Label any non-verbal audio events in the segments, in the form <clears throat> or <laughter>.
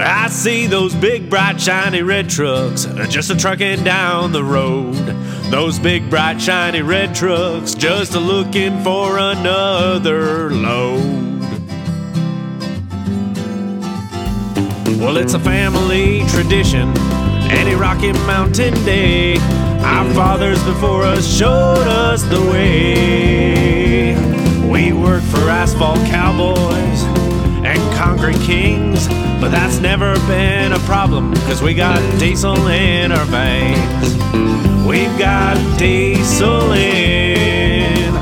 I see those big, bright, shiny red trucks just a trucking down the road. Those big, bright, shiny red trucks just a looking for another load. Well, it's a family tradition, any Rocky Mountain day. Our fathers before us showed us the way. We work for asphalt cowboys concrete kings, but that's never been a problem because we got diesel in our veins. We've got diesel in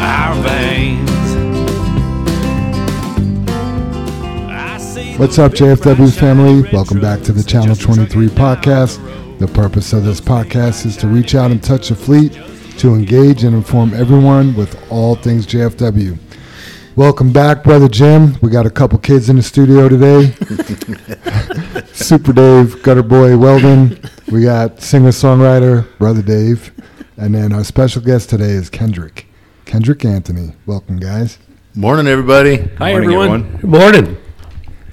our veins. What's up, JFW family? Welcome back to the Channel 23 podcast. The purpose of this podcast is to reach out and touch the fleet, to engage and inform everyone with all things JFW. Welcome back, Brother Jim. We got a couple kids in the studio today. <laughs> Super Dave, Gutter Boy Weldon. We got singer songwriter Brother Dave. And then our special guest today is Kendrick. Kendrick Anthony. Welcome, guys. Morning, everybody. Hi, Morning, everyone. Good morning.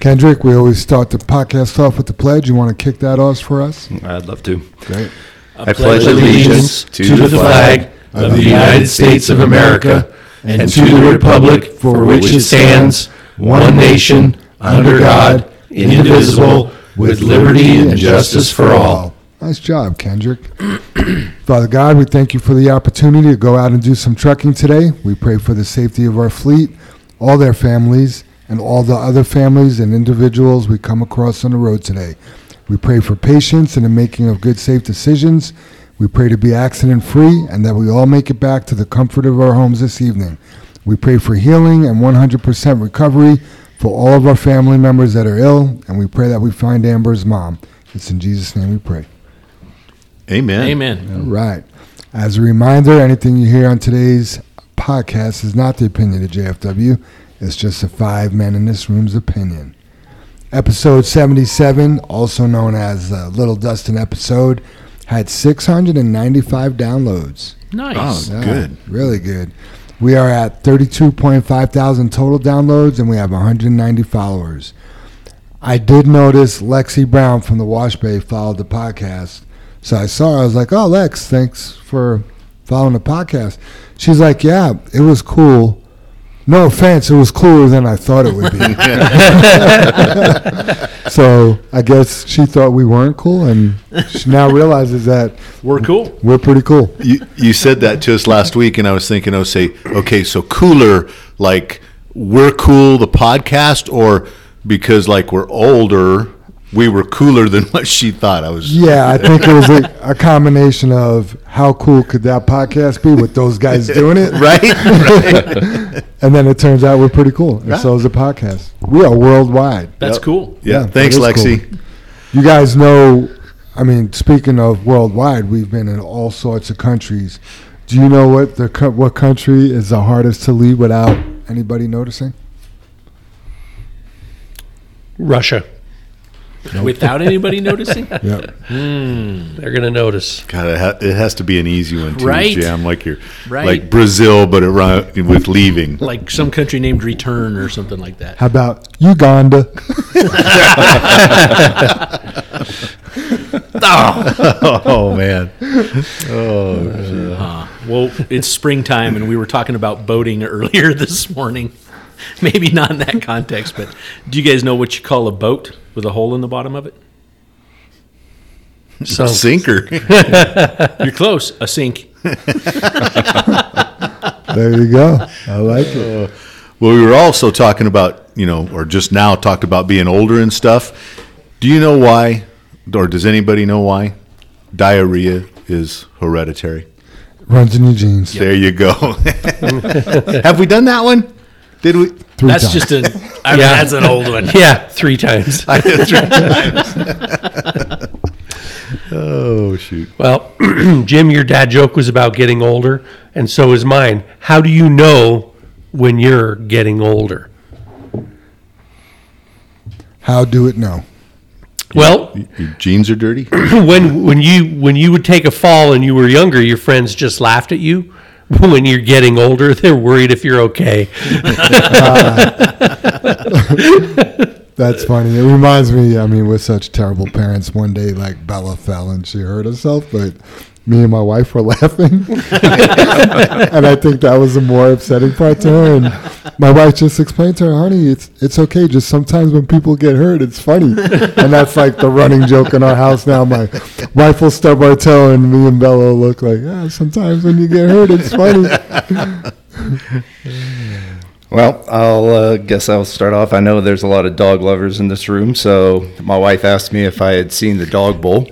Kendrick, we always start the podcast off with the pledge. You want to kick that off for us? I'd love to. Great. I pledge allegiance to the flag of the United States of America and to the republic for which it stands, one nation, under God, indivisible, with liberty and justice for all. Nice job, Kendrick. <clears throat> Father God, we thank you for the opportunity to go out and do some trucking today. We pray for the safety of our fleet, all their families, and all the other families and individuals we come across on the road today. We pray for patience in the making of good, safe decisions. We pray to be accident free and that we all make it back to the comfort of our homes this evening. We pray for healing and 100% recovery for all of our family members that are ill, and we pray that we find Ambyr's mom. It's in Jesus' name we pray. Amen. Amen. All right. As a reminder, anything you hear on today's podcast is not the opinion of JFW. It's just the five men in this room's opinion. Episode 77, also known as the Little Dustin episode, had 695 downloads. Nice. Oh, good. Really good. We are at 32.5 thousand total downloads and we have 190 followers. I did notice Lexi Brown from the Wash Bay followed the podcast. So I saw her. I was like, oh, Lex, thanks for following the podcast. She's like, yeah, it was cool. No offense, it was cooler than I thought it would be. <laughs> so I guess she thought we weren't cool, and she now realizes that We're cool. we're pretty cool. You, you said that to us last week, and I was thinking, I would say, okay, so cooler, like we're cool, the podcast, or because like we're older, we were cooler than <laughs> what she thought. I was. Yeah, I think it was a, <laughs> a combination of how cool could that podcast be with those guys doing it, <laughs> Right? right. and then it turns out we're pretty cool, and so is the podcast. We are worldwide. That's Yep. cool. Yeah. Yeah, Thanks, Lexi. cool. You guys know, I mean, speaking of worldwide, we've been in all sorts of countries. Do you know what the what country is the hardest to leave without anybody noticing? Russia. Without anybody noticing? <laughs> Yep. They're going to notice. God, it, ha- it has to be an easy one too, Right. Jam. Like you're Right. like Brazil, but around with leaving. like some country named Return or something like that. How about Uganda? <laughs> <laughs> oh man. Oh, Uh, well, it's springtime, and we were talking about boating earlier this morning. Maybe not in that context, but do you guys know what you call a boat with a hole in the bottom of it? So sinker. <laughs> You're close. A sink. There you go. I like it. Uh, well, we were also talking about, you know, or just now talked about being older and stuff. Do you know why, or does anybody know why diarrhea is hereditary? Runs in your jeans. There you go. <laughs> Have we done that one? Did we? Three That's times. just a. I mean, Yeah. that's an old one. yeah, three times. <laughs> <laughs> Oh shoot! Well, <clears throat> Jim, your dad joke was about getting older, and so is mine. How do you know when you're getting older? How do it know? Well, Your jeans are dirty. <clears throat> when when you when you would take a fall and you were younger, your friends just laughed at you. <laughs> When you're getting older, they're worried if you're okay. <laughs> That's funny. It reminds me. I mean, we're such terrible parents. One day, like Bella fell and she hurt herself, but me and my wife were <laughs> laughing, <laughs> and I think that was the more upsetting part to her. And my wife just explained to her, "Honey, it's it's okay. Just sometimes when people get hurt, it's funny." And that's like the running joke in our house now. My wife will stub our toe, and me and Bella will look like, "Ah, sometimes when you get hurt, it's funny." <laughs> Well, I'll uh, guess I'll start off. I know there's a lot of dog lovers in this room, so my wife asked me if I had seen the dog bowl,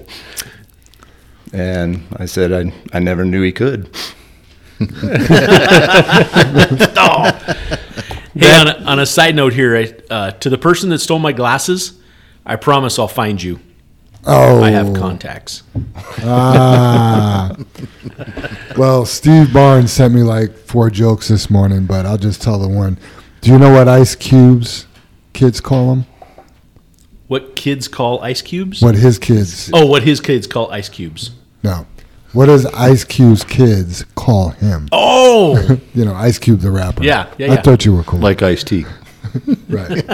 and I said I I never knew he could. <laughs> Hey, on a, on a side note here, I- uh, to the person that stole my glasses, I promise I'll find you. Oh, I have contacts. Ah. well, Steve Barnes sent me like four jokes this morning, but I'll just tell the one. Do you know what ice cubes kids call them? What kids call ice cubes? What his kids? Oh, what his kids call ice cubes. No. What does Ice Cube's kids call him? Oh, <laughs> You know, Ice Cube the rapper. Yeah, yeah, I yeah. thought you were cool. Like Ice-T. <laughs> right. <laughs>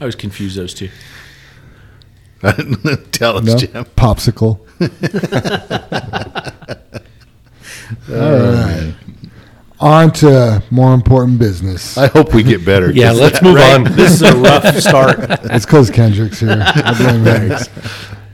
I was confused those two. Tell us, No? Jim. Popsicle. All right. On to more important business. I hope we get better. yeah, let's move on. This is a rough <laughs> start. It's because Kendrick's here. I blame him.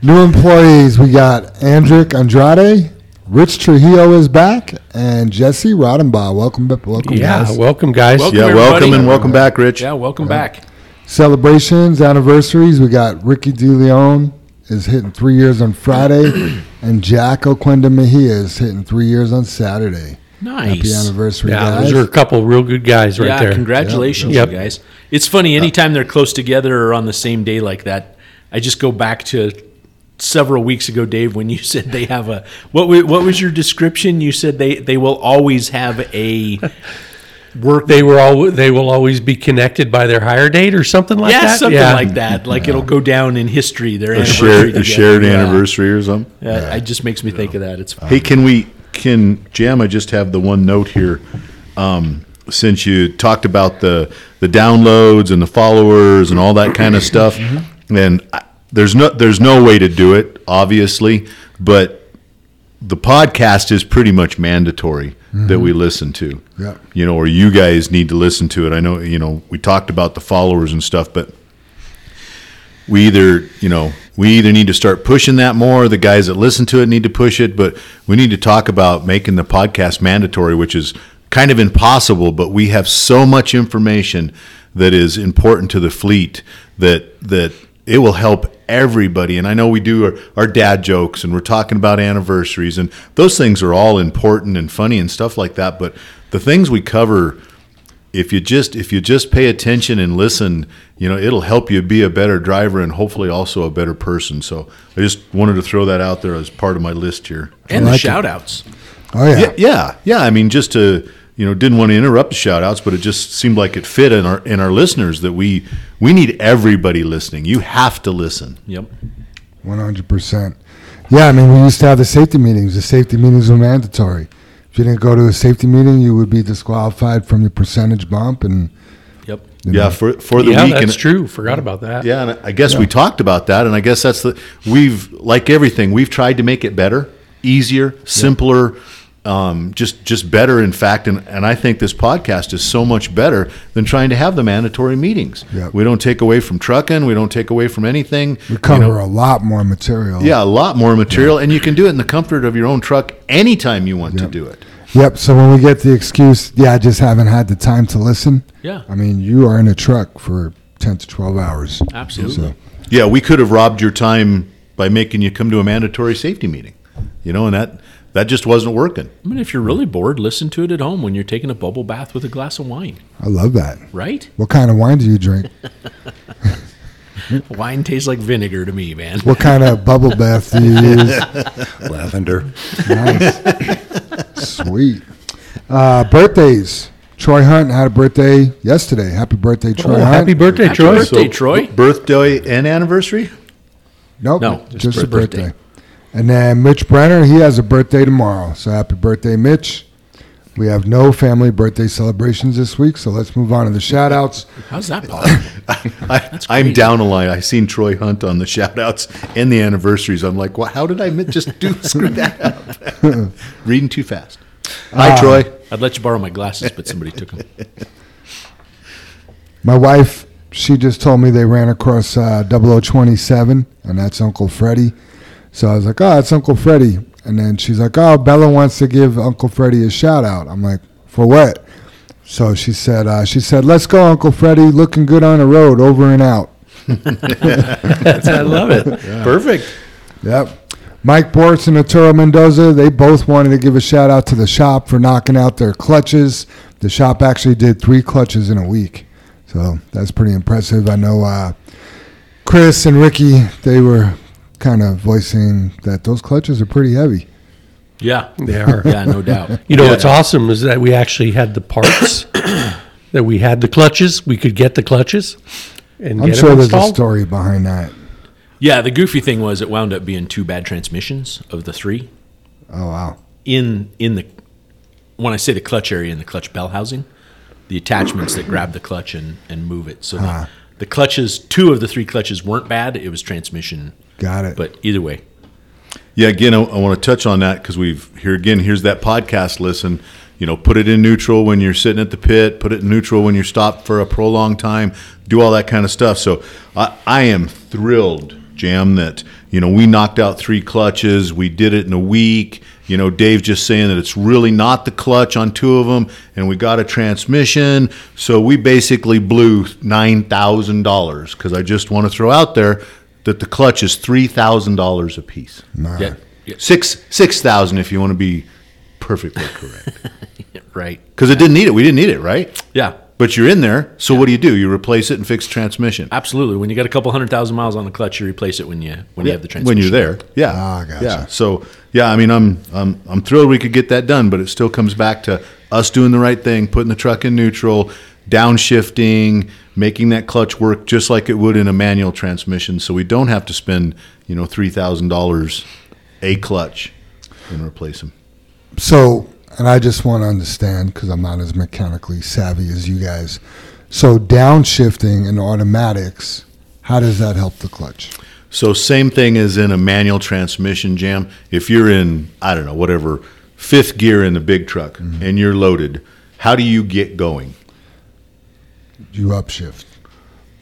New employees. We got Andrick Andrade. Rich Trujillo is back, and Jesse Rodenbaugh. Welcome, welcome, Yeah, guys. welcome, guys. Welcome. Yeah, everybody. welcome and welcome back, Rich. Yeah, welcome back. Celebrations, anniversaries. We got Ricky DeLeon is hitting three years on Friday, <clears throat> and Jack Oquenda Mejia is hitting three years on Saturday. Happy Nice. anniversary, yeah, guys! those are a couple real good guys right yeah, there. congratulations, Yep. you guys. It's funny anytime they're close together or on the same day like that. I just go back to several weeks ago, Dave, when you <laughs> said they have a what? What was your description? You said they they will always have a work. They were all. They will always be connected by their hire date or something like yeah, that. something Yeah. Something like that. Like it'll go down in history. Their A anniversary. shared, a shared Yeah. anniversary or something. Yeah, it just makes me think of that. It's fun. Hey, can we, can, Jam, I just have the one note here. Um, since you talked about the, the downloads and the followers and all that kind of <clears throat> stuff, and I- there's no, there's no way to do it, obviously, but the podcast is pretty much mandatory that we listen to. Yeah. You know, or you guys need to listen to it. I know, you know, we talked about the followers and stuff, but we either you know we either need to start pushing that more the guys that listen to it need to push it but we need to talk about making the podcast mandatory which is kind of impossible but we have so much information that is important to the fleet that that it will help everybody. And i know we do our, our dad jokes and we're talking about anniversaries and those things are all important and funny and stuff like that but the things we cover if you just if you just pay attention and listen, you know, it'll help you be a better driver and hopefully also a better person. So I just wanted to throw that out there as part of my list here. and like the it. shout outs. oh yeah. Yeah, yeah, yeah. I mean, just to you know, didn't want to interrupt the shout outs, but it just seemed like it fit in our in our listeners that we we need everybody listening. You have to listen. Yep. One hundred percent. Yeah, I mean, we used to have the safety meetings. The safety meetings were mandatory. If you didn't go to a safety meeting, you would be disqualified from your percentage bump, and Yep. you Yeah, know, for for the yeah, week. that's and, true. Forgot about that. Yeah, and I guess we talked about that, and I guess that's the we've like everything we've tried to make it better, easier, simpler, um, just just better. In fact, and and I think this podcast is so much better than trying to have the mandatory meetings. Yep. We don't take away from trucking. We don't take away from anything. we you cover know. a lot more material. yeah, a lot more material, and you can do it in the comfort of your own truck anytime you want to do it. Yep. So when we get the excuse, yeah, I just haven't had the time to listen. Yeah. I mean, you are in a truck for ten to twelve hours. Absolutely. So Yeah, we could have robbed your time by making you come to a mandatory safety meeting, you know, and that that just wasn't working. I mean, if you're really bored, listen to it at home when you're taking a bubble bath with a glass of wine, I love that. right? What kind of wine do you drink? <laughs> <laughs> Wine tastes like vinegar to me, man. What kind of bubble <laughs> bath do you use? Lavender. Nice. Sweet. Uh, birthdays. Troy Hunt had a birthday yesterday. Happy birthday, Troy Oh, Hunt. happy birthday, Happy Troy. birthday, Troy. Birthday and anniversary. Nope, No, just, just a a birthday. Birthday. And then Mitch Brenner, he has a birthday tomorrow. So happy birthday, Mitch. We have no family birthday celebrations this week, so let's move on to the shout outs. How's that possible? <laughs> I, I'm down a line. I've seen Troy Hunt on the shout outs and the anniversaries. I'm like, well, how did I just do <laughs> screw that up? <laughs> Reading too fast. Hi, Troy. I'd let you borrow my glasses, but somebody took them. My wife, she just told me they ran across uh, 0027, and that's Uncle Freddie. So I was like, oh, it's Uncle Freddie. And then she's like, oh, Bella wants to give Uncle Freddie a shout out. I'm like, for what? So she said, uh, she said, let's go, Uncle Freddie, looking good on the road, over and out. I love it. <laughs> Perfect. Yep. Mike Boris and Arturo Mendoza, they both wanted to give a shout out to the shop for knocking out their clutches. The shop actually did three clutches in a week. So that's pretty impressive. I know uh, Chris and Ricky, they were kind of voicing that those clutches are pretty heavy. Yeah, They <laughs> are. yeah, no doubt. You know what's awesome is that we actually had the parts, <coughs> that we had the clutches, we could get the clutches and I'm get sure there's a story behind that. Yeah, the goofy thing was it wound up being two bad transmissions of the three Oh, wow. in in the when I say the clutch area in the clutch bell housing, the attachments that grab the clutch and and move it. So Ah. The, the clutches, two of the three clutches weren't bad. It was transmission, Got it. but either way, Yeah, again, I, I want to touch on that because we've here again. Here's that podcast. Listen, you know, put it in neutral when you're sitting at the pit. Put it in neutral when you're stopped for a prolonged time. Do all that kind of stuff. So I, I am thrilled, Jam, that you know we knocked out three clutches. We did it in a week. You know, Dave's just saying that it's really not the clutch on two of them, and we got a transmission. So we basically blew nine thousand dollars because I just want to throw out there that the clutch is three thousand dollars a piece. yeah, yeah, Six six thousand if you want to be perfectly correct. <laughs> right, Because it didn't need it. We didn't need it, right? yeah, But you're in there, so what do you do? You replace it and fix transmission. absolutely. When you got a couple hundred thousand miles on the clutch, you replace it when you when you have the transmission. when you're there. Yeah. Ah, gotcha. Yeah. So yeah, I mean I'm I'm I'm thrilled we could get that done, but it still comes back to us doing the right thing, putting the truck in neutral, downshifting, making that clutch work just like it would in a manual transmission so we don't have to spend, you know, three thousand dollars a clutch and replace them. So, and I just want to understand because I'm not as mechanically savvy as you guys. So, downshifting and automatics, how does that help the clutch? So same thing as in a manual transmission jam. If you're in, I don't know, whatever, fifth gear in the big truck mm-hmm. and you're loaded, how do you get going? You upshift.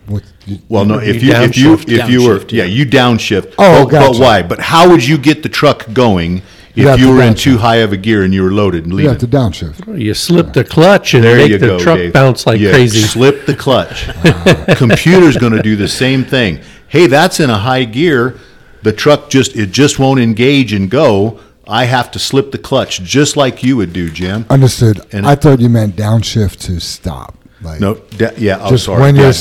What? You, Well, no, if You you if you downshift. if you were yeah, you downshift. Oh, but, gotcha. but why? But how would you get the truck going You have if you to were in downshift. too high of a gear and you were loaded and you leaving? have to downshift. You slip the clutch and There make you the go, truck Dave. bounce like Yeah, crazy. Slip the clutch. <laughs> Computer's going to do the same thing. Hey, that's in a high gear. The truck just it just won't engage and go. I have to slip the clutch just like you would do, Jim. Understood. And- I thought you meant downshift to stop. Like, No, da- yeah, I'm just sorry. when Yeah. you're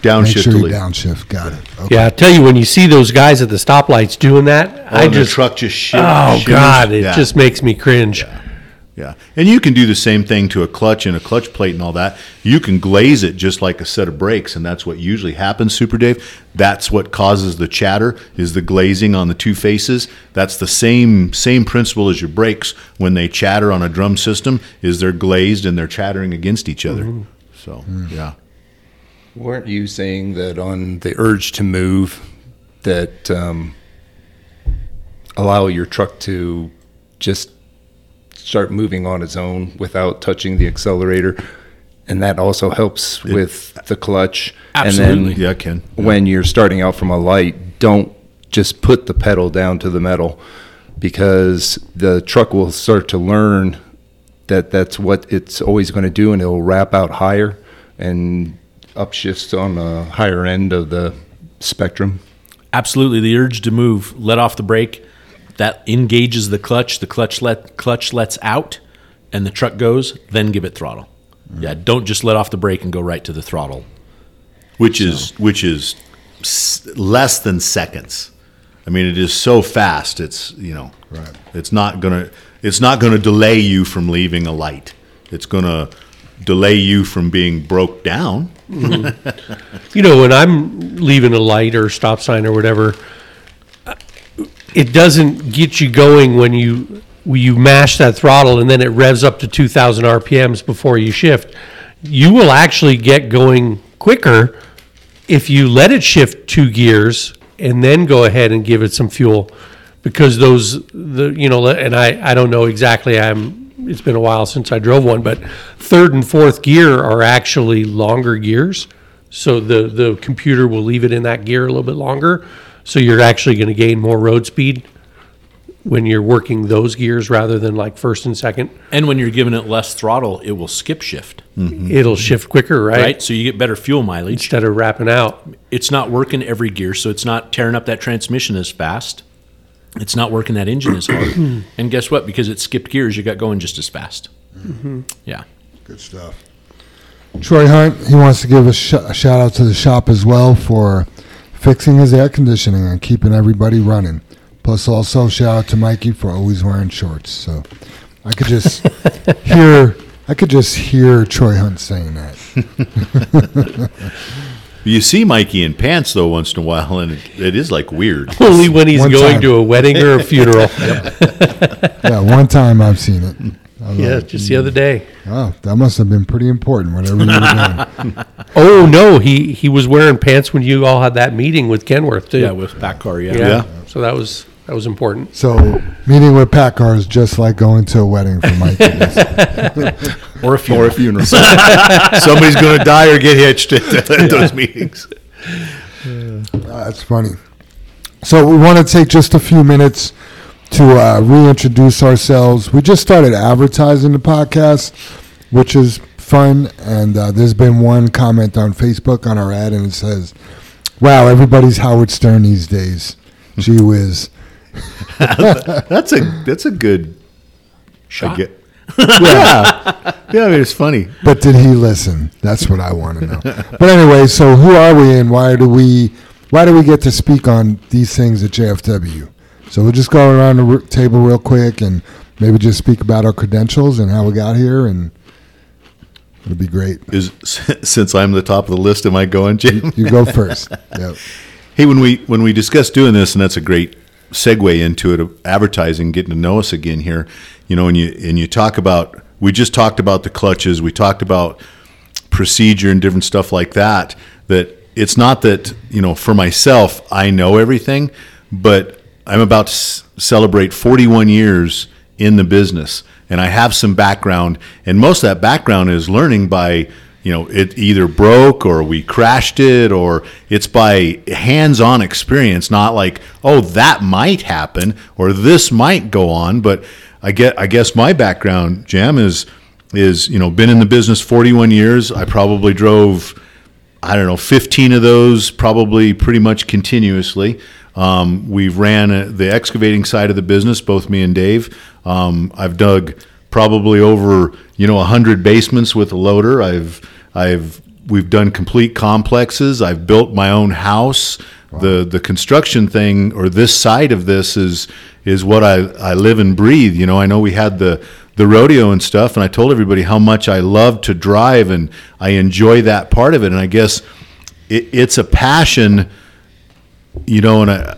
stopped, Downshift make sure to you leave. downshift. Got it. Okay. Yeah, I tell you, when you see those guys at the stoplights doing that, Oh, I and the just truck just shim- oh shimmers. god, it Yeah. just makes me cringe. Yeah, and you can do the same thing to a clutch and a clutch plate and all that. You can glaze it just like a set of brakes, and that's what usually happens, Super Dave. That's what causes the chatter is the glazing on the two faces. That's the same same principle as your brakes when they chatter on a drum system. Is they're glazed and they're chattering against each other. Mm-hmm. So yeah, Weren't you saying that on the urge to move, that um, allow your truck to just start moving on its own without touching the accelerator, and that also helps with the clutch. Absolutely. And then yeah, Ken. when you're starting out from a light, don't just put the pedal down to the metal because the truck will start to learn that that's what it's always going to do and it'll wrap out higher and upshifts on the higher end of the spectrum. Absolutely, the urge to move, let off the brake, that engages the clutch. The clutch let clutch lets out, and the truck goes. Then give it throttle. Mm-hmm. Yeah, don't just let off the brake and go right to the throttle. which is which is less than seconds. I mean, it is so fast. It's you know, Right. it's not gonna it's not gonna delay you from leaving a light. It's gonna delay you from being broke down. <laughs> You know, when I'm leaving a light or stop sign or whatever, it doesn't get you going when you you mash that throttle and then it revs up to 2,000 RPMs before you shift, you will actually get going quicker if you let it shift two gears and then go ahead and give it some fuel because those the you know and I I don't know exactly I'm it's been a while since I drove one but third and fourth gear are actually longer gears. So the the computer will leave it in that gear a little bit longer. So you're actually going to gain more road speed when you're working those gears rather than like first and second. And when you're giving it less throttle, it will skip shift, mm-hmm. it'll shift quicker right, right? So you get better fuel mileage. instead of wrapping out. It's not working every gear, so it's not tearing up that transmission as fast. It's not working that engine as hard. <clears throat> and guess what? Because it skipped gears, you got going just as fast. Mm-hmm. Yeah. Good stuff. Troy Hunt, he wants to give a, sh- a shout out to the shop as well for fixing his air conditioning and keeping everybody running. Plus, also shout out to Mikey for always wearing shorts. So I could just <laughs> hear, I could just hear Troy Hunt saying that. <laughs> You see Mikey in pants though once in a while, and it, it is like weird. <laughs> only when he's One going time. to a wedding or a <laughs> funeral <laughs> Yeah, one time I've seen it. I was yeah like, just the other day Oh, that must have been pretty important. Whatever you were doing. Oh no, he he was wearing pants when you all had that meeting with Kenworth too. Yeah, with Paccar, yeah. yeah. Yeah. So that was that was important. So meeting with Paccar is just like going to a wedding for Mikey. <laughs> Or a funeral. Or a funeral. <laughs> Somebody's going to die or get hitched at, at those meetings. That's funny. So we want to take just a few minutes to uh, reintroduce ourselves. We just started advertising the podcast, which is fun. And uh, there's been one comment on Facebook on our ad, and it says, "Wow, everybody's Howard Stern these days." Gee whiz. <laughs> That's a that's a good Shot. I get- <laughs> yeah, yeah. I mean, it's funny. But did he listen? That's what I want to know. But anyway, so who are we, and why do we why do we get to speak on these things at JFW? So we'll just go around the r- table real quick and maybe just speak about our credentials and how we got here, and it'll be great. Is <laughs> since I'm the top of the list, am I going, Jim? You go first. Yep. Hey, when we when we discussed doing this, and that's a great segue into it of advertising, getting to know us again here. You know, and you and you talk about we just talked about the clutches, we talked about procedure and different stuff like that. That it's not that you know for myself I know everything, but I'm about to s- celebrate 41 years in the business, and I have some background, and most of that background is learning by you know it either broke or we crashed it or it's by hands-on experience not like oh that might happen or this might go on but i get i guess my background jam is is you know been in the business 41 years i probably drove I don't know, 15 of those probably pretty much continuously. Um, we've ran uh, the excavating side of the business, both me and Dave. Um, I've dug probably over, you know, 100 basements with a loader. I've, I've, we've done complete complexes. I've built my own house. The, the construction thing or this side of this is, is what I, I live and breathe. You know, I know we had the, the rodeo and stuff, and I told everybody how much I love to drive and I enjoy that part of it. And I guess it, it's a passion, you know, and I,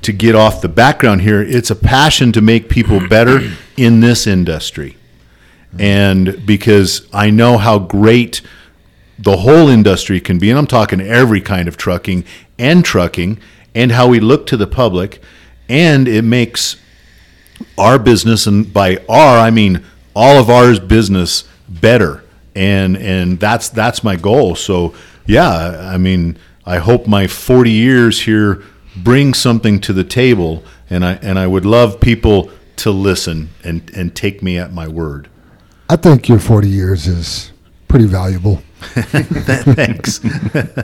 to get off the background here, it's a passion to make people better in this industry. And because I know how great the whole industry can be, and I'm talking every kind of trucking and trucking, and how we look to the public, and it makes our business, and by our I mean all of ours business better, and and that's that's my goal. So yeah, I mean I hope my 40 years here brings something to the table, and I and I would love people to listen and and take me at my word. I think your 40 years is pretty valuable. <laughs> <laughs> Thanks.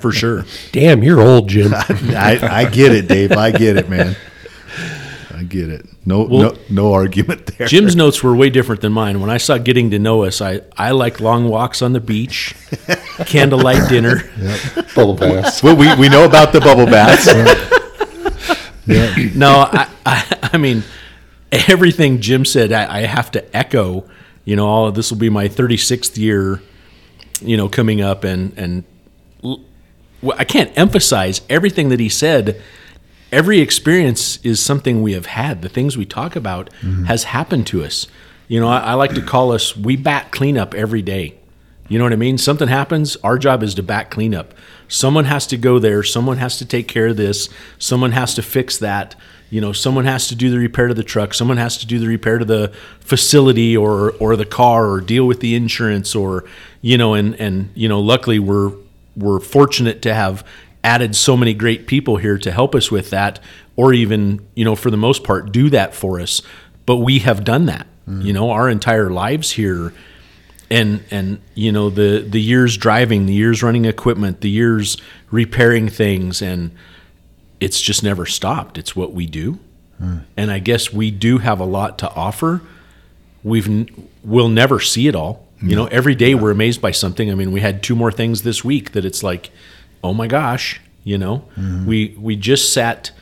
For sure. Damn, you're old, Jim. <laughs> I, I get it, Dave. I get it, man. I get it. No, Well- no, no argument there. Jim's notes were way different than mine. When I saw getting to know us, I, I like long walks on the beach, candlelight dinner. Bubble baths. Well, we, we know about the bubble baths. No, I, I, I mean, <laughs> everything Jim said, I, I have to echo. You know, this will be my 36th year, you know, coming up, and and I can't emphasize everything that he said. every experience is something we have had. The things we talk about mm-hmm. has happened to us. You know, I, I like to call us we bat cleanup every day. You know what I mean? Something happens, our job is to bat cleanup. Someone has to go there, someone has to take care of this, someone has to fix that. You know, someone has to do the repair to the truck, someone has to do the repair to the facility or or the car or deal with the insurance or you know, and and you know, luckily we're we're fortunate to have added so many great people here to help us with that or even, you know, for the most part do that for us. But we have done that. You know, our entire lives here and and you know the the years driving the years running equipment the years repairing things and it's just never stopped. It's what we do. And i guess we do have a lot to offer. We've we'll never see it all. You know every day we're amazed by something. I mean we had two more things this week that it's like oh my gosh you know? We we just sat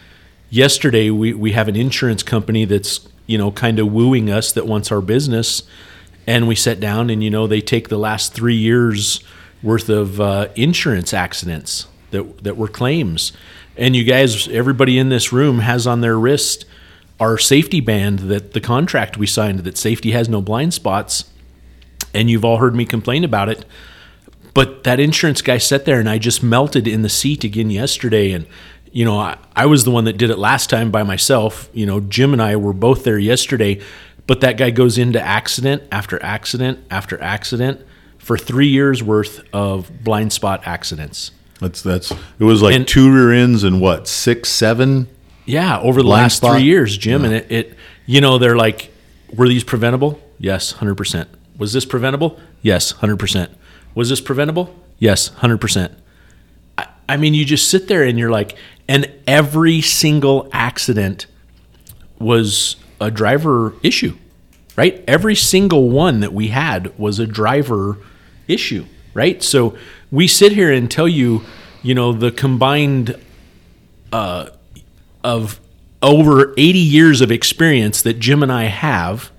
yesterday we we have an insurance company that's you know kind of wooing us that wants our business. And we sat down and you know they take the last three years worth of uh, insurance accidents that that were claims and you guys everybody in this room has on their wrist our safety band that the contract we signed that safety has no blind spots and you've all heard me complain about it but that insurance guy sat there and I just melted in the seat again yesterday. And, you know, I, I was the one that did it last time by myself. You know, Jim and I were both there yesterday, but that guy goes into accident after accident after accident for three years worth of blind spot accidents. That's that's. It was like And- two rear ends and what six, seven. Yeah, over the last spot? three years, Jim, and it, it, you know, they're like, were these preventable? Yes, hundred percent. Was this preventable? Yes, hundred percent. Was this preventable? Yes, hundred percent. I, I mean, you just sit there and you're like, and every single accident was a driver issue, right? Every single one that we had was a driver issue, right? So we sit here and tell you, you know, the combined uh, of over 80 years of experience that Jim and I have,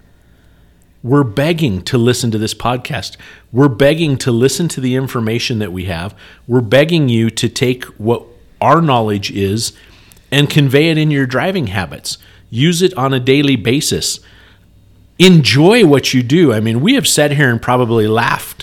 we're begging to listen to this podcast. We're begging to listen to the information that we have. We're begging you to take what our knowledge is and convey it in your driving habits. Use it on a daily basis. Enjoy what you do. I mean, we have sat here and probably laughed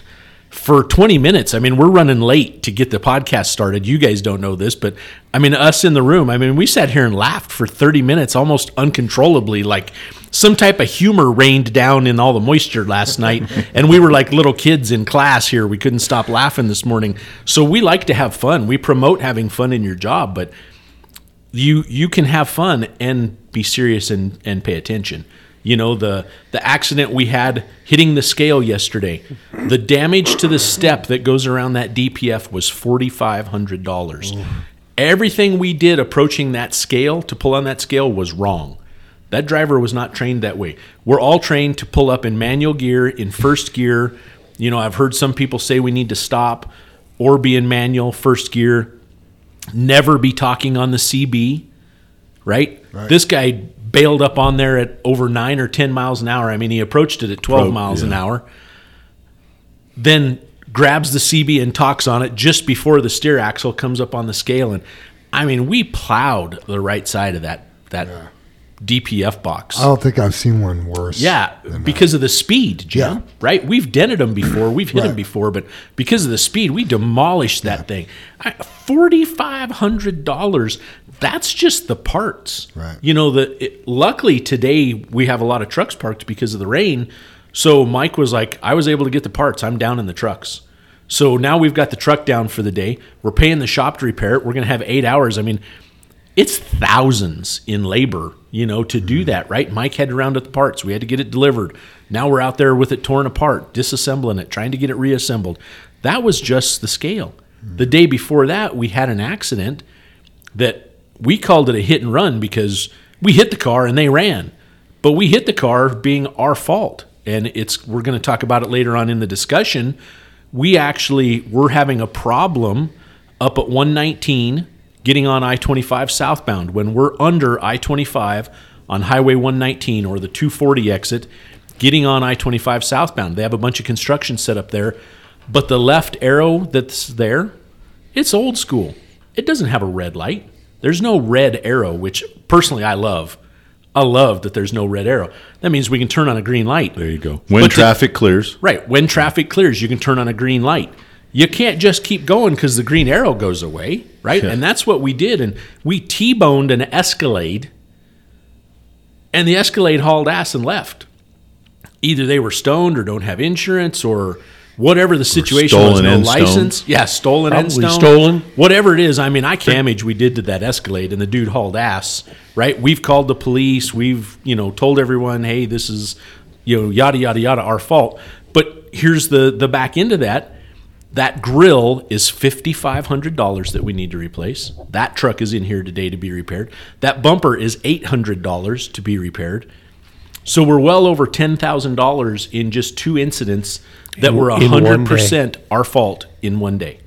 for 20 minutes. I mean, we're running late to get the podcast started. You guys don't know this, but I mean, us in the room, I mean, we sat here and laughed for 30 minutes almost uncontrollably. Like some type of humor rained down in all the moisture last <laughs> night. and we were like little kids in class here. We couldn't stop laughing this morning. So we like to have fun. We promote having fun in your job, but you you can have fun and be serious and, and pay attention. You know the the accident we had hitting the scale yesterday. The damage to the step that goes around that DPF was forty five hundred dollars. Everything we did approaching that scale to pull on that scale was wrong. That driver was not trained that way. We're all trained to pull up in manual gear, in first gear. You know, I've heard some people say we need to stop or be in manual first gear never be talking on the CB, right? This guy bailed up on there at over nine or 10 miles an hour. I mean, he approached it at 12 Pro- miles an hour, then grabs the CB and talks on it just before the steer axle comes up on the scale. And I mean, we plowed the right side of that, that DPF box. I don't think I've seen one worse. Yeah, because of the speed, Jim. Yeah. Right? We've dented them before. We've hit them before, but because of the speed, we demolished that thing. Forty five hundred dollars. That's just the parts. Right. You know the. It, luckily today we have a lot of trucks parked because of the rain. So Mike was like, I was able to get the parts. I'm down in the trucks. So now we've got the truck down for the day. We're paying the shop to repair it. We're going to have eight hours. I mean, it's thousands in labor, you know, to do that, right? Mike had to round up the parts. We had to get it delivered. Now we're out there with it torn apart, disassembling it, trying to get it reassembled. That was just the scale. The day before that, we had an accident that we called it a hit and run because we hit the car and they ran. But we hit the car being our fault. And it's we're going to talk about it later on in the discussion. We actually were having a problem up at 119 getting on I-25 southbound when we're under I-25 on Highway 119 or the 240 exit getting on I-25 southbound. They have a bunch of construction set up there, but the left arrow that's there, it's old school. It doesn't have a red light. There's no red arrow, which personally I love. I love that there's no red arrow. That means we can turn on a green light. There you go. When But traffic clears. Right. When traffic clears, you can turn on a green light. You can't just keep going because the green arrow goes away, right? Yeah. And that's what we did. And we T-boned an Escalade, and the Escalade hauled ass and left. Either they were stoned or don't have insurance or whatever the situation was. stolen No and stoned. license. Yeah, stolen and Probably stoned. stolen. Whatever it is. I mean, I damage we did to that Escalade, and the dude hauled ass. Right? We've called the police. We've you know told everyone, hey, this is you know yada yada yada our fault. But here's the the back end of that. That grill is fifty five hundred dollars that we need to replace. That truck is in here today to be repaired. That bumper is eight hundred dollars to be repaired. So we're well over ten thousand dollars in just two incidents that In- were in one hundred day. percent our fault in one day,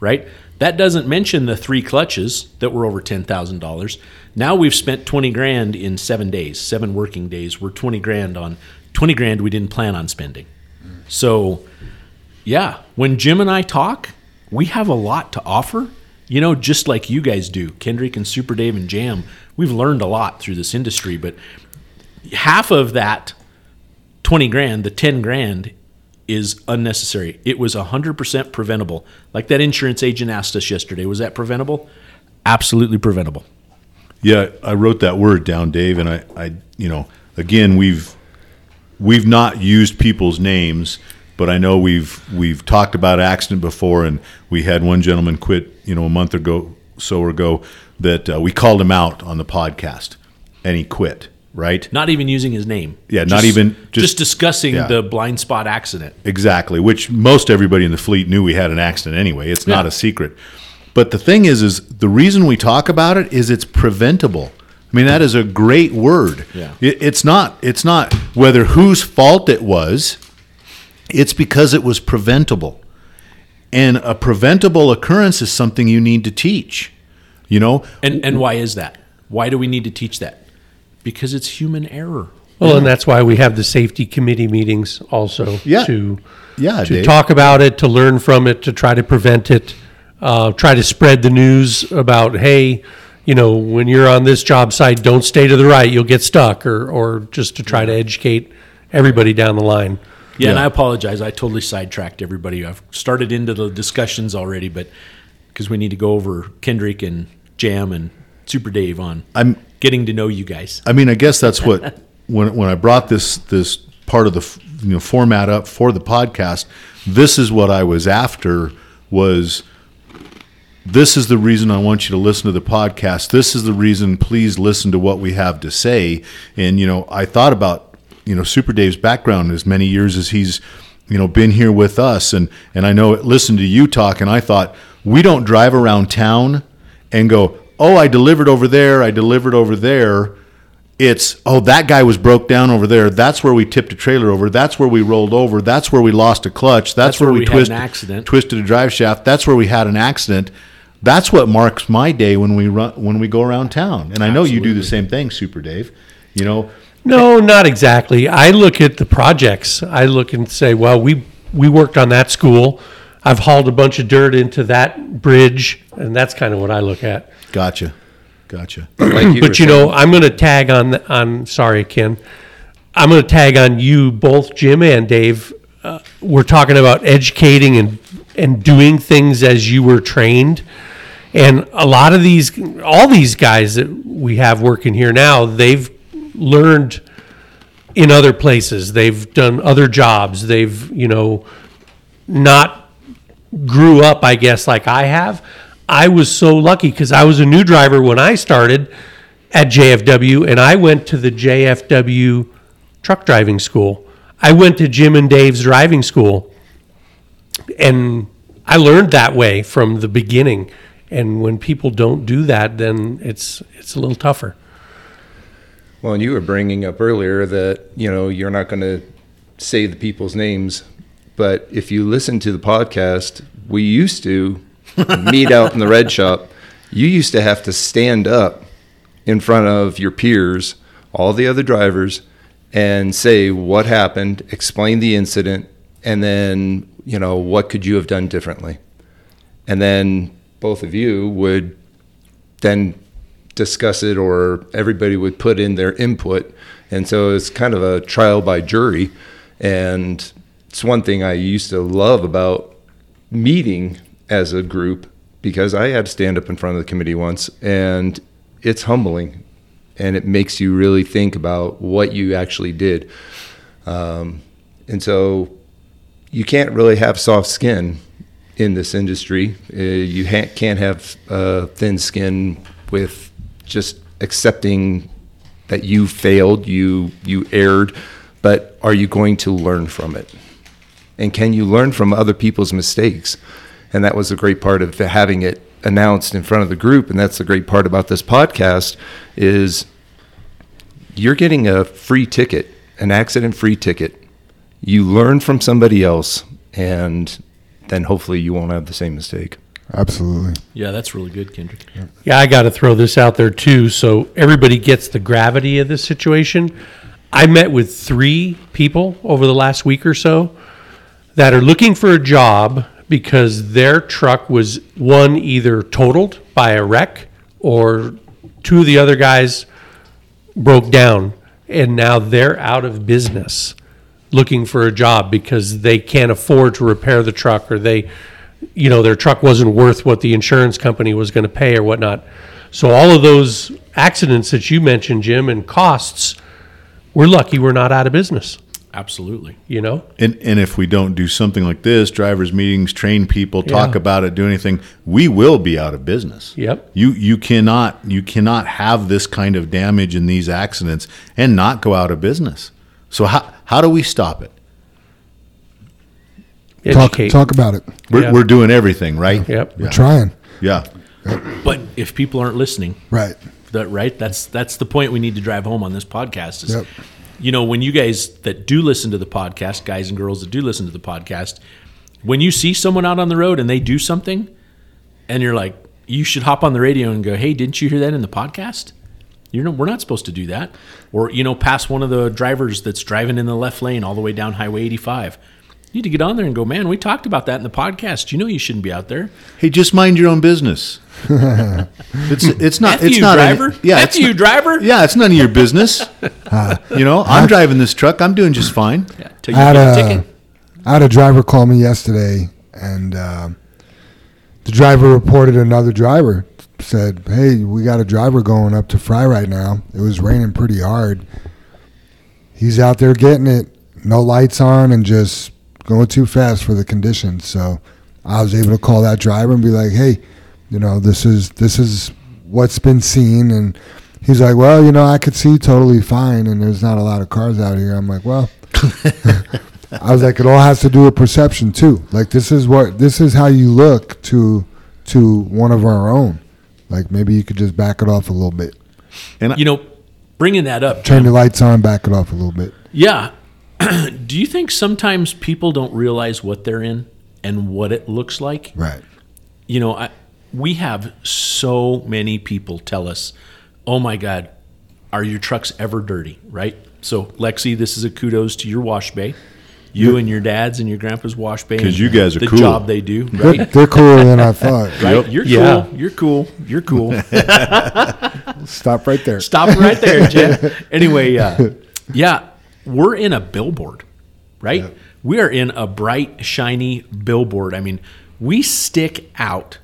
right? That doesn't mention the three clutches that were over ten thousand dollars. Now we've spent twenty grand in seven days, seven working days. We're twenty grand on twenty grand we didn't plan on spending. So, yeah, when Jim and I talk, we have a lot to offer. You know, just like you guys do, Kendrick and Super Dave and Jam. We've learned a lot through this industry, but half of that 20 grand, the 10 grand is unnecessary. It was 100% preventable. Like that insurance agent asked us yesterday, was that preventable? Absolutely preventable. Yeah, I wrote that word down, Dave, and I, I, you know, again, we've we've not used people's names, but I know we've we've talked about accident before, and we had one gentleman quit, you know, a month ago, so ago, that uh, we called him out on the podcast, and he quit. Right? Not even using his name. Yeah, not even- just, just- discussing yeah. the blind spot accident. Exactly, which most everybody in the fleet knew we had an accident anyway. It's not a secret. But the thing is, is the reason we talk about it is it's preventable. I mean, that is a great word. Yeah. It, it's not. It's not whether whose fault it was. It's because it was preventable, and a preventable occurrence is something you need to teach. You know, And and why is that? Why do we need to teach that? Because it's human error. Well, and that's why we have the safety committee meetings also Yeah. to Yeah, to Dave. talk about it, to learn from it, to try to prevent it, uh, try to spread the news about hey, you know, when you're on this job site, don't stay to the right, you'll get stuck, or or just to try to educate everybody down the line. Yeah, and I apologize. I totally sidetracked everybody. I've started into the discussions already, but because we need to go over Kendrick and Jam and Super Dave on I'm getting to know you guys. I mean, I guess that's what <laughs> when when I brought this this part of the you know format up for the podcast. This is what I was after was. This is the reason I want you to listen to the podcast. This is the reason. Please listen to what we have to say. And you know, I thought about you know Super Dave's background as many years as he's you know been here with us, and and I know listened to you talk, and I thought we don't drive around town and go, oh, I delivered over there, I delivered over there. It's oh that guy was broke down over there. That's where we tipped a trailer over. That's where we rolled over. That's where we lost a clutch. That's, That's where where, we, we had twist, an accident. twisted a drive shaft. That's where we had an accident. That's what marks my day when we run when we go around town. And I know you do the same thing, Super Dave. You know, No, not exactly. I look at the projects. I look and say, well, we we worked on that school. I've hauled a bunch of dirt into that bridge, and that's kind of what I look at. gotcha, gotcha. <clears throat> Like you but you know, I'm going to tag on on. Sorry, Ken. I'm going to tag on you both, Jim and Dave. Uh, we're talking about educating and and doing things as you were trained. And a lot of these, all these guys that we have working here now, they've learned in other places. They've done other jobs. They've, you know, not grew up, I guess, like I have. I was so lucky because I was a new driver when I started at JFW, and I went to the JFW truck driving school. I went to Jim and Dave's driving school, and I learned that way from the beginning. And when people don't do that, then it's it's a little tougher. Well, and you were bringing up earlier that, you know, you're not going to say the people's names, but if you listen to the podcast, we used to <laughs> meet out in the red shop. You used to have to stand up in front of your peers, all the other drivers, and say what happened, explain the incident, and then, you know, what could you have done differently? And then both of you would then discuss it or everybody would put in their input. And so it's kind of a trial by jury. And it's one thing I used to love about meeting as a group because I had to stand up in front of the committee once and it's humbling and it makes you really think about what you actually did. Um, and so you can't really have soft skin in this industry. Uh, you ha- can't have uh, thin skin with just accepting that you failed, you you erred, but are you going to learn from it? And can you learn from other people's mistakes? And that was a great part of having it announced in front of the group and that's the great part about this podcast is you're getting a free ticket, an accident free ticket. You learn from somebody else and then hopefully you won't have the same mistake. Absolutely. Yeah, that's really good, Kendrick. Yeah, I got to throw this out there too, so everybody gets the gravity of this situation. I met with three people over the last week or so that are looking for a job because their truck was one either totaled by a wreck or two of the other guys broke down and now they're out of business looking for a job because they can't afford to repair the truck or they you know their truck wasn't worth what the insurance company was going to pay or whatnot so all of those accidents that you mentioned jim and costs we're lucky we're not out of business Absolutely. you know And and if we don't do something like this, drivers meetings, train people, talk Yeah. about it, do anything, we will be out of business. Yep. You you cannot you cannot have this kind of damage in these accidents and not go out of business. So how how do we stop it? Talk, educate talk about it. We're, Yeah. we're doing everything, right? yep We're trying. Yeah. But if people aren't listening, Right. that right, that's that's the point we need to drive home on this podcast. Is Yep. you know when you guys that do listen to the podcast, guys and girls that do listen to the podcast, when you see someone out on the road and they do something, and you're like, you should hop on the radio and go, hey, didn't you hear that in the podcast? You know, we're not supposed to do that. Or you know, pass one of the drivers that's driving in the left lane all the way down Highway 85. You need to get on there and go, man. We talked about that in the podcast. You know, you shouldn't be out there. Hey, just mind your own business. <laughs> it's it's not F it's you, not driver. Any, yeah, F it's you, not- driver. Yeah, it's none of your business. <laughs> you know, I'm driving this truck. I'm doing just fine. Yeah, till you I had get a a, ticket. Had a driver call me yesterday, and uh, the driver reported another driver. Said, "Hey, we got a driver going up to Fry right now. It was raining pretty hard. He's out there getting it, no lights on, and just going too fast for the conditions." So I was able to call that driver and be like, "Hey, you know, this is this is what's been seen." And he's like, "Well, you know, I could see totally fine, and there's not a lot of cars out here." I'm like, "Well." <laughs> I was like, it all has to do with perception too. Like this is what this is how you look to to one of our own. Like maybe you could just back it off a little bit, And You know, bringing that up, turn Jim, the lights on, back it off a little bit. yeah. <clears throat> Do you think sometimes people don't realize what they're in and what it looks like? Right. You know, I, we have so many people tell us, "Oh my God, are your trucks ever dirty?" Right. So, Lexi, this is a kudos to your wash bay. You and your dad's and your grandpa's wash bay. Because you guys are the cool. job they do. <laughs> They're, Right. they're cooler than I thought. <laughs> Right. You're Yeah. cool. You're cool. You're cool. <laughs> Stop right there. Stop right there, Jim. Anyway, uh, yeah, we're in a billboard, right? We are in a bright, shiny billboard. I mean, we stick out.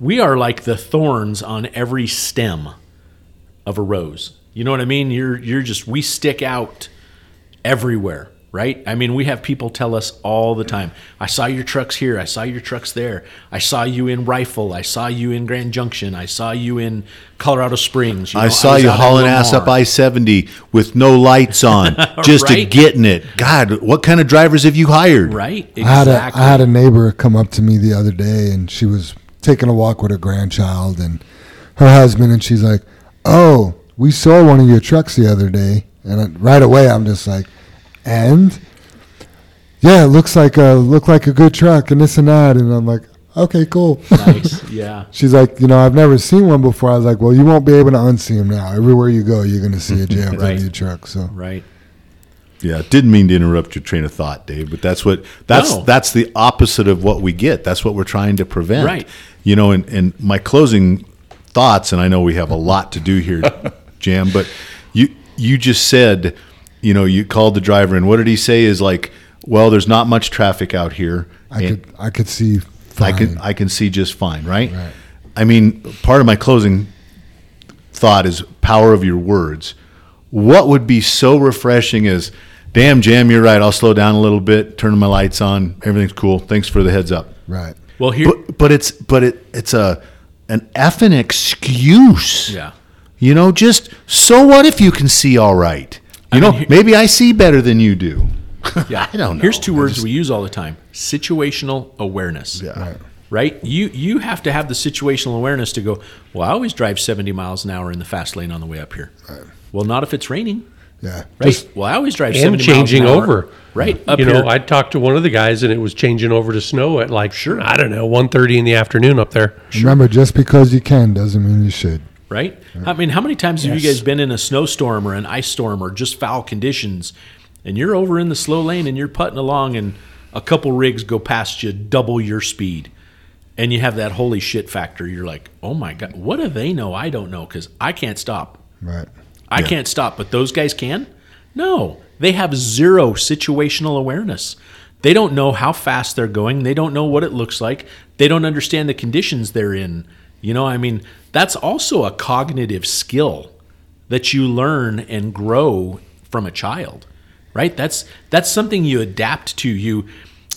We are like the thorns on every stem of a rose. You know what I mean? You're you're just we stick out everywhere, right? I mean, we have people tell us all the time, I saw your trucks here, I saw your trucks there. I saw you in Rifle, I saw you in Grand Junction, I saw you in Colorado Springs. You I saw was you hauling ass up I seventy with no lights <laughs> on, just to Right. getting it. God, what kind of drivers have you hired? Right? I had Exactly. a I had a neighbor come up to me the other day, and she was taking a walk with her grandchild and her husband, and she's like, "Oh, we saw one of your trucks the other day," and right away I'm just like, "And." Yeah, it looks like a look like a good truck and this and that, and I'm like, okay, cool. nice. <laughs> Yeah. She's like, you know, I've never seen one before. I was like, well, you won't be able to unsee them now. Everywhere you go, you're going to see a <laughs> jam Right. your truck. So Right. Yeah, didn't mean to interrupt your train of thought, Dave, but that's what that's No. that's the opposite of what we get. That's what we're trying to prevent. Right. You know, and, and my closing thoughts, and I know we have a lot to do here, <laughs> Jam. But you you just said, you know, you called the driver, and what did he say? Is like, well, there's not much traffic out here. I could I could see. I can I can see just fine, right? Right. I mean, part of my closing thought is power of your words. What would be so refreshing is, damn, Jam, you're right. I'll slow down a little bit, turn my lights on. Everything's cool. Thanks for the heads up. right. Well, here, But but it's but it it's a an effing excuse. yeah. You know, just so what if you can see all right? You I know, mean, here- maybe I see better than you do. <laughs> Yeah. I don't know. Here's two I words just- we use all the time: situational awareness. Yeah. Right. Right. You you have to have the situational awareness to go. Well, I always drive 70 miles an hour in the fast lane on the way up here. Well, not if it's raining. Yeah. Right. well, I always drive and 70 changing miles an hour. over. Right. Up you here. know, I talked to one of the guys, and it was changing over to snow at like Sure. I don't know, 1.30 in the afternoon up there. Remember, just because you can doesn't mean you should. Right? I mean, how many times have you guys been in a snowstorm or an ice storm or just foul conditions, and you're over in the slow lane and you're putting along, and a couple rigs go past you double your speed, and you have that holy shit factor. You're like, oh my god, what do they know? I don't know because I can't stop. Right. I can't stop, but those guys can? No, they have zero situational awareness. They don't know how fast they're going. They don't know what it looks like. They don't understand the conditions they're in. You know, I mean, that's also a cognitive skill that you learn and grow from a child. Right? That's that's something you adapt to. You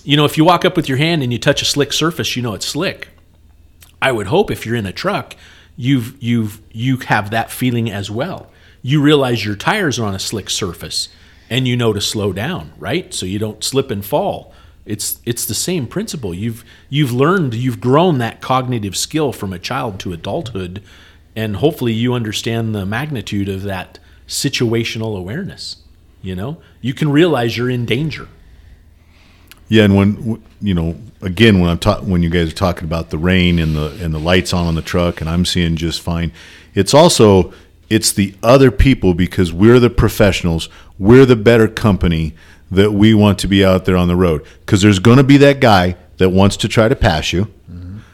you know, if you walk up with your hand and you touch a slick surface, you know it's slick. I would hope if you're in a truck, you've you've you have that feeling as well. You realize your tires are on a slick surface and you know to slow down, right? So you don't slip and fall. It's it's the same principle. You've you've learned, you've grown that cognitive skill from a child to adulthood and hopefully you understand the magnitude of that situational awareness, you know? You can realize you're in danger. Yeah, and when you know, again, when I'm ta- when you guys are talking about the rain and the and the lights on on the truck, and I'm seeing just fine. It's also it's the other people because we're the professionals, we're the better company that we want to be out there on the road. Because there's going to be that guy that wants to try to pass you.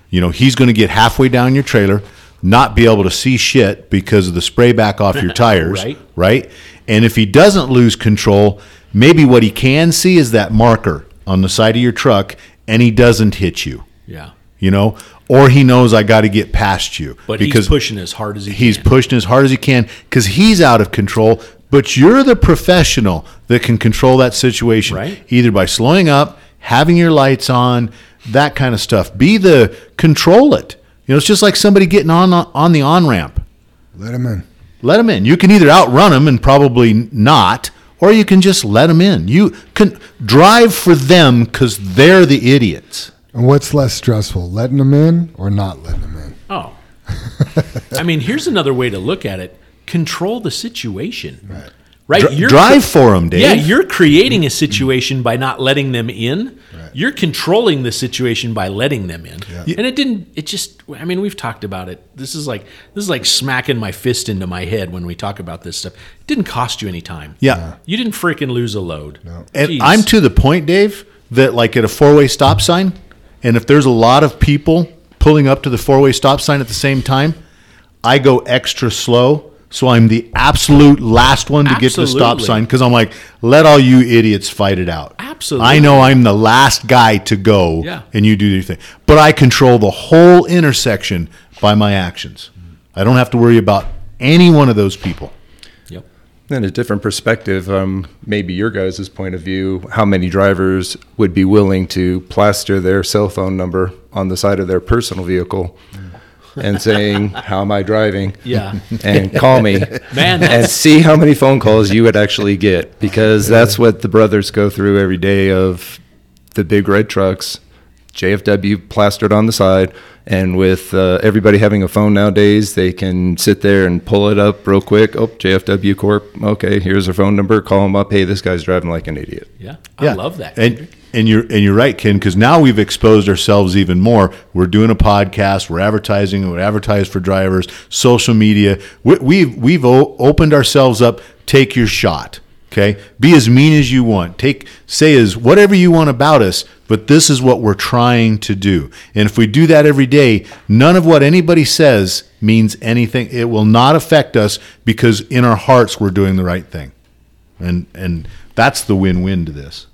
You know, he's going to get halfway down your trailer, not be able to see shit because of the spray back off your <laughs> tires, Right. right? And if he doesn't lose control, maybe what he can see is that marker on the side of your truck and he doesn't hit you, Yeah. you know? Or he knows I got to get past you But he's pushing as hard as he he's can. pushing as hard as he can because he's out of control. But you're the professional that can control that situation, Right. either by slowing up, having your lights on, that kind of stuff. Be the control it. You know, it's just like somebody getting on on the on ramp. Let them in. Let them in. You can either outrun them and probably not, or you can just let them in. You can drive for them because they're the idiots. And what's less stressful, letting them in or not letting them in? Oh. <laughs> I mean, here's another way to look at it. Control the situation. Right. Right. Dri- drive them, Dave. Yeah, you're creating a situation by not letting them in. You're controlling the situation by letting them in. And it didn't it just I mean, we've talked about it. This is like this is like smacking my fist into my head when we talk about this stuff. It didn't cost you any time. Yeah. You didn't freaking lose a load. No. And Jeez. I'm to the point, Dave, that like at a four way stop sign, and if there's a lot of people pulling up to the four way stop sign at the same time, I go extra slow. So I'm the absolute last one to get to the stop sign because I'm like, let all you idiots fight it out. Absolutely. I know I'm the last guy to go, Yeah. and you do your thing. But I control the whole intersection by my actions. I don't have to worry about any one of those people. Yep. In a different perspective, um, maybe your guys' point of view, how many drivers would be willing to plaster their cell phone number on the side of their personal vehicle and saying, How am I driving? Yeah. And call me. <laughs> Man, and see how many phone calls you would actually get because that's what the brothers go through every day of the big red trucks jfw plastered on the side and with uh, everybody having a phone nowadays they can sit there and pull it up real quick oh jfw corp okay here's their phone number call them up hey this guy's driving like an idiot yeah. I love that. And and you're and you're right, Ken, because now we've exposed ourselves even more. We're doing a podcast. We're advertising. We're advertised for drivers, social media. We, we've we've o- opened ourselves up. Take your shot. Okay? Be as mean as you want. Take say as whatever you want about us, but this is what we're trying to do. And if we do that every day, none of what anybody says means anything. It will not affect us because in our hearts we're doing the right thing. And and that's the win-win to this.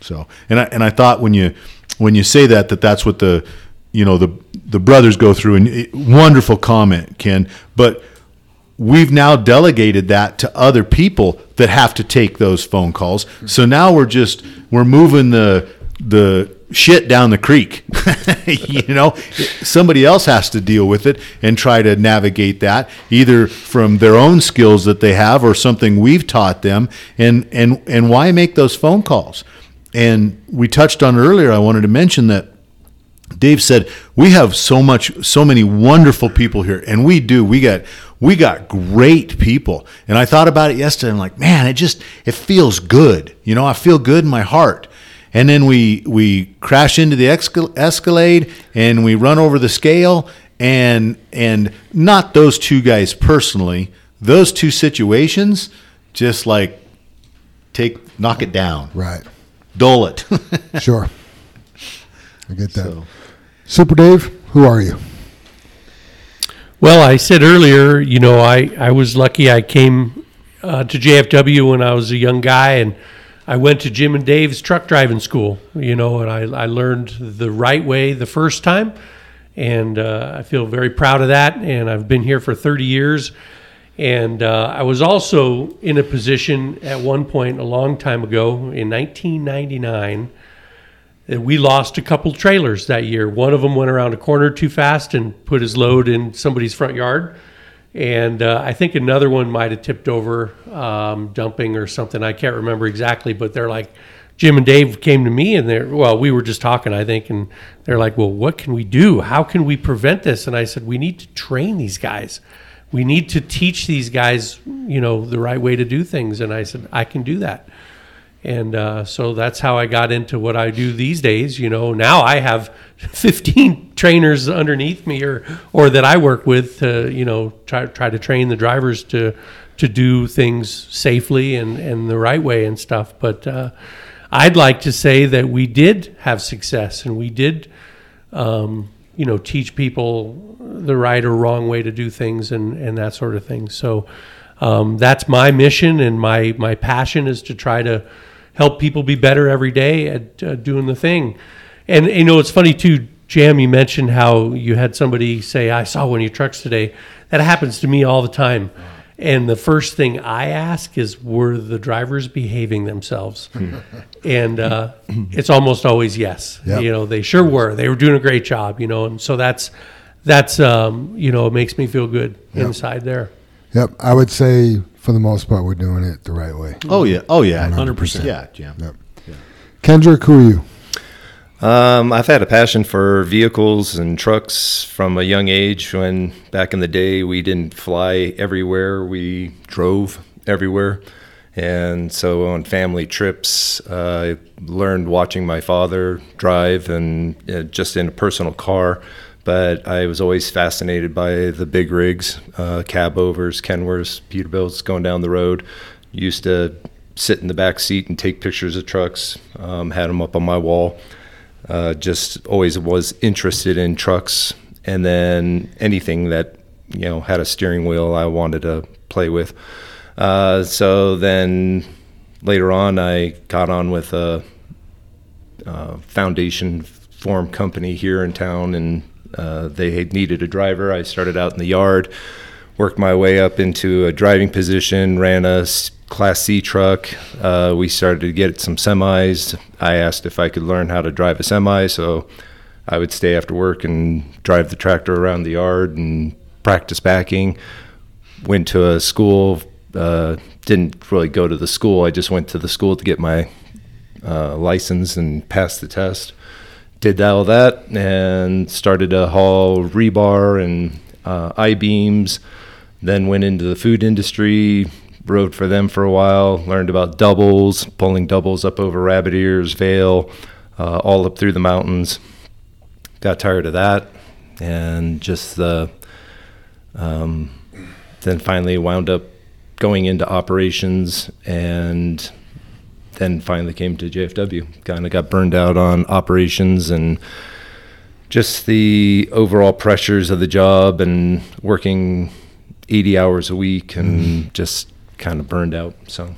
So, and I and I thought when you when you say that that that's what the you know the the brothers go through and wonderful comment, Ken, but we've now delegated that to other people that have to take those phone calls. So now we're just we're moving the the shit down the creek. <laughs> you know, somebody else has to deal with it and try to navigate that either from their own skills that they have or something we've taught them. And and and why make those phone calls? And we touched on earlier. I wanted to mention that Dave said we have so much, so many wonderful people here, and we do. We got we got great people, and I thought about it yesterday. I'm like, man, it just it feels good. You know, I feel good in my heart. And then we we crash into the Escalade, and we run over the scale, and and not those two guys personally, those two situations, just like take knock it down, Right. Dull it. <laughs> Sure. I get that. So- Super Dave, who are you? Well, I said earlier, you know, I, I was lucky. I came uh, to JFW when I was a young guy, and I went to Jim and Dave's truck driving school, you know, and I, I learned the right way the first time. And uh, I feel very proud of that. And I've been here for 30 years. And uh, I was also in a position at one point a long time ago in 1999 that we lost a couple trailers that year. One of them went around a corner too fast and put his load in somebody's front yard. And uh, I think another one might have tipped over, um, dumping or something. I can't remember exactly, but they're like, Jim and Dave came to me and they're, well, we were just talking, I think, and they're like, well, what can we do? How can we prevent this? And I said, we need to train these guys. We need to teach these guys, you know, the right way to do things. And I said, I can do that and uh, so that's how I got into what I do these days. You know, now I have <laughs> 15 trainers underneath me, or or that I work with to you know try try to train the drivers to to do things safely and and the right way and stuff. But uh, I'd like to say that we did have success, and we did. Um, you know, teach people the right or wrong way to do things and, and that sort of thing. So um, that's my mission and my, my passion is to try to help people be better every day at uh, doing the thing. And you know, it's funny too, Jam. You mentioned how you had somebody say, "I saw one of your trucks today." That happens to me all the time. And the first thing I ask is, "Were the drivers behaving themselves?" <laughs> and uh, it's almost always yes. Yep. You know, they sure were. They were doing a great job. You know, and so that's that's um, you know, it makes me feel good inside there. Yep. I would say for the most part we're doing it the right way. oh yeah, oh yeah, 100%. Yeah, Jim. Yep. Kendrick, who are you? Um, I've had a passion for vehicles and trucks from a young age. When back in the day, we didn't fly everywhere; we drove everywhere. And so on family trips, uh, I learned watching my father drive and uh, just in a personal car. But I was always fascinated by the big rigs, uh, cab overs, Kenworths, Peterbilts going down the road. Used to sit in the back seat and take pictures of trucks. Um, had them up on my wall uh, just always was interested in trucks and then anything that you know had a steering wheel I wanted to play with. Uh, so then later on, I got on with a, uh foundation form company here in town, and uh, they needed a driver. I started out in the yard, worked my way up into a driving position, ran a Class C truck. Uh, we started to get some semis. I asked if I could learn how to drive a semi, so I would stay after work and drive the tractor around the yard and practice backing. Went to a school. Uh, didn't really go to the school. I just went to the school to get my uh, license and pass the test. Did all that and started to haul rebar and uh, I beams. Then went into the food industry, rode for them for a while, learned about doubles, pulling doubles up over Rabbit Ears, Vail, uh, all up through the mountains. Got tired of that and just the, um, then finally wound up going into operations and then finally came to JFW. Kind of got burned out on operations and just the overall pressures of the job and working 80 hours a week and just kind of burned out. So,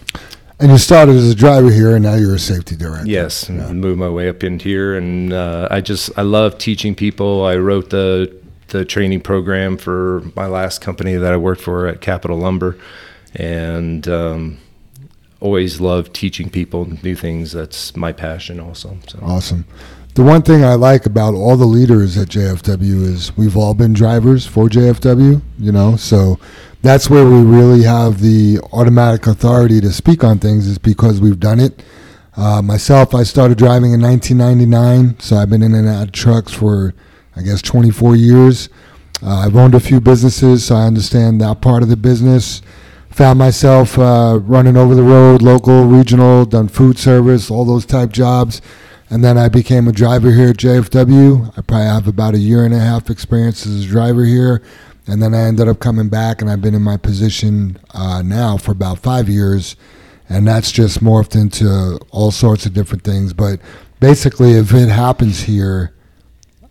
And you started as a driver here, and now you're a safety director. yes, and moved my way up in here. And uh, I just, I love teaching people. I wrote the, the training program for my last company that I worked for at Capital Lumber. And, um, always love teaching people new things. That's my passion also. So. Awesome. The one thing I like about all the leaders at JFW is we've all been drivers for JFW, you know, so that's where we really have the automatic authority to speak on things is because we've done it. Uh, myself, I started driving in 1999, so I've been in and out of trucks for, I guess, 24 years. Uh, I've owned a few businesses, so I understand that part of the business. Found myself uh, running over the road, local, regional, done food service, all those type jobs. And then I became a driver here at JFW. I probably have about a year and a half experience as a driver here. And then I ended up coming back, and I've been in my position uh, now for about five years. And that's just morphed into all sorts of different things. But basically, if it happens here,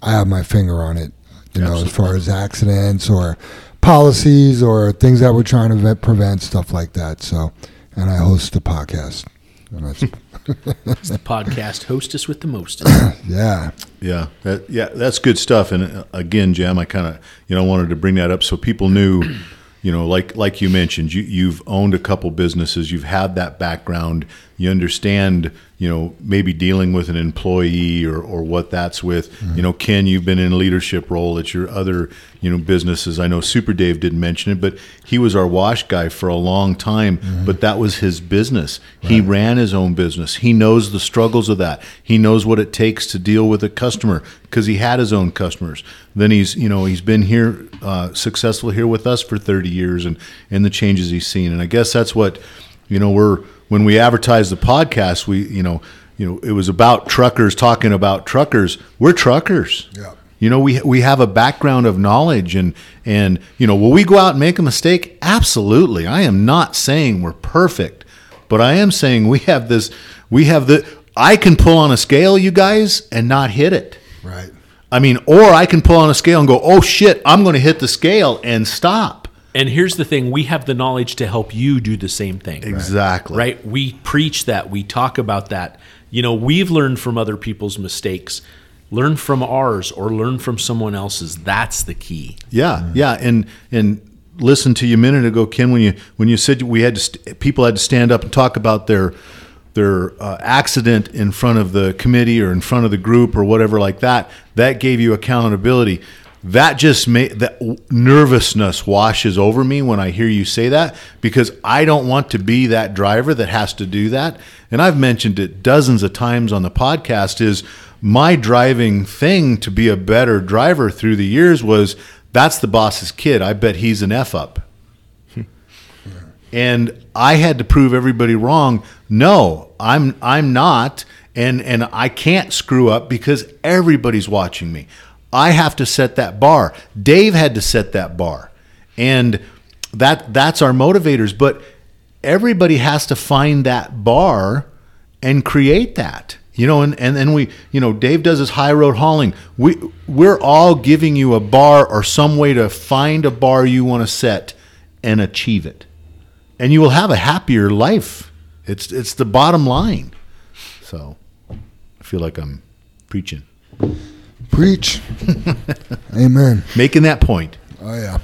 I have my finger on it, you know, as far as accidents or policies or things that we're trying to prevent, stuff like that. So, and I host a podcast. And that's, It's the podcast hostess with the most. <coughs> yeah. Yeah, that, yeah, that's good stuff. And uh, again, Jam, I kind of you know wanted to bring that up so people knew, you know, like like you mentioned, you you've owned a couple businesses, you've had that background, you understand, you know, maybe dealing with an employee or or what that's with. You know, Ken, you've been in a leadership role at your other you know businesses. I know Super Dave didn't mention it, but he was our wash guy for a long time. But that was his business. He ran his own business. He knows the struggles of that. He knows what it takes to deal with a customer because he had his own customers. Then he's you know he's been here uh, successful here with us for 30 years and and the changes he's seen. And I guess that's what you know we're when we advertise the podcast we you know you know it was about truckers talking about truckers. We're truckers. Yeah. You know, we we have a background of knowledge and and you know, will we go out and make a mistake? Absolutely. I am not saying we're perfect, but I am saying we have this we have the I can pull on a scale, you guys, and not hit it. Right. I mean, or I can pull on a scale and go, "Oh shit, I'm going to hit the scale and stop." And here's the thing we have the knowledge to help you do the same thing. Exactly. Right? We preach that. We talk about that. You know, we've learned from other people's mistakes. Learn from ours or learn from someone else's. That's the key. Yeah, yeah, and and listen to you a minute ago, Ken, when you when you said we had to st- people had to stand up and talk about their their uh, accident in front of the committee or in front of the group or whatever like that. That gave you accountability. That just made that nervousness washes over me when I hear you say that because I don't want to be that driver that has to do that. And I've mentioned it dozens of times on the podcast. Is my driving thing to be a better driver through the years was that's the boss's kid. I bet he's an F up. Hmm. and I had to prove everybody wrong. No, I'm I'm not and and I can't screw up because everybody's watching me. I have to set that bar. Dave had to set that bar. And that that's our motivators, but everybody has to find that bar and create that you know and, and then we you know dave does his high road hauling. We we're all giving you a bar or some way to find a bar you want to set and achieve it. And you will have a happier life. It's it's the bottom line. So i feel like i'm preaching Preach. <laughs> Amen. making that point Oh yeah.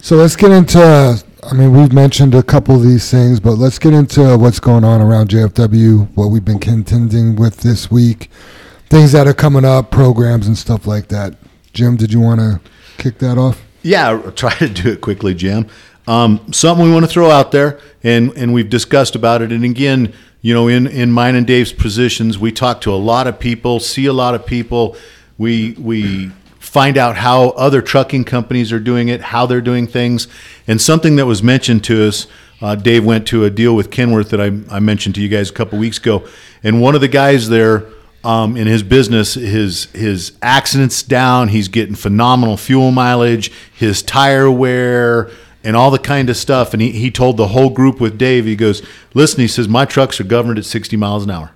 So let's get into. I mean, we've mentioned a couple of these things, but let's get into what's going on around JFW, what we've been contending with this week, things that are coming up, programs and stuff like that. Jim, did you want to kick that off? Yeah, I'll try to do it quickly, Jim. Um, something we want to throw out there, and and we've discussed about it. And again, you know, in in mine and Dave's positions, we talk to a lot of people, see a lot of people. We we find out how other trucking companies are doing it, how they're doing things, and something that was mentioned to us. Uh, Dave went to a deal with Kenworth that I, I mentioned to you guys a couple weeks ago, and one of the guys there um, in his business, his his accidents down. He's getting phenomenal fuel mileage. His tire wear and all the kind of stuff. And he, he told the whole group with Dave, he goes, listen, he says, my trucks are governed at 60 miles an hour.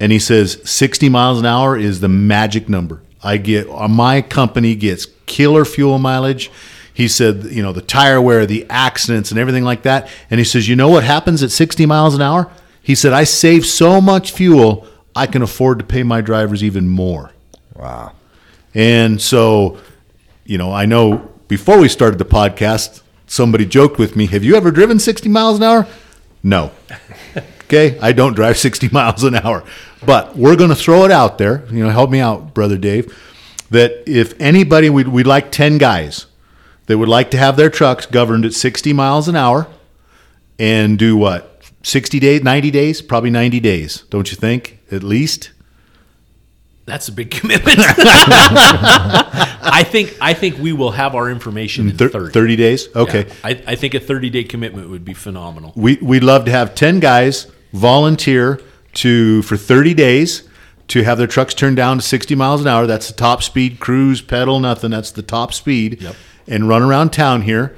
And he says 60 miles an hour is the magic number. I get uh, my company gets killer fuel mileage. He said, you know, the tire wear, the accidents, and everything like that. And he says, you know what happens at 60 miles an hour? He said, I save so much fuel, I can afford to pay my drivers even more. Wow. And so, you know, I know before we started the podcast, somebody joked with me, Have you ever driven 60 miles an hour? No. <laughs> Okay, I don't drive <laughs> 60 miles an hour. But we're going to throw it out there. You know, help me out, Brother Dave. That if anybody, we'd, we'd like 10 guys that would like to have their trucks governed at 60 miles an hour and do what? 60 days, 90 days? Probably 90 days, don't you think? At least? That's a big <laughs> commitment. I think I think we will have our information in 30. 30 days? Okay. Yeah. I, I think a 30 day commitment would be phenomenal. we we'd love to have 10 guys volunteer to for 30 days to have their trucks turned down to 60 miles an hour that's the top speed cruise pedal nothing that's the top speed Yep. and run around town here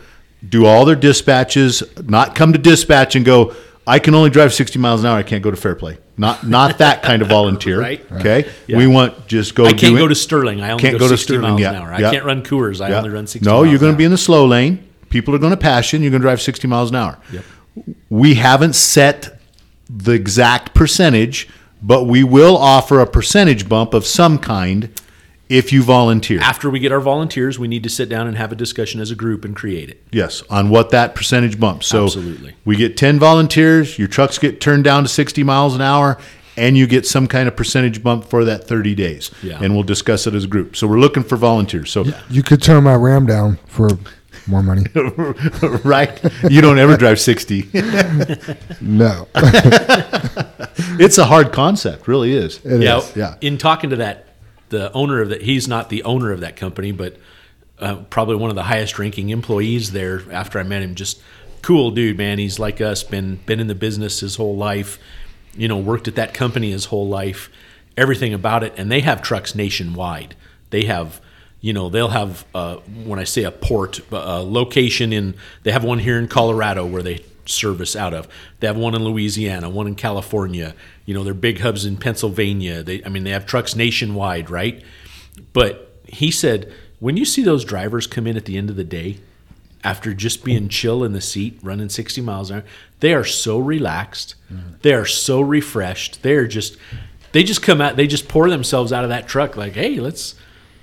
do all their dispatches not come to dispatch and go i can only drive 60 miles an hour i can't go to fairplay not not that kind of <laughs> volunteer Right. okay Yeah. we want just go I can't go it. to Sterling. I only Can't go, go to Sterling, miles yeah, an hour. I yeah. can't run Coors. I only run 60 No, you're going to be in the slow lane. People are going to pass you, and you're going to drive 60 miles an hour. Yep. We haven't set the exact percentage, but we will offer a percentage bump of some kind if you volunteer. After we get our volunteers, we need to sit down and have a discussion as a group and create it. Yes, on what that percentage bump. So Absolutely. we get 10 volunteers, your trucks get turned down to 60 miles an hour, and you get some kind of percentage bump for that 30 days. Yeah. And we'll discuss it as a group. So we're looking for volunteers. So You could turn my Ram down for more money. <laughs> right, you don't ever drive 60. <laughs> No. <laughs> it's a hard concept, really is. It yeah, is. yeah. In talking to that, the owner of that, he's not the owner of that company, but uh, probably one of the highest ranking employees there. After I met him, just cool dude, man. He's like us, been been in the business his whole life. You know, worked at that company his whole life. Everything about it, and they have trucks nationwide. They have. You know they'll have uh, when I say a port, a location in. They have one here in Colorado where they service out of. They have one in Louisiana, one in California. You know, they're big hubs in Pennsylvania. They, I mean, they have trucks nationwide, right? But he said, when you see those drivers come in at the end of the day, after just being chill in the seat, running 60 miles an hour, they are so relaxed. They are so refreshed. They're just, they just come out, they just pour themselves out of that truck like, hey, let's,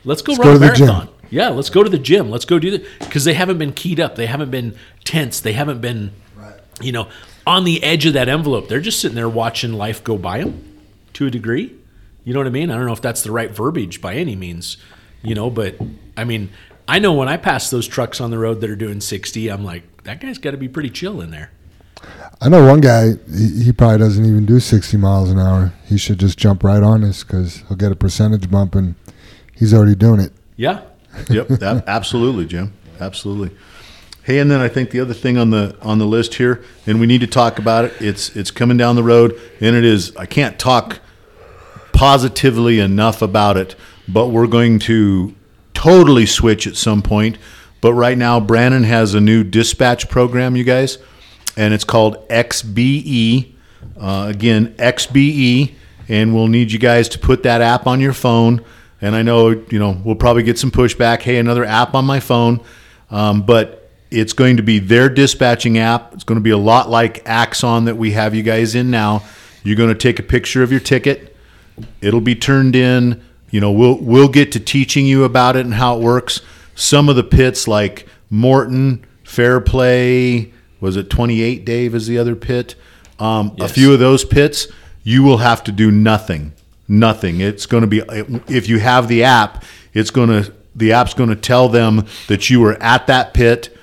let's go Let's run go a to the gym. marathon. Yeah, let's go to the gym. Let's go do that because they haven't been keyed up. They haven't been tense. They haven't been, you know, on the edge of that envelope. They're just sitting there watching life go by them to a degree. You know what I mean? I don't know if that's the right verbiage by any means, you know, but I mean, I know when I pass those trucks on the road that are doing 60, I'm like, that guy's got to be pretty chill in there. I know one guy, he, he probably doesn't even do 60 miles an hour. He should just jump right on this because he'll get a percentage bump and he's already doing it. Yeah. yep, <laughs> that, absolutely, Jim. Absolutely. Hey, and then I think the other thing on the on the list here, and we need to talk about it. It's it's coming down the road, and it is. I can't talk positively enough about it, but we're going to totally switch at some point. But right now, Brannon has a new dispatch program, you guys, and it's called XBE. Uh, again, XBE, and we'll need you guys to put that app on your phone. And I know, you know, we'll probably get some pushback. Hey, another app on my phone, um, but it's going to be their dispatching app. It's going to be a lot like Axon that we have you guys in now. You're going to take a picture of your ticket. It'll be turned in. You know, we'll we'll get to teaching you about it and how it works. Some of the pits like Morton, Fairplay, was it 28 Dave is the other pit. Um, A few of those pits, you will have to do nothing. Nothing. It's going to be if you have the app, it's going to the app's going to tell them that you were at that pit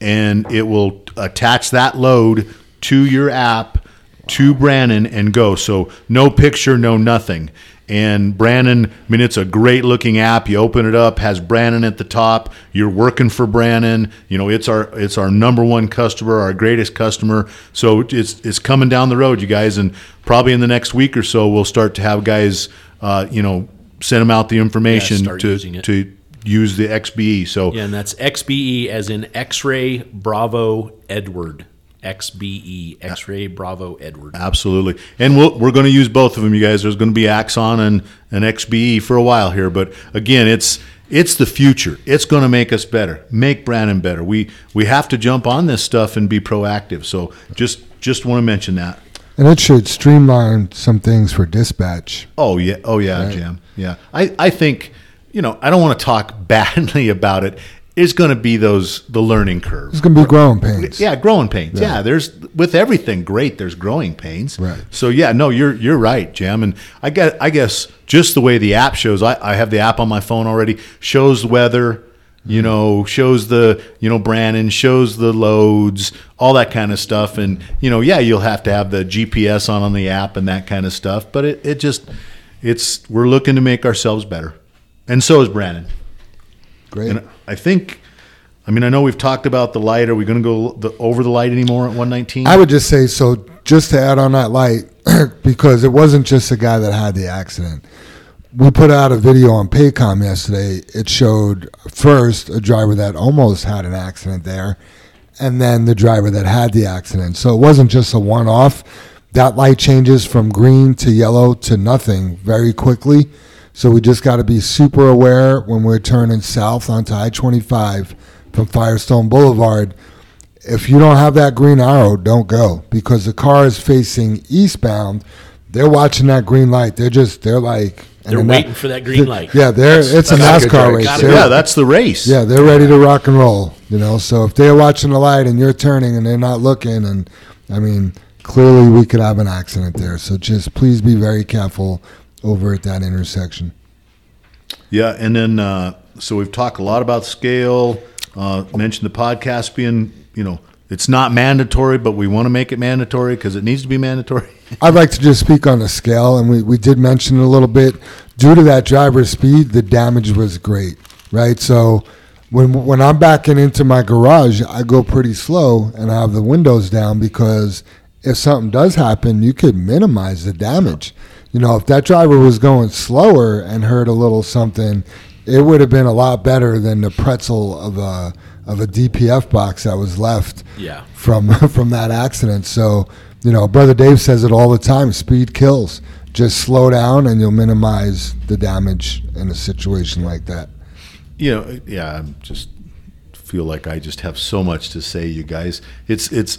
and it will attach that load to your app to Brannon and go. So no picture, no nothing. And Brannon, I mean, it's a great looking app. You open it up, has Brannon at the top. You're working for Brannon. You know, it's our it's our number one customer, our greatest customer. So it's it's coming down the road, you guys, and probably in the next week or so, we'll start to have guys, uh, you know, send them out the information start to to use the XBE. So Yeah, and that's XBE as in X-ray Bravo Edward. XBE X-ray Bravo Edward. Absolutely, and we'll, we're going to use both of them, you guys. There's going to be Axon and an XBE for a while here, but again, it's it's the future. It's going to make us better, make Brannon better. We we have to jump on this stuff and be proactive. So just just want to mention that. And it should streamline some things for dispatch. Oh yeah, oh yeah, Right. Jim. Yeah, I I think you know I don't want to talk <laughs> badly about it. It's going to be those the learning curve. It's going to be growing pains. Yeah, growing pains. Yeah, there's with everything great. There's growing pains. Right. So yeah, no, you're you're right, Jim. And I get I guess just the way the app shows. I, I have the app on my phone already. Shows the weather. You know, shows the you know Brannon shows the loads, all that kind of stuff. And you know, yeah, you'll have to have the GPS on on the app and that kind of stuff. But it, it just it's we're looking to make ourselves better, and so is Brannon. Great. And I think, I mean, I know we've talked about the light. Are we going to go the, over the light anymore at 119? I would just say so. Just to add on that light, <clears throat> because it wasn't just the guy that had the accident. We put out a video on Paycom yesterday. It showed first a driver that almost had an accident there, and then the driver that had the accident. So it wasn't just a one-off. That light changes from green to yellow to nothing very quickly. So we just got to be super aware when we're turning south onto I-25 from Firestone Boulevard if you don't have that green arrow, don't go because the car is facing eastbound. They're watching that green light. They're just they're like and They're then waiting for that green light. Yeah, they're it's a That's a NASCAR drive. race. Yeah, that's the race. yeah, they're ready to rock and roll. You know, so if they're watching the light and you're turning and they're not looking, and I mean, clearly we could have an accident there. So just please be very careful over at that intersection. Yeah, and then uh, so we've talked a lot about scale. Uh, mentioned the podcast being, you know, it's not mandatory, but we want to make it mandatory because it needs to be mandatory. <laughs> I'd like to just speak on the scale, and we, we did mention it a little bit. Due to that driver's speed, the damage was great, right? So when when I'm backing into my garage, I go pretty slow and I have the windows down because if something does happen, you could minimize the damage. You know, if that driver was going slower and heard a little something, it would have been a lot better than the pretzel of a of a DPF box that was left Yeah. from <laughs> from that accident. So, you know, brother Dave says it all the time: speed kills. Just slow down, and you'll minimize the damage in a situation like that. you know, yeah, I'm just feel like I just have so much to say, you guys. It's it's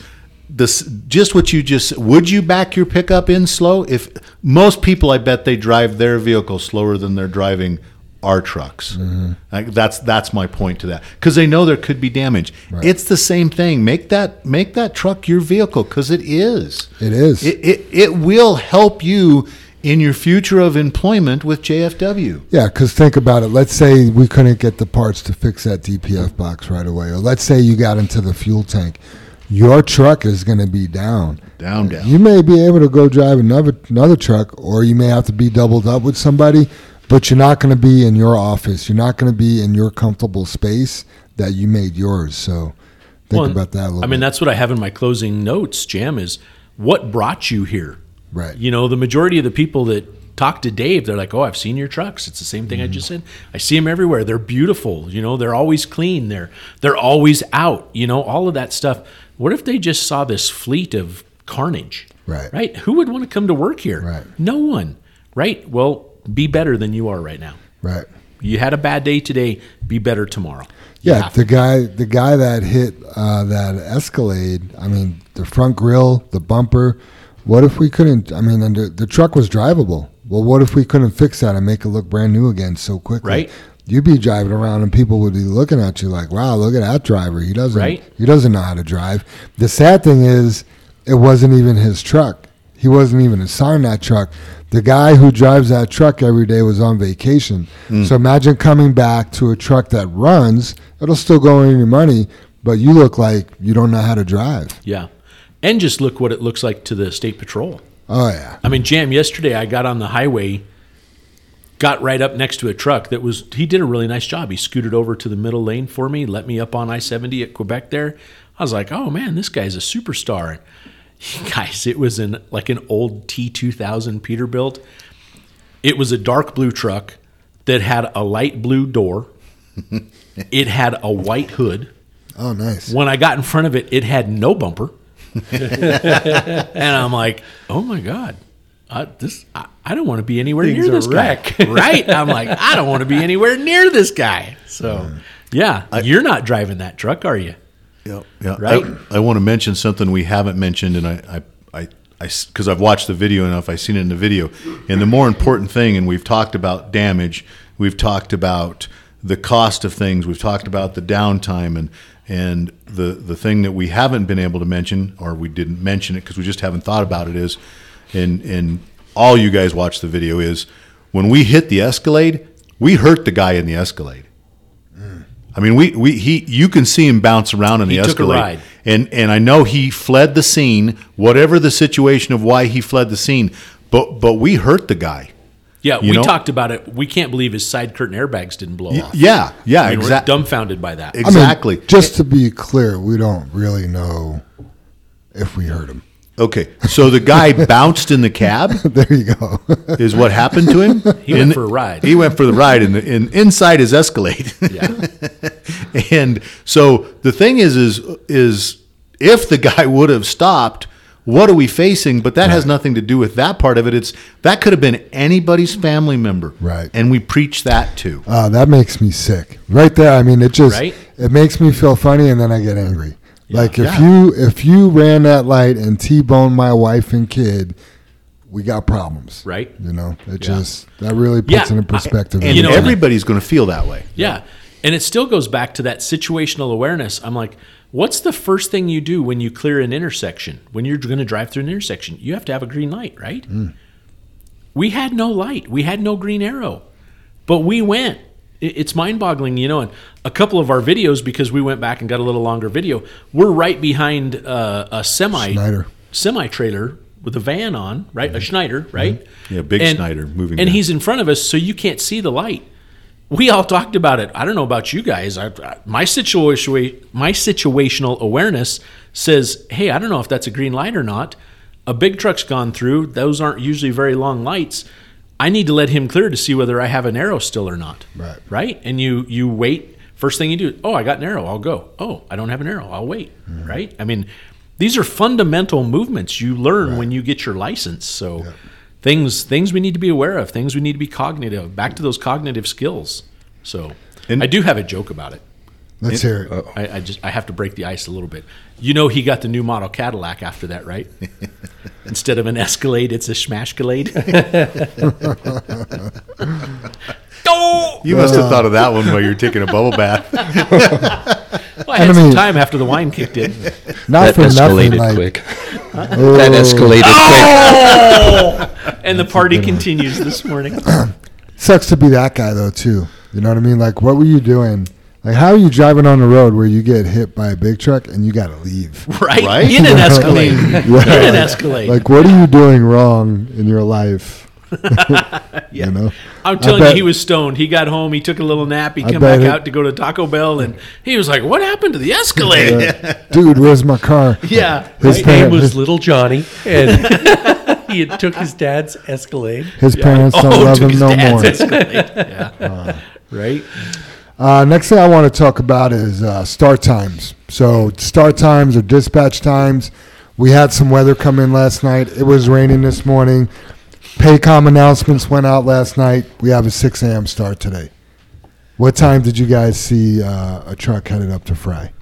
this just what you just would you back your pickup in slow? If most people, I bet they drive their vehicle slower than they're driving our trucks. Mm-hmm. Like, that's that's my point to that because they know there could be damage. It's the same thing. Make that make that truck your vehicle because it is. It is. It, it it will help you in your future of employment with JFW. Yeah, because think about it. Let's say we couldn't get the parts to fix that DPF box right away, or let's say you got into the fuel tank. Your truck is going to be down. Down, down. You may be able to go drive another another truck, or you may have to be doubled up with somebody, but you're not going to be in your office. You're not going to be in your comfortable space that you made yours. So think Well, about that a little I mean, bit. that's what I have in my closing notes, Jam, is what brought you here? Right. You know, the majority of the people that talk to Dave, they're like, oh, I've seen your trucks. It's the same thing I mm-hmm. just said. I see them everywhere. They're beautiful. You know, they're always clean. They're, they're always out, you know, all of that stuff. What if they just saw this fleet of carnage? Right. Right. Who would want to come to work here? Right. No one. Right. Well, be better than you are right now. right. You had a bad day today. Be better tomorrow. You Yeah, the guy, the guy that hit uh, that Escalade. I mean, the front grill, the bumper. What if we couldn't? I mean, and the, the truck was drivable. Well, what if we couldn't fix that and make it look brand new again so quickly? Right. You'd be driving around and people would be looking at you like, "Wow, look at that driver. He doesn't. Right. He doesn't know how to drive." The sad thing is, it wasn't even his truck. He wasn't even assigned that truck. The guy who drives that truck every day was on vacation. Hmm. So imagine coming back to a truck that runs. It'll still go in your money, but you look like you don't know how to drive. Yeah. And just look what it looks like to the state patrol. Oh yeah, I mean, Jam, yesterday I got on the highway, got right up next to a truck that was, he did a really nice job. He scooted over to the middle lane for me, let me up on I 70 at Quebec there. I was like, oh man, this guy's a superstar. and <laughs> Guys, it was in like an old T2000 Peterbilt. It was a dark blue truck that had a light blue door <laughs> it had a white hood. Oh, nice. When I got in front of it, it had no bumper. <laughs> and I'm like, oh my God. I, this I, I don't want to be anywhere Thing's near this wreck. guy. <laughs> right? I'm like, I don't want to be anywhere near this guy. So, yeah, you're not driving that truck, are you? Yeah, yeah. Right? I, I want to mention something we haven't mentioned, and I, I, I, I, because I've watched the video enough, I've seen it in the video. And the more important thing, and we've talked about damage, we've talked about the cost of things, we've talked about the downtime, and and the the thing that we haven't been able to mention, or we didn't mention it because we just haven't thought about it, is, and and all you guys watch the video is when we hit the Escalade, we hurt the guy in the Escalade. I mean, we, we he you can see him bounce around in the He took a Escalade, ride. and and I know he fled the scene, whatever the situation of why he fled the scene, but but we hurt the guy. Yeah, You we know? talked about it. We can't believe his side curtain airbags didn't blow off. Yeah, yeah, I mean, we're exactly, dumbfounded by that. I mean, exactly. just to be clear, we don't really know if we hurt him. Okay, so the guy <laughs> bounced in the cab. there you go. Is what happened to him? <laughs> He went In- for a ride. He went for the ride, and in, inside his Escalade. Yeah. <laughs> and so the thing is, is is if the guy would have stopped, what are we facing? But that has nothing to do with that part of it. It's that could have been anybody's family member, Right. And we preach that too. Uh, that makes me sick. Right there. I mean, it just Right? it makes me feel funny, and then I get angry. Like if Yeah. you if you ran that light and t-boned my wife and kid, we got problems. Right. You know, it Yeah. just that really puts Yeah, it in I- perspective. And You know- everybody's going to feel that way. Yeah. And it still goes back to that situational awareness. I'm like, what's the first thing you do when you clear an intersection? When you're going to drive through an intersection, you have to have a green light, right? Mm. We had no light. We had no green arrow. But we went. It- It's mind boggling, you know. And a couple of our videos, because we went back and got a little longer video, we're right behind uh, a semi Schneider. semi trailer with a van on, right? A Schneider, right? Yeah, big And- Schneider moving And van. he's in front of us, so you can't see the light. We all talked about it. I don't know about you guys. I, I, my situation, my situational awareness says, "Hey, I don't know if that's a green light or not. A big truck's gone through. Those aren't usually very long lights. I need to let him clear to see whether I have an arrow still or not. Right. Right. And you you wait. First thing you do, oh, I got an arrow. I'll go. Oh, I don't have an arrow. I'll wait. Mm-hmm. Right. I mean, these are fundamental movements you learn when you get your license. So things things we need to be aware of, things we need to be cognitive. Back to those cognitive skills. So And- I do have a joke about it. Let's hear it. I, I just I have to break the ice a little bit. You know he got the new model Cadillac after that, right? <laughs> Instead of an Escalade, it's a Smashcalade. <laughs> oh! You must have thought of that one while you were taking a bubble bath. <laughs> Well, I had And I some time after the wine kicked in. Not That for nothing. escalated Like, quick. Oh. That escalated oh! quick. And the party continues this morning. <coughs> sucks to be that guy though too. You know what I mean? Like, what were you doing? Like, how are you driving on the road where you get hit by a big truck and you got to leave? <laughs> Right? Right? In an Escalade. Yeah. In an Escalade. Like, what are you doing wrong in your life? <laughs> You know, I'm I telling you, he was stoned. He got home, he took a little nap, he I came back it- out to go to Taco Bell, and he was like, "What happened to the Escalade?" Uh, dude, where's my car? yeah, His His name was Little Johnny, and <laughs> he had took his dad's Escalade. His parents don't oh, love took him his no dad's more. Escalade. Yeah, right. Uh, next thing I want to talk about is uh, start times. So start times or dispatch times. We had some weather come in last night. It was raining this morning. Paycom announcements went out last night. We have a 6 a.m. start today. What time did you guys see uh, a truck headed up to Fry?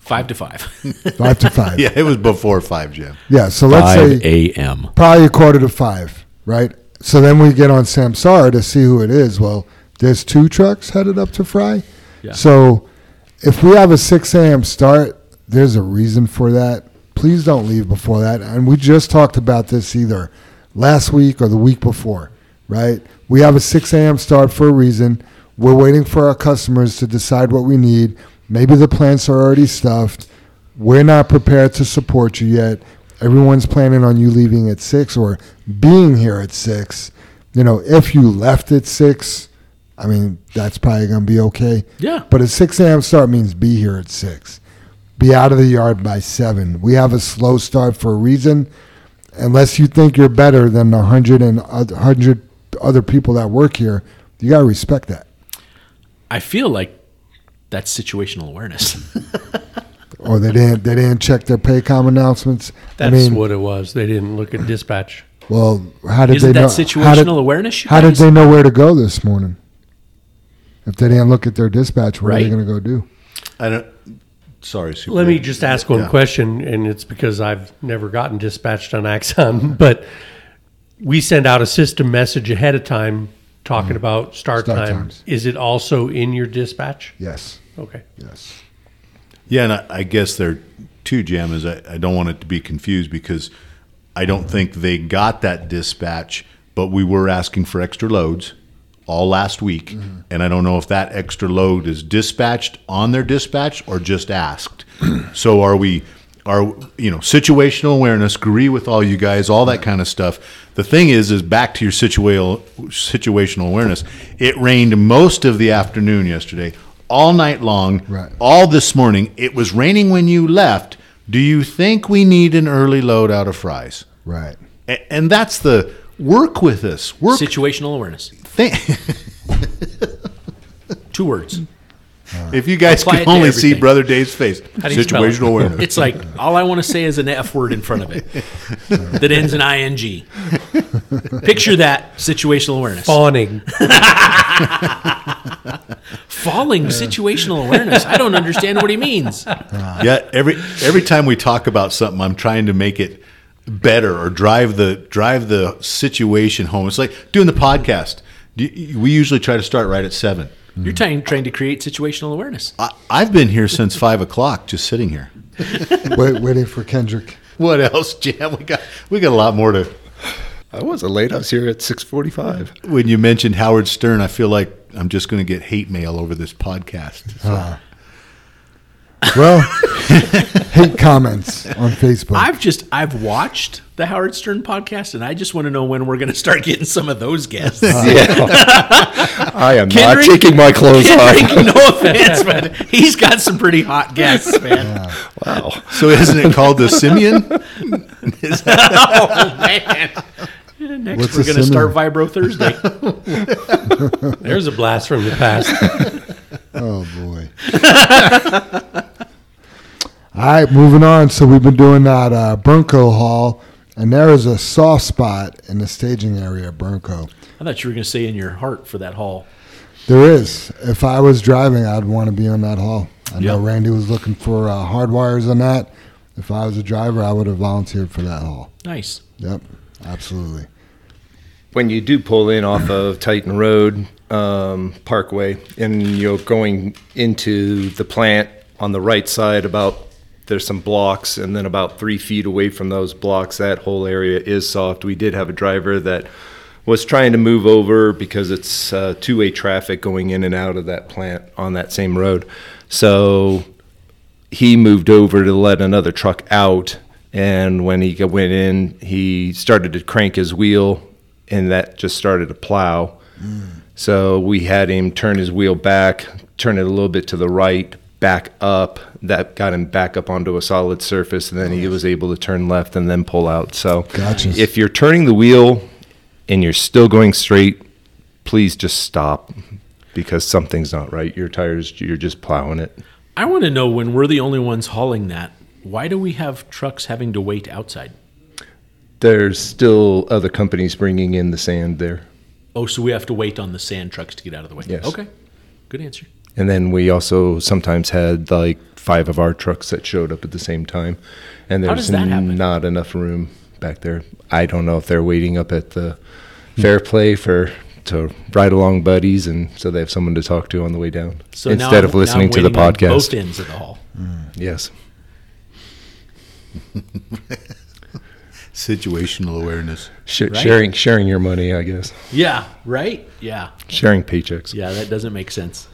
Five to five. <laughs> Five to five. yeah, it was before five, Jim. Yeah, so let's say a.m. probably a quarter to five, right? So then we get on Samsara to see who it is. Well, there's two trucks headed up to Fry. Yeah. So if we have a 6 a.m. start, there's a reason for that. Please don't leave before that. And we just talked about this either last week or the week before, right? We have a 6 a.m. start for a reason. We're waiting for our customers to decide what we need. Maybe the plants are already stuffed. We're not prepared to support you yet. Everyone's planning on you leaving at six or being here at six. You know, if you left at six, I mean, that's probably going to be okay. Yeah. But a 6 a.m. start means be here at 6. Be out of the yard by 7. We have a slow start for a reason. Unless you think you're better than the 100 and 100 other people that work here, you got to respect that. I feel like that's situational awareness. <laughs> Or oh, they didn't they didn't check their Paycom announcements. That's I mean, what it was. They didn't look at dispatch. well, how did Isn't they that know? situational how did, awareness? You how did they know where to go this morning? If they didn't look at their dispatch, what are Right. they going to go do? I don't. Sorry, Super. Let me just ask one Yeah. question, and it's because I've never gotten dispatched on Axon, <laughs> but we send out a system message ahead of time talking mm. about start, Start time. times. Is it also in your dispatch? Yes, Okay. yes. Yeah, and I, I guess there too, Jam, is I, I don't want it to be confused because I don't think they got that dispatch, but we were asking for extra loads all last week, and I don't know if that extra load is dispatched on their dispatch or just asked. <clears throat> so are we? Are you know situational awareness? Agree with all you guys, all that kind of stuff. The thing is, is back to your situational situational awareness. It rained most of the afternoon yesterday, all night long, Right. all this morning. It was raining when you left. Do you think we need an early load out of fries? Right. A- And that's the work with us. Work. situational awareness. Thi- <laughs> Two words. if you guys Apply it could to only see everything. Brother Dave's face, How do you spell it? situational awareness. It's like all I want to say is an F word in front of it <laughs> that ends in ing. Picture that situational awareness. Fawning. <laughs> Falling situational awareness. I don't understand what he means. yeah, every every time we talk about something, I'm trying to make it better or drive the drive the situation home. It's like doing the podcast. Do you- We usually try to start right at seven. You're trying trying to create situational awareness. I, I've been here since five o'clock, just sitting here. <laughs> Wait, waiting for Kendrick. What else, Jam? We got we got a lot more to. I wasn't late. I was here at six forty-five. When you mentioned Howard Stern, I feel like I'm just going to get hate mail over this podcast. So, Well, <laughs> hate comments on Facebook. I've just I've watched the Howard Stern podcast, and I just want to know when we're going to start getting some of those guests. <laughs> <laughs> I am Kendrick- not taking my clothes Kendrick, off. no offense, but he's got some pretty hot guests, man. Wow. so isn't it called the Simeon? oh man! Next, What's we're going to start? Vibro Thursday. There's a blast from the past. Oh boy. All right, moving on. So we've been doing that uh, Burnco haul, and there is a soft spot in the staging area at Burnco. I thought you were going to say in your heart for that haul. There is. If I was driving, I'd want to be on that haul. I know Yeah. Randy was looking for uh, hard wires on that. If I was a driver, I would have volunteered for that haul. Nice. Yep, absolutely. when you do pull in off of Titan Road um, Parkway and you're going into the plant on the right side, about there's some blocks, and then about three feet away from those blocks, that whole area is soft. We did have a driver that was trying to move over because it's uh, two-way traffic going in and out of that plant on that same road. So he moved over to let another truck out and when he went in he started to crank his wheel and that just started to plow so we had him turn his wheel back turn it a little bit to the right back up that got him back up onto a solid surface and then he was able to turn left and then pull out so Gotcha. if you're turning the wheel and you're still going straight please just stop because something's not right your tires you're just plowing it I want to know when we're the only ones hauling that. Why do we have trucks having to wait outside? there's still other companies bringing in the sand there. Oh, so we have to wait on the sand trucks to get out of the way. Yes. Okay. Good answer. And then we also sometimes had like five of our trucks that showed up at the same time. And How there's does that happen? not enough room back there. I don't know if they're waiting up at the Fairplay for to ride along buddies and so they have someone to talk to on the way down. So instead I'm- of now listening I'm to the waiting on Both podcast. ends of the haul. Mm. Yes. <laughs> Situational awareness. Sh- Right. Sharing sharing your money, I guess. Yeah. Right. Yeah. Sharing paychecks. Yeah. That doesn't make sense.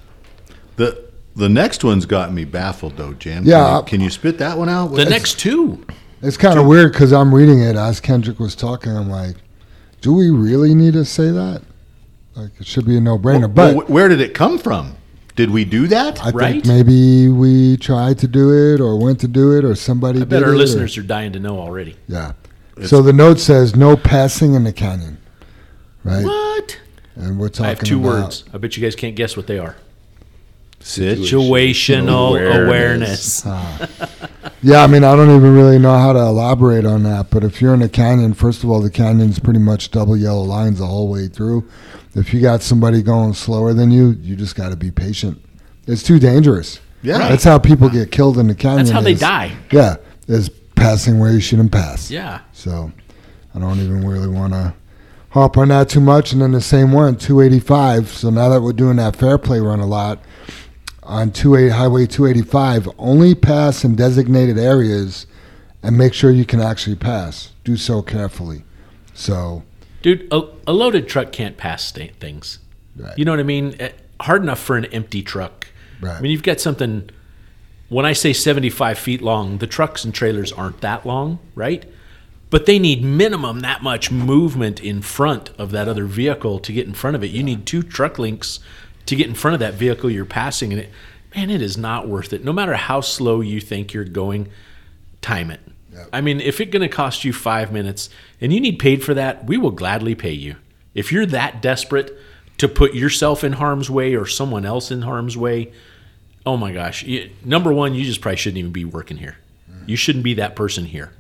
The the next one's got me baffled though, Jim. Yeah, Can you, can you spit that one out? The next two. It's kind of weird because I'm reading it as Kendrick was talking. I'm like, do we really need to say that? Like, it should be a no-brainer. Well, but wh- where did it come from? Did we do that? I right? think maybe we tried to do it or went to do it or somebody I did bet our it. or- listeners are dying to know already. yeah. So the note says no passing in the canyon, right? What? And we're talking I have two about, words. I bet you guys can't guess what they are. Situational Awareness. awareness. <laughs> Ah. Yeah, I mean, I don't even really know how to elaborate on that. But if you're in a canyon, first of all, the canyon's pretty much double yellow lines the whole way through. If you got somebody going slower than you, you just got to be patient. It's too dangerous. Yeah. That's how people get killed in the canyon. That's how they is- die. Yeah, is passing where you shouldn't pass. Yeah. So I don't even really want to hop on that too much. And then the same one, 285. So now that we're doing that Fairplay run a lot on 28 Highway 285, only pass in designated areas and make sure you can actually pass. Do so carefully. So Dude, a, a loaded truck can't pass things. Right. You know what I mean? Eh, Hard enough for an empty truck. Right. I mean, you've got something. When I say 75 feet long, the trucks and trailers aren't that long, right? But they need minimum that much movement in front of that other vehicle to get in front of it. You need two truck links to get in front of that vehicle you're passing, and it, man, it is not worth it. No matter how slow you think you're going, time it. I mean, if it's going to cost you five minutes and you need paid for that, we will gladly pay you. If you're that desperate to put yourself in harm's way or someone else in harm's way, oh my gosh. You, number one, you just probably shouldn't even be working here. Mm. You shouldn't be that person here.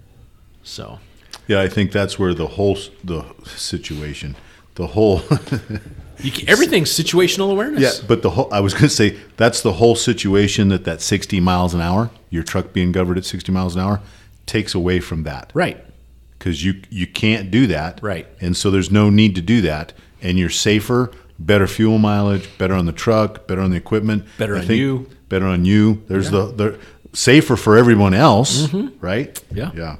So, Yeah, I think that's where the whole the situation, the whole you <laughs> can, everything's situational awareness. yeah, but the whole I was going to say that's the whole situation that that 60 miles an hour, your truck being governed at 60 miles an hour takes away from that. Right. Cuz you you can't do that. Right. And so there's no need to do that and you're safer, better fuel mileage, better on the truck, better on the equipment, Better I on think you. Better on you. There's the the safer for everyone else, right? Mm-hmm. Yeah. Yeah.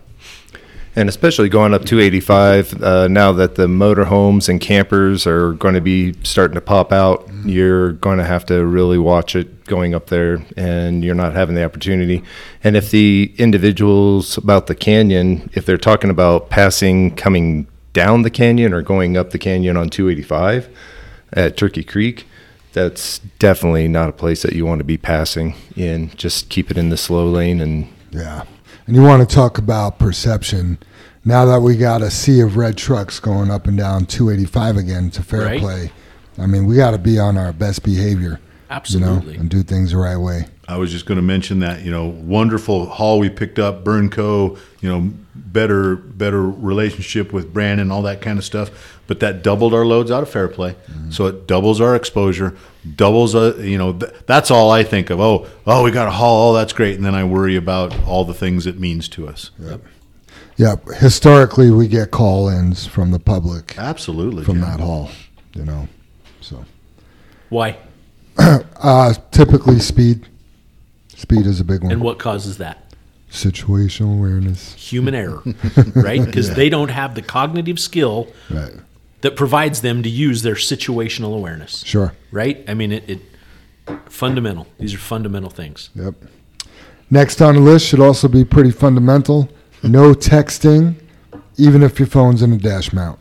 And especially going up 285, uh, now that the motorhomes and campers are going to be starting to pop out, you're going to have to really watch it going up there, and you're not having the opportunity. And if the individuals about the canyon, if they're talking about passing coming down the canyon or going up the canyon on 285 at Turkey Creek, that's definitely not a place that you want to be passing in. Just keep it in the slow lane and Yeah. And you want to talk about perception. Now that we got a sea of red trucks going up and down 285 again to fair Right. play, I mean, we got to be on our best behavior, Absolutely. you know, and do things the right way. I was just going to mention that you know wonderful haul we picked up, Burnco, you know better better relationship with Brannon, all that kind of stuff. But that doubled our loads out of Fairplay, so it doubles our exposure, doubles uh, you know th- that's all I think of. Oh oh we got a haul, oh that's great, and then I worry about all the things it means to us. Yeah. Historically, we get call-ins from the public Absolutely, from Jim. that hall, you know. So, Why? <clears throat> uh, typically speed. Speed is a big one. And what causes that? Situational awareness. Human error, <laughs> right? Because they don't have the cognitive skill Right. that provides them to use their situational awareness, Sure. right? I mean, it, it fundamental. These are fundamental things. Yep. Next on the list should also be pretty fundamental. No texting, even if your phone's in a dash mount.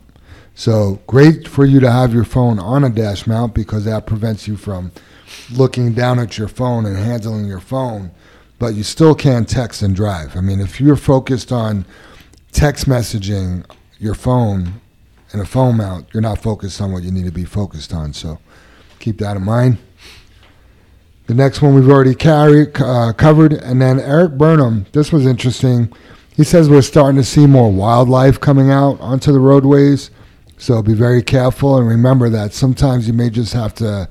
So great for you to have your phone on a dash mount because that prevents you from looking down at your phone and handling your phone. But you still can text and drive. I mean, if you're focused on text messaging your phone in a phone mount, you're not focused on what you need to be focused on. So keep that in mind. The next one we've already carried, uh, covered, and then Eric Burnham. This was interesting. He says we're starting to see more wildlife coming out onto the roadways, so be very careful and remember that sometimes you may just have to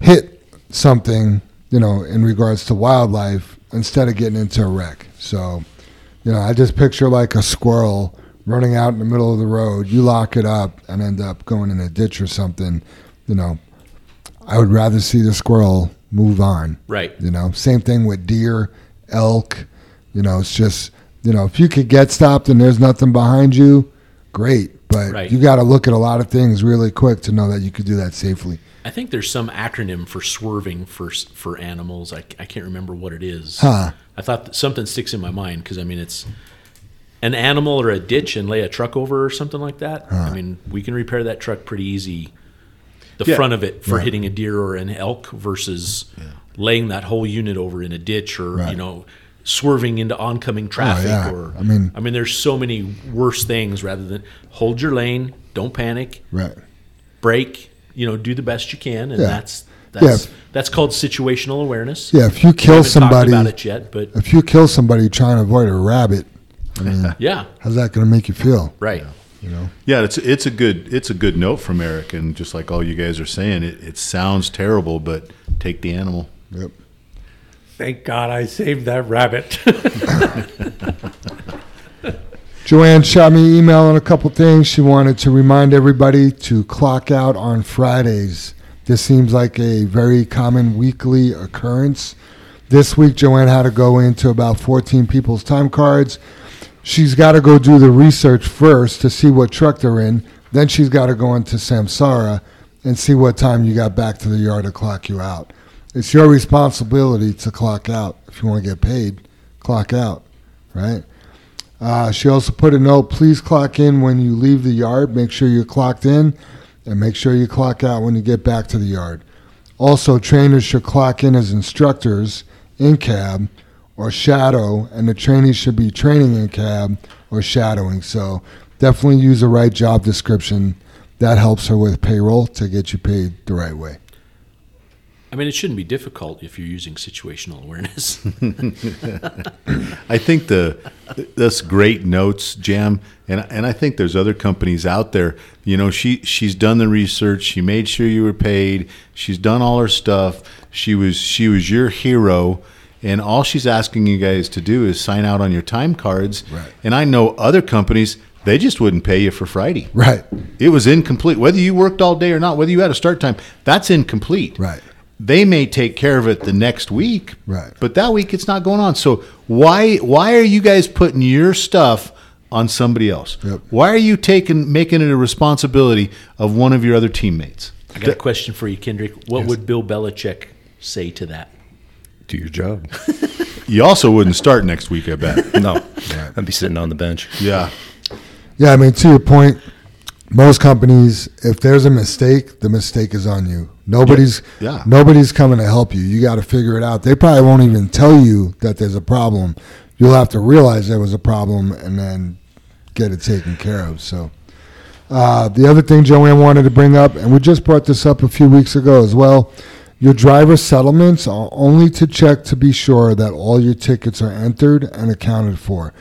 hit something, you know, in regards to wildlife instead of getting into a wreck. So, you know, I just picture like a squirrel running out in the middle of the road. You lock it up and end up going in a ditch or something. You know, I would rather see the squirrel move on. Right. You know, same thing with deer, elk. You know, it's just you know if you could get stopped and there's nothing behind you, great. But Right. you got to look at a lot of things really quick to know that you could do that safely. I think there's some acronym for swerving for for animals. I, I can't remember what it is. Huh. I thought that something sticks in my mind because I mean it's an animal or a ditch and lay a truck over or something like that. I mean we can repair that truck pretty easy. The Yeah. front of it for Right. hitting a deer or an elk versus laying that whole unit over in a ditch or Right. you know swerving into oncoming oh, traffic yeah. or I mean- I mean there's so many worse things rather than hold your lane, don't panic, Right. brake, you know, do the best you can and Yeah. that's That's Yeah. that's called situational awareness. Yeah, if you kill haven't somebody, about it yet, but if you kill somebody trying to avoid a rabbit, I mean, <laughs> yeah, how's that going to make you feel? right. You know? Yeah, it's it's a good it's a good note from Eric, and just like all you guys are saying, it, it sounds terrible, but take the animal. Yep. Thank God I saved that rabbit. <laughs> Joanne shot me an email on a couple things. She wanted to remind everybody to clock out on Fridays. This seems like a very common weekly occurrence. This week, Joanne had to go into about 14 people's time cards. She's got to go do the research first to see what truck they're in. Then she's got to go into Samsara and see what time you got back to the yard to clock you out. It's your responsibility to clock out. If you want to get paid, clock out, right? Uh, she also put a note please clock in when you leave the yard. Make sure you're clocked in and make sure you clock out when you get back to the yard. Also, trainers should clock in as instructors in cab or shadow, and the trainees should be training in cab or shadowing. So, definitely use the right job description. That helps her with payroll to get you paid the right way. I mean, it shouldn't be difficult if you're using situational awareness. <laughs> <laughs> I think the that's great notes, Jam, and and I think there's other companies out there. You know, she she's done the research. She made sure you were paid. She's done all her stuff. She was she was your hero, and all she's asking you guys to do is sign out on your time cards. Right. And I know other companies they just wouldn't pay you for Friday. Right, It was incomplete. Whether you worked all day or not, whether you had a start time, that's incomplete. right. They may take care of it the next week, Right. But that week it's not going on. So why why are you guys putting your stuff on somebody else? Yep. Why are you taking making it a responsibility of one of your other teammates? I got a question for you, Kendrick. What would Bill Belichick say to that? Do your job. <laughs> You also wouldn't start next week, I bet. <laughs> No, I'd be sitting on the bench. yeah. Yeah, I mean, to your point, most companies, if there's a mistake, the mistake is on you. Nobody's, Yeah. nobody's coming to help you. You got to figure it out. They probably won't even tell you that there's a problem. You'll have to realize there was a problem and then get it taken care of. So, uh, the other thing Joanne wanted to bring up, and we just brought this up a few weeks ago as well. Your driver settlements are only to check to be sure that all your tickets are entered and accounted for.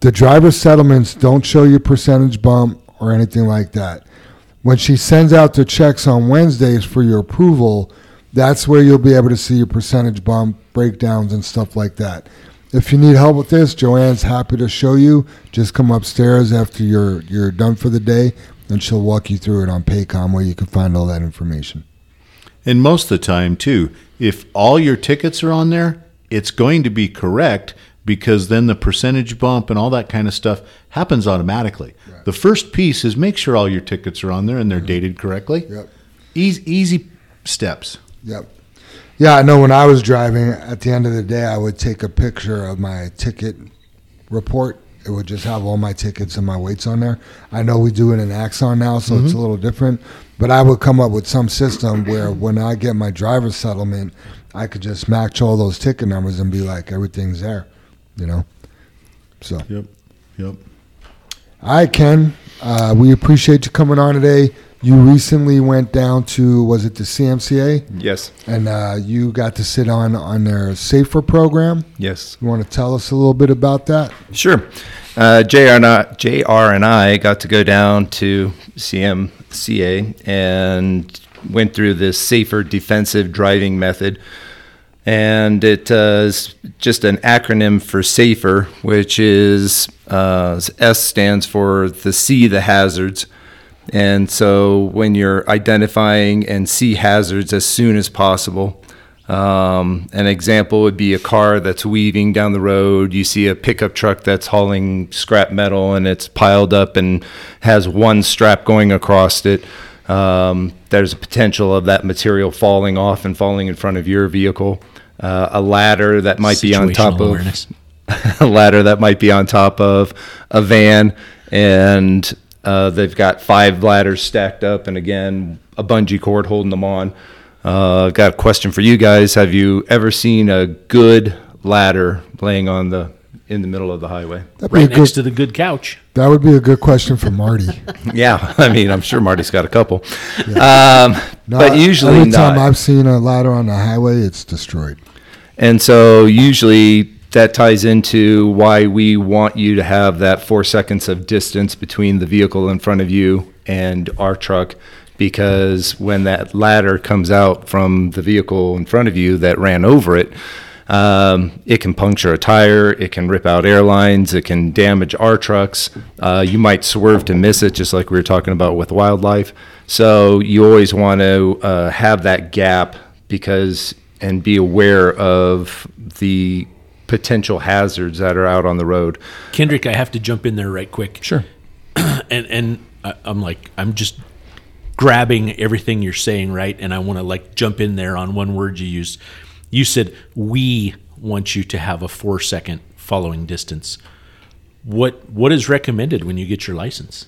The driver settlements don't show your percentage bump or anything like that. When she sends out the checks on Wednesdays for your approval, that's where you'll be able to see your percentage bump breakdowns and stuff like that. If you need help with this, Joanne's happy to show you. Just come upstairs after you're you're done for the day, and she'll walk you through it on Paycom where you can find all that information. And most of the time, too, if all your tickets are on there, it's going to be correct because then the percentage bump and all that kind of stuff happens automatically. The first piece is make sure all your tickets are on there and they're mm-hmm. dated correctly. Yep. Easy, easy steps. Yep. Yeah, I know when I was driving, at the end of the day, I would take a picture of my ticket report. It would just have all my tickets and my weights on there. I know we do it in Axon now, so it's a mm-hmm. little different. But I would come up with some system where when I get my driver's settlement, I could just match all those ticket numbers and be like, everything's there, you know? So. Yep. Yep. All right, Ken. Uh, we appreciate you coming on today. You recently went down to was it the CMCA, Yes, and uh, you got to sit on on their Safer program. yes. You want to tell us a little bit about that? Sure. Uh, JR, and I, JR and I got to go down to CMCA and went through this safer defensive driving method. And it uh, is just an acronym for SAFER, which is uh, S stands for the C, the hazards. And so when you're identifying and see hazards as soon as possible, um, an example would be a car that's weaving down the road. You see a pickup truck that's hauling scrap metal and it's piled up and has one strap going across it. Um, there's a potential of that material falling off and falling in front of your vehicle. Uh, a ladder that might be on top Situational of <laughs> a ladder that might be on top of a van, and uh, they've got five ladders stacked up, and again, a bungee cord holding them on. Uh, I've got a question for you guys. Have you ever seen a good ladder laying on the in the middle of the highway. That'd be Right a good, next to the good couch. that would be a good question for Marty. <laughs> Yeah, I mean, I'm sure Marty's got a couple, um, No, but usually every not. time I've seen a ladder on the highway, it's destroyed. And so usually that ties into why we want you to have that four seconds of distance between the vehicle in front of you and our truck. Because when that ladder comes out from the vehicle in front of you that ran over it, um, it can puncture a tire, it can rip out airlines, it can damage our trucks. Uh, you might swerve to miss it, just like we were talking about with wildlife. So you always want to uh, have that gap because and be aware of the potential hazards that are out on the road. Kendrick, I have to jump in there right quick. Sure. <clears throat> and and I'm like I'm just grabbing everything you're saying right and I want to like jump in there on one word you used you said we want you to have a 4 second following distance what what is recommended when you get your license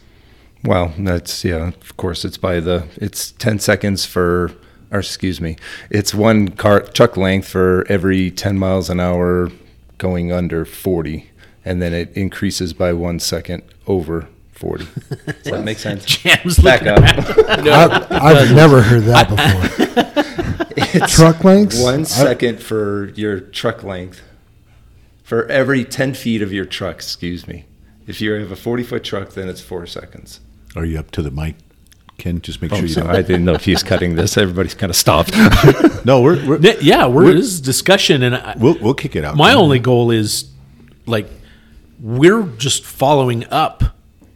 Well, that's yeah. Of course, it's by the it's ten seconds for, or excuse me, it's one car truck length for every ten miles an hour going under forty, and then it increases by one second over forty. Does that make sense? <laughs> Jam's Back looking up. <laughs> I, I've never heard that before. <laughs> Truck lengths? One I- for your truck length. For every ten feet of your truck, excuse me. If you have a forty foot truck, then it's four seconds. Are you up to the mic, Ken? Just make Oh, sure you so don't. I didn't know if he's cutting this. Everybody's kind of stopped. <laughs> No, we're, we're Yeah, yeah we're, this is discussion and I, we'll we'll kick it out. my only goal is like we're just following up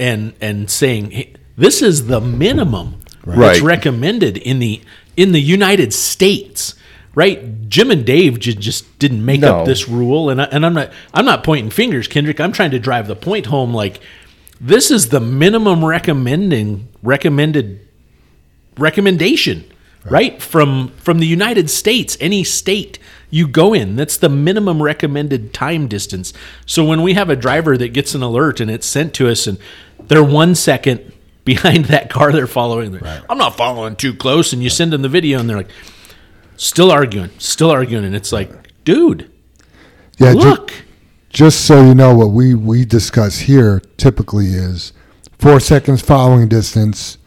and and saying hey, this is the minimum that's Right. recommended in the in the United States right Jim and Dave ju- just didn't make No. up this rule and I, and I'm not I'm not pointing fingers Kendrick I'm trying to drive the point home like this is the minimum recommending recommended recommendation right. from from the United States any state you go in that's the minimum recommended time distance. So when we have a driver that gets an alert and it's sent to us and they're 1 second <laughs> behind that car they're following they're, I'm not following too close and you send them the video and they're like still arguing still arguing and it's like dude Yeah, ju- look just so you know, what we, we discuss here typically is four seconds following distance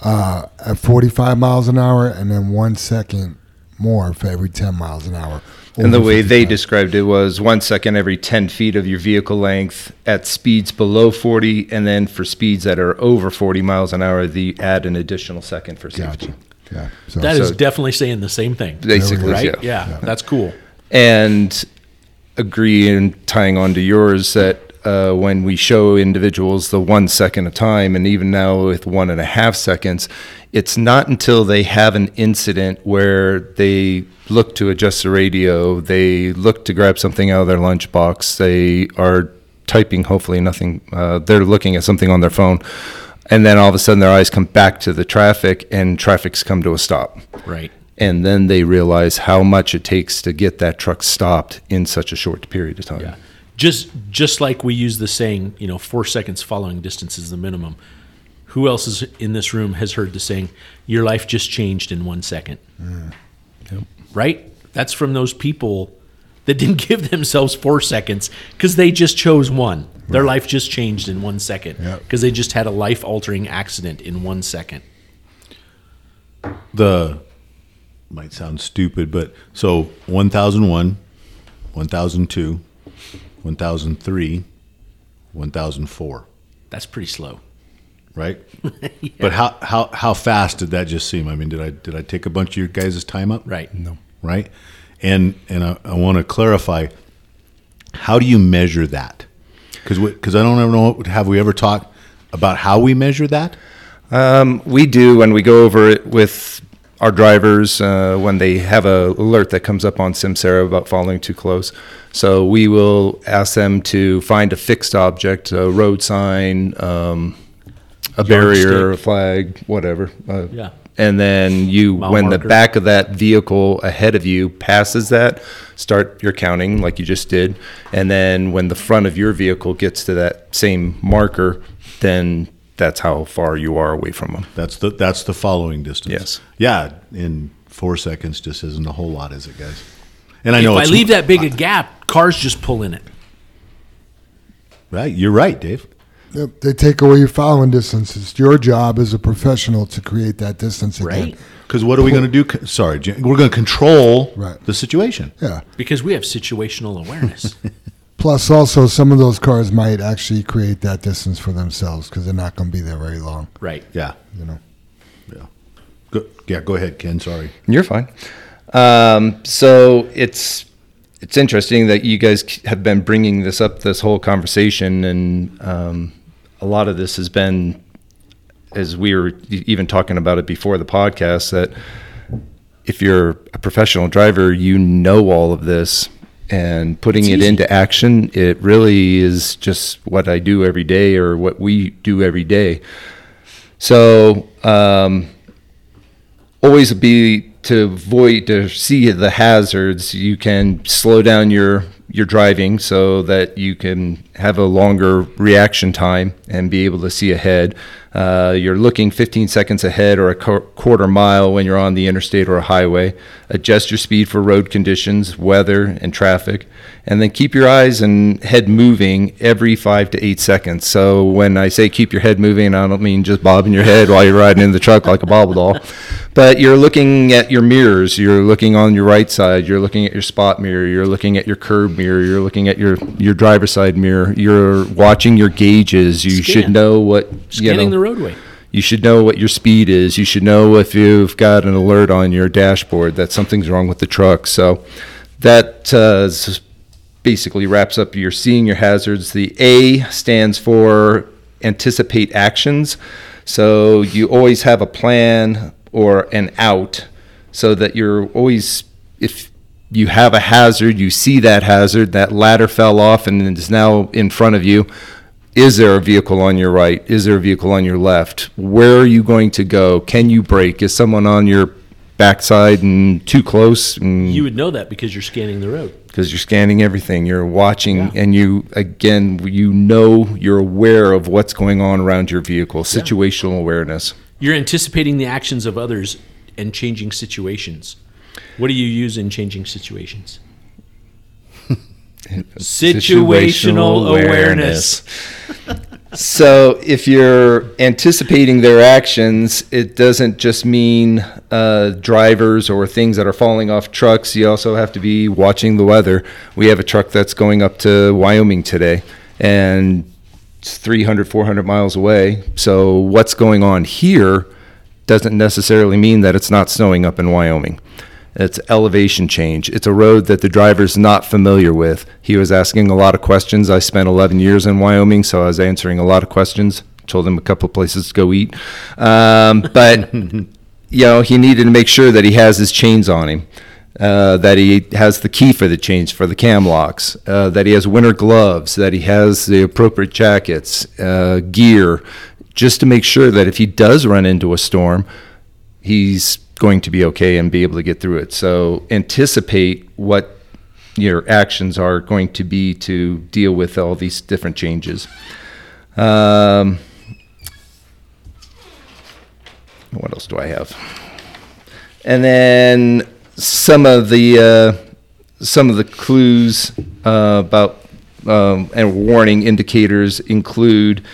uh, at 45 miles an hour, and then one second more for every 10 miles an hour. And the over way they described it was one second every 10 feet of your vehicle length at speeds below 40, and then for speeds that are over 40 miles an hour, the add an additional second for safety. Gotcha. Yeah. So, that is so- definitely saying the same thing Basically, right yeah. yeah that's cool And agree and tying on to yours that uh, when we show individuals the one second of time, and even now with one and a half seconds, it's not until they have an incident where they look to adjust the radio, they look to grab something out of their lunchbox, they are typing, hopefully nothing, uh, they're looking at something on their phone. And then all of a sudden their eyes come back to the traffic and traffic's come to a stop right and then they realize how much it takes to get that truck stopped in such a short period of time. Yeah. Just just like we use the saying, you know, four seconds following distance is the minimum. Who else is in this room has heard the saying, your life just changed in one second? Mm. Right? That's from those people that didn't <laughs> give themselves four seconds because they just chose one. Their life just changed in one second Yep. because they just had a life altering accident in one second. the might sound stupid, but so 1001, 1002, 1003, 1004, That's pretty slow. right? <laughs> But how, how how fast did that just seem? I mean, did I did I take a bunch of your guys' time up? Right. No. Right? And and I, I want to clarify how do you measure that? Cuz cuz I don't ever know have we ever talked about how we measure that? Um, we do when we go over it with our drivers uh, when they have a alert that comes up on Samsara about following too close. So we will ask them to find a fixed object, a road sign, um, a barrier, a flag, whatever. Uh, Yeah. And then you, Mile when the back of that vehicle ahead of you passes that, start your counting like you just did. And then when the front of your vehicle gets to that same marker, then that's how far you are away from them. That's the that's the following distance. Yes. Yeah, in 4 seconds just isn't a whole lot, is it, guys? And I know if I leave that big a gap, cars just pull in it. Right. You're right, Dave. Yep, They take away your following distance. It's your job as a professional to create that distance again. Right. Because what are we going to do? Sorry, we're going to control Right. the situation. Yeah. Because we have situational awareness. <laughs> Plus, also, some of those cars might actually create that distance for themselves because they're not going to be there very long. right. Yeah. You know. Yeah. Go, yeah. Go ahead, Ken. Sorry. You're fine. Um, so it's it's interesting that you guys have been bringing this up, this whole conversation, and um, a lot of this has been, as we were even talking about it before the podcast, that if you're a professional driver, you know all of this. And putting it into action, it really is just what I do every day or what we do every day. So, um, always be to avoid to see the hazards you can slow down your your driving so that you can have a longer reaction time and be able to see ahead. Uh, you're looking 15 seconds ahead or a qu- quarter mile when you're on the interstate or a highway. Adjust your speed for road conditions weather and traffic. And then keep your eyes and head moving every five to eight seconds. So when i say keep your head moving i don't mean just bobbing your head while you're riding in the truck like a bobble doll. But you're looking at your mirrors. You're looking on your right side. You're looking at your spot mirror. You're looking at your curb mirror you're looking at your your driver's side mirror you're watching your gauges you should know what you Scanning know, the roadway. you should know what your speed is. You should know if you've got an alert on your dashboard that something's wrong with the truck. So that uh, basically wraps up your seeing your hazards. The A stands for anticipate actions. So you always have a plan or an out so that you're always, if you have a hazard, you see that hazard, that ladder fell off and is now in front of you. Is there a vehicle on your right? Is there a vehicle on your left? Where are you going to go? Can you brake? Is someone on your backside and too close? And You would know that because you're scanning the road. because you're scanning everything, you're watching, Yeah. and you again, you know, you're aware of what's going on around your vehicle. Situational awareness. You're anticipating the actions of others and changing situations. What do you use in changing situations? <laughs> Situational awareness. So if you're anticipating their actions, it doesn't just mean uh, drivers or things that are falling off trucks. You also have to be watching the weather. We have a truck that's going up to Wyoming today, and it's 300, 400 miles away. So what's going on here doesn't necessarily mean that it's not snowing up in Wyoming. It's elevation change. It's a road that the driver's not familiar with. He was asking a lot of questions. I spent 11 years in Wyoming, so I was answering a lot of questions. Told him a couple of places to go eat. Um, <laughs> but, you know, he needed to make sure that he has his chains on him. Uh, that he has the key for the chains for the cam locks, uh, that he has winter gloves, that he has the appropriate jackets, uh, gear, just to make sure that if he does run into a storm, he's going to be okay and be able to get through it. So anticipate what your actions are going to be to deal with all these different changes. Um, what else do I have? And then some of the uh, some of the clues uh, about um, and warning indicators include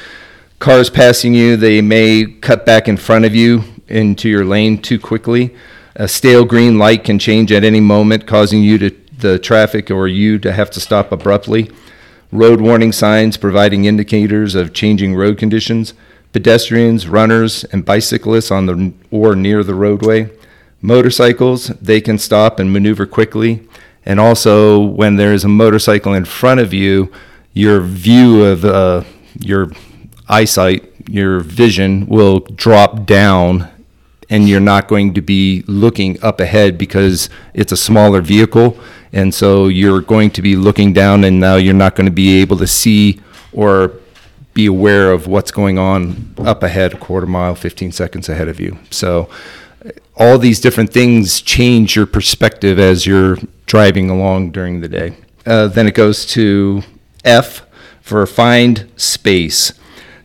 cars passing you. They may cut back in front of you into your lane too quickly. A stale green light can change at any moment, causing you to the traffic or you to have to stop abruptly. Road warning signs providing indicators of changing road conditions. Pedestrians, runners, and bicyclists on the or near the roadway. Motorcycles, they can stop and maneuver quickly. And also, when there is a motorcycle in front of you, your view of uh, your eyesight, your vision will drop down and you're not going to be looking up ahead because it's a smaller vehicle. And so you're going to be looking down, and now you're not going to be able to see or be aware of what's going on up ahead, a quarter mile, 15 seconds ahead of you. So all these different things change your perspective as you're driving along during the day. Uh, then it goes to F for find space.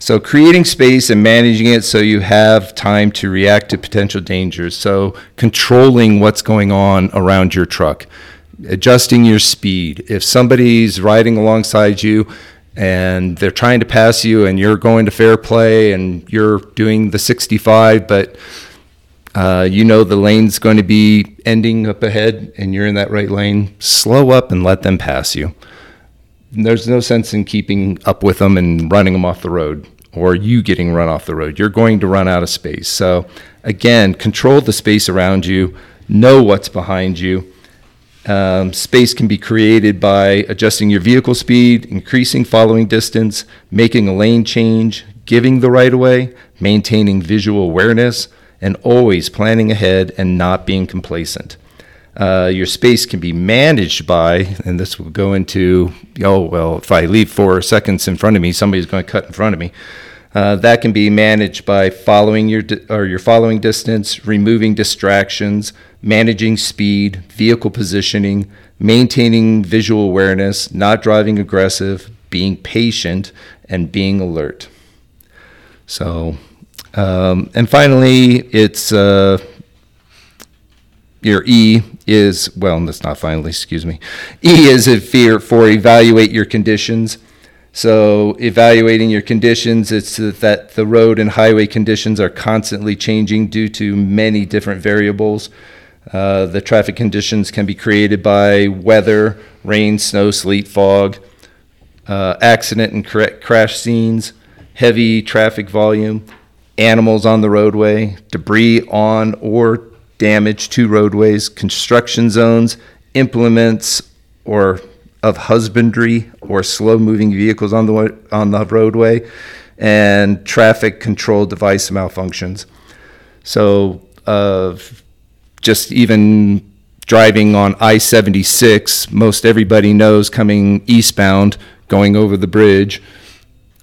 So creating space and managing it so you have time to react to potential dangers. So controlling what's going on around your truck, adjusting your speed. If somebody's riding alongside you and they're trying to pass you and you're going to Fairplay and you're doing the 65 but uh, you know the lane's going to be ending up ahead and you're in that right lane slow up and let them pass you there's no sense in keeping up with them and running them off the road or you getting run off the road. You're going to run out of space. So again control the space around you know what's behind you. Um, space can be created by adjusting your vehicle speed, increasing following distance, making a lane change, giving the right of way, maintaining visual awareness, and always planning ahead and not being complacent. Uh, your space can be managed by, and this will go into, oh, well, if I leave four seconds in front of me, somebody's going to cut in front of me. Uh, that can be managed by following your di- or your following distance, removing distractions, managing speed, vehicle positioning, maintaining visual awareness, not driving aggressive, being patient, and being alert. So, um, and finally, it's uh, your E is well, that's not finally. Excuse me. E is a fear for evaluate your conditions. So, evaluating your conditions, it's that the road and highway conditions are constantly changing due to many different variables. Uh, the traffic conditions can be created by weather, rain, snow, sleet, fog, uh, accident and cra- crash scenes, heavy traffic volume, animals on the roadway, debris on or damage to roadways, construction zones, implements or of husbandry or slow moving vehicles on the on the roadway, and traffic control device malfunctions. So, uh, just even driving on I 76, most everybody knows coming eastbound, going over the bridge,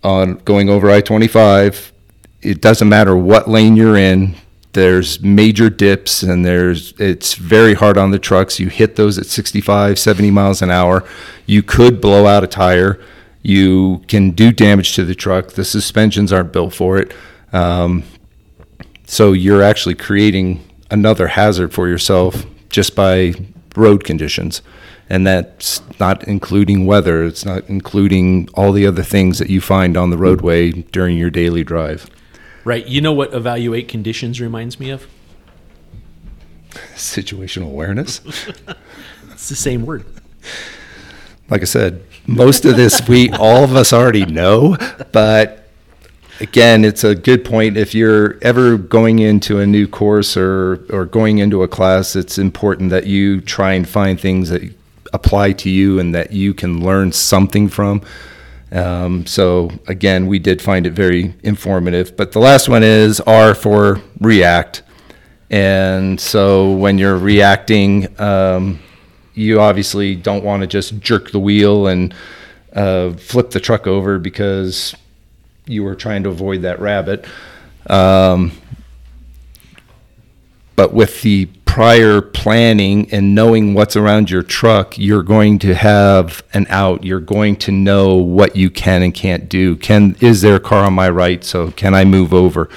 on going over I 25, it doesn't matter what lane you're in. There's major dips and there's it's very hard on the trucks. You hit those at 65, 70 miles an hour. You could blow out a tire. You can do damage to the truck. The suspensions aren't built for it. Um, so you're actually creating another hazard for yourself just by road conditions. And that's not including weather, it's not including all the other things that you find on the roadway during your daily drive. Right. You know what evaluate conditions reminds me of? Situational awareness. <laughs> It's the same word. Like I said, most of this we all of us already know, but again, it's a good point. If you're ever going into a new course or or going into a class, it's important that you try and find things that apply to you and that you can learn something from. Um, so again, we did find it very informative. But the last one is R for react. And so when you're reacting, um, you obviously don't want to just jerk the wheel and uh, flip the truck over because you were trying to avoid that rabbit. Um, but with the prior planning and knowing what's around your truck, you're going to have an out. You're going to know what you can and can't do. Can is there a car on my right? So can I move over?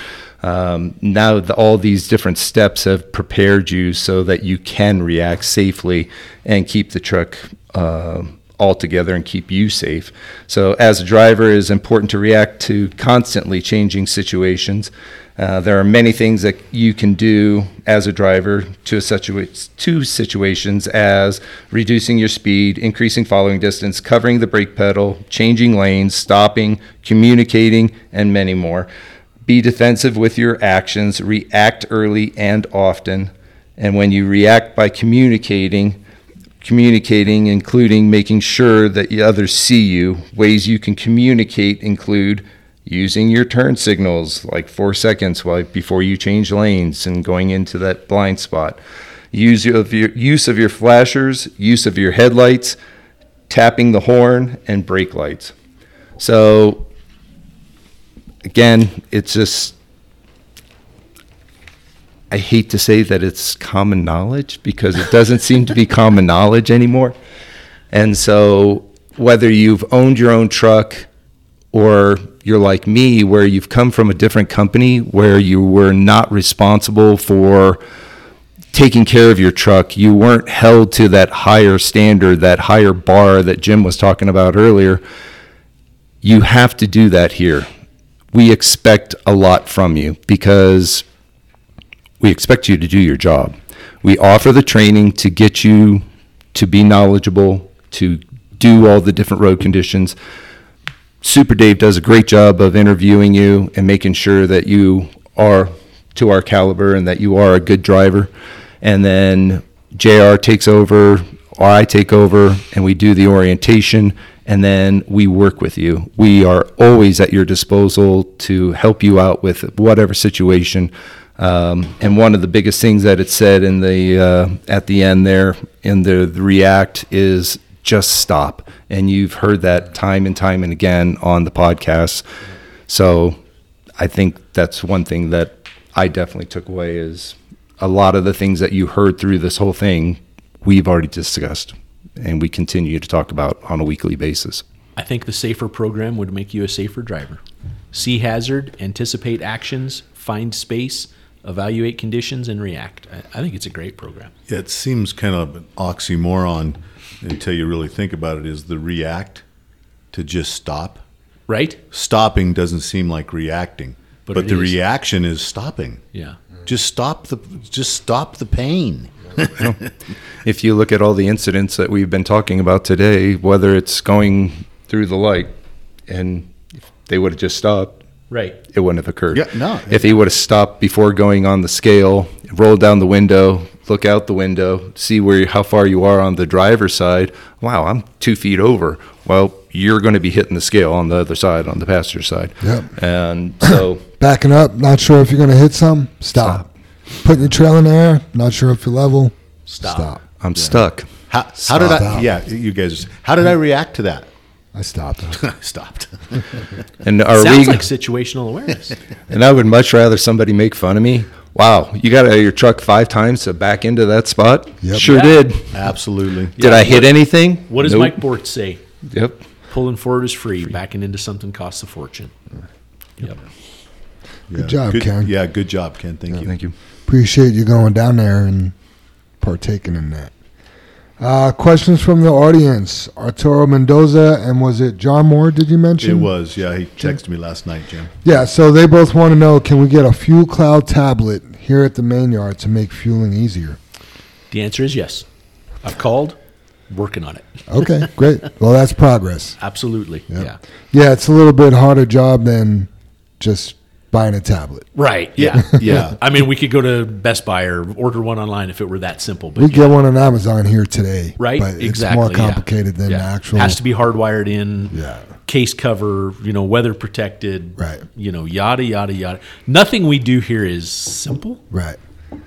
Um, now the, all these different steps have prepared you so that you can react safely and keep the truck uh, all together and keep you safe. So as a driver, it is important to react to constantly changing situations. Uh, there are many things that you can do as a driver to, situa- to situations as reducing your speed, increasing following distance, covering the brake pedal, changing lanes, stopping, communicating, and many more. Be defensive with your actions, react early and often. And when you react by communicating, communicating, including making sure that the others see you, ways you can communicate include using your turn signals like four seconds while, before you change lanes and going into that blind spot. Use of your use of your flashers, use of your headlights, tapping the horn, and brake lights. So again, it's just I hate to say that it's common knowledge because it doesn't seem to be common knowledge anymore. And so whether you've owned your own truck or you're like me where you've come from a different company where you were not responsible for taking care of your truck, you weren't held to that higher standard, that higher bar that Jim was talking about earlier you have to do that here. We expect a lot from you because we expect you to do your job. We offer the training to get you to be knowledgeable, to do all the different road conditions. Super Dave does a great job of interviewing you and making sure that you are to our caliber and that you are a good driver. And then JR takes over, or I take over, and we do the orientation, and then we work with you. We are always at your disposal to help you out with whatever situation. Um, and one of the biggest things that it said in the uh, at the end there in the, the react is just stop. And you've heard that time and time and again on the podcast. So I think that's one thing that I definitely took away is a lot of the things that you heard through this whole thing, we've already discussed and we continue to talk about on a weekly basis. I think the safer program would make you a safer driver. See hazard, anticipate actions, find space, evaluate conditions, and react. I, I think it's a great program. It seems kind of an oxymoron until you really think about it. Is the react to just stop? Right? Stopping doesn't seem like reacting, But but, the is. reaction is stopping. Yeah. Just stop the just stop the pain. <laughs> If you look at all the incidents that we've been talking about today, whether it's going through the light and if they would have just stopped, Right. it wouldn't have occurred. Yeah, no. If he would have stopped before going on the scale, rolled down the window, look out the window, see where how far you are on the driver's side. Wow, I'm two feet over. Well, you're going to be hitting the scale on the other side, on the passenger side. Yep. And so, <coughs> Backing up, not sure if you're going to hit some, stop. Putting your trail in the air, not sure if you're level, stop. stop. I'm stuck. How, how did I? out. Yeah, you guys. How did I react to that? I stopped. <laughs> I stopped. And are Sounds we? like situational awareness. <laughs> and I would much rather somebody make fun of me. Wow, you got out of your truck five times to back into that spot. Yep. Sure Yeah. did. Absolutely. Did I hit anything? What does Nope. Mike Bort say? Yep. Pulling forward is free. Backing into something costs a fortune. Yep. Yeah. job, Ken. Yeah, good job, Ken. Thank you. Thank you. Appreciate you going down there and partaking in that. Uh, questions from the audience. Arturo Mendoza and was it John Moore? Did you mention? It was. Yeah, he texted me last night, Jim. Yeah, so they both want to know can we get a FuelCloud tablet here at the main yard to make fueling easier? The answer is yes. I've called, working on it. Okay, <laughs> great. Well, that's progress. Absolutely. Yeah. Yeah, it's a little bit harder job than just buying a tablet. Right. Yeah. Yeah. <laughs> I mean, we could go to Best Buy or order one online if it were that simple. But We yeah. get one on Amazon here today. right. But it's exactly. more yeah. complicated than Yeah. the actual. Has to be hardwired in. Yeah. Case cover. You know, weather protected. Right. You know, yada yada yada. Nothing we do here is simple, Right.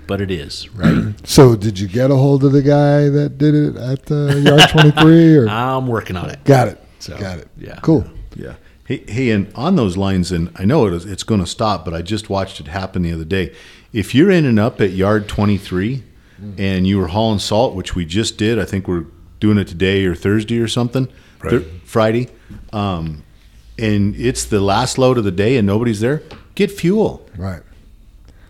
but it is right. <clears throat> So, did you get a hold of the guy that did it at the Yard 23? Or <laughs> I'm working on it. got it. So, got it. yeah. Cool. Yeah. Hey, hey, and on those lines, and I know it is, it's going to stop, but I just watched it happen the other day. If you're in and up at yard 23 and you were hauling salt, which we just did, I think we're doing it today or Thursday or something, Thur- Friday, um, and it's the last load of the day and nobody's there, get fuel. Right.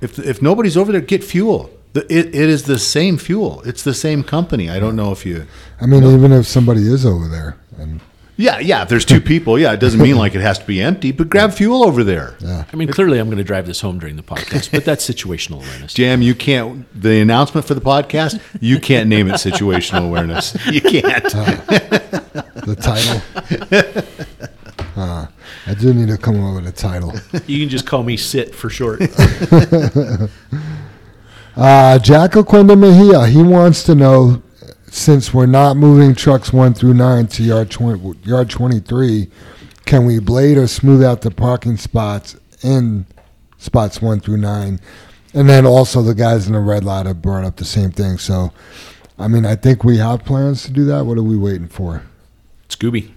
If, if nobody's over there, get fuel. The, it, it is the same fuel. It's the same company. I don't know if you. I mean, even if somebody is over there, and Yeah, yeah. If there's two people, yeah, it doesn't mean like it has to be empty, but grab fuel over there. I mean, clearly, I'm going to drive this home during the podcast, but that's situational awareness. <laughs> Jam, you can't. The announcement for the podcast, you can't name it situational awareness. <laughs> You can't. <laughs> the title. Uh, I do need to come up with a title. You can just call me Sit for short. Uh, Jack Aquenda Mejia, he wants to know since we're not moving trucks one through nine to yard 20, yard 23, can we blade or smooth out the parking spots in spots one through nine? And then also the guys in the red light have brought up the same thing. So, I mean, I think we have plans to do that. What are we waiting for? Scooby.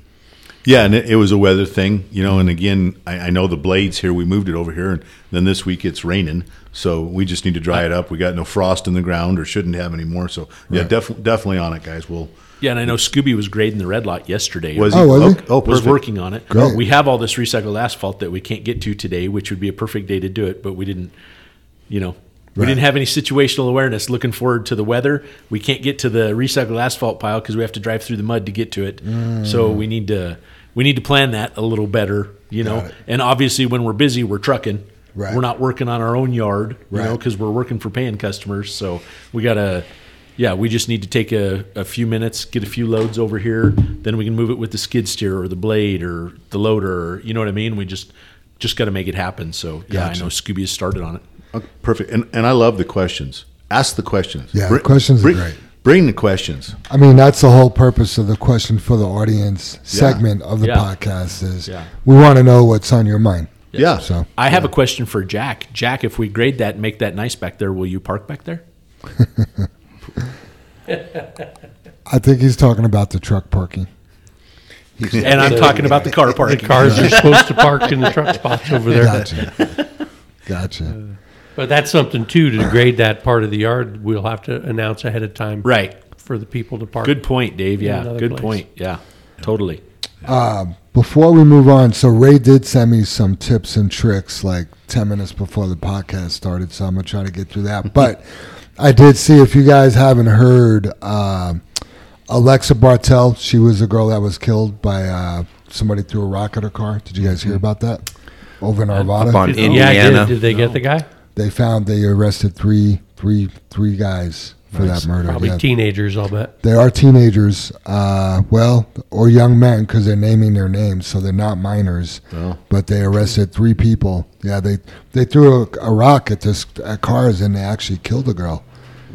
Yeah, and it, it was a weather thing, you know. And again, I, I know the blades here. We moved it over here, and then this week it's raining, so we just need to dry it up. We got no frost in the ground, or shouldn't have any more. So yeah, Right. definitely, definitely on it, guys. We'll. Yeah, and I know Scooby was grading the red lot yesterday. Was he? Oh, was he? okay. Oh, was working on it. Great. We have all this recycled asphalt that we can't get to today, which would be a perfect day to do it, but we didn't, you know, we Right. didn't have any situational awareness. Looking forward to the weather, we can't get to the recycled asphalt pile because we have to drive through the mud to get to it. Mm. So we need to we need to plan that a little better, you know. And obviously, when we're busy, we're trucking. Right. We're not working on our own yard, you know, because we're working for paying customers. So we gotta, yeah, we just need to take a, a few minutes, get a few loads over here, then we can move it with the skid steer or the blade or the loader. Or, you know what I mean? We just just got to make it happen. So yeah, Gotcha. I know Scooby has started on it. Okay, perfect. And and I love the questions. Ask the questions. Yeah, the questions are bring, great. Bring the questions. I mean, that's the whole purpose of the question for the audience segment of the Yeah. podcast is Yeah. we want to know what's on your mind. Yeah. So I have a question for Jack. Jack, if we grade that and make that nice back there, will you park back there? <laughs> I think he's talking about the truck parking. And I'm talking about the car <laughs> The parking. cars are <laughs> supposed to park in the truck spots over there. Gotcha. gotcha. But that's something too, to grade that part of the yard, we'll have to announce ahead of time. Right. For the people to park. Good point, Dave. Yeah, good place. point. Yeah, totally. Before we move on, so Ray did send me some tips and tricks like 10 minutes before the podcast started, so I'm going to try to get through that. But <laughs> I did see, if you guys haven't heard, um Alexa Bartell, she was a girl that was killed by uh, somebody threw a rock at her car. Did you guys hear about that? Over in Arvada? Up on Did- yeah, did. Indiana. Did they get the guy? they found they arrested three, three, three guys for that murder. Probably Yeah. teenagers, I'll bet. They are teenagers, uh, well, or young men because they're naming their names, so they're not minors. But they arrested three people. Yeah, they they threw a, a rock at this at cars and they actually killed a girl.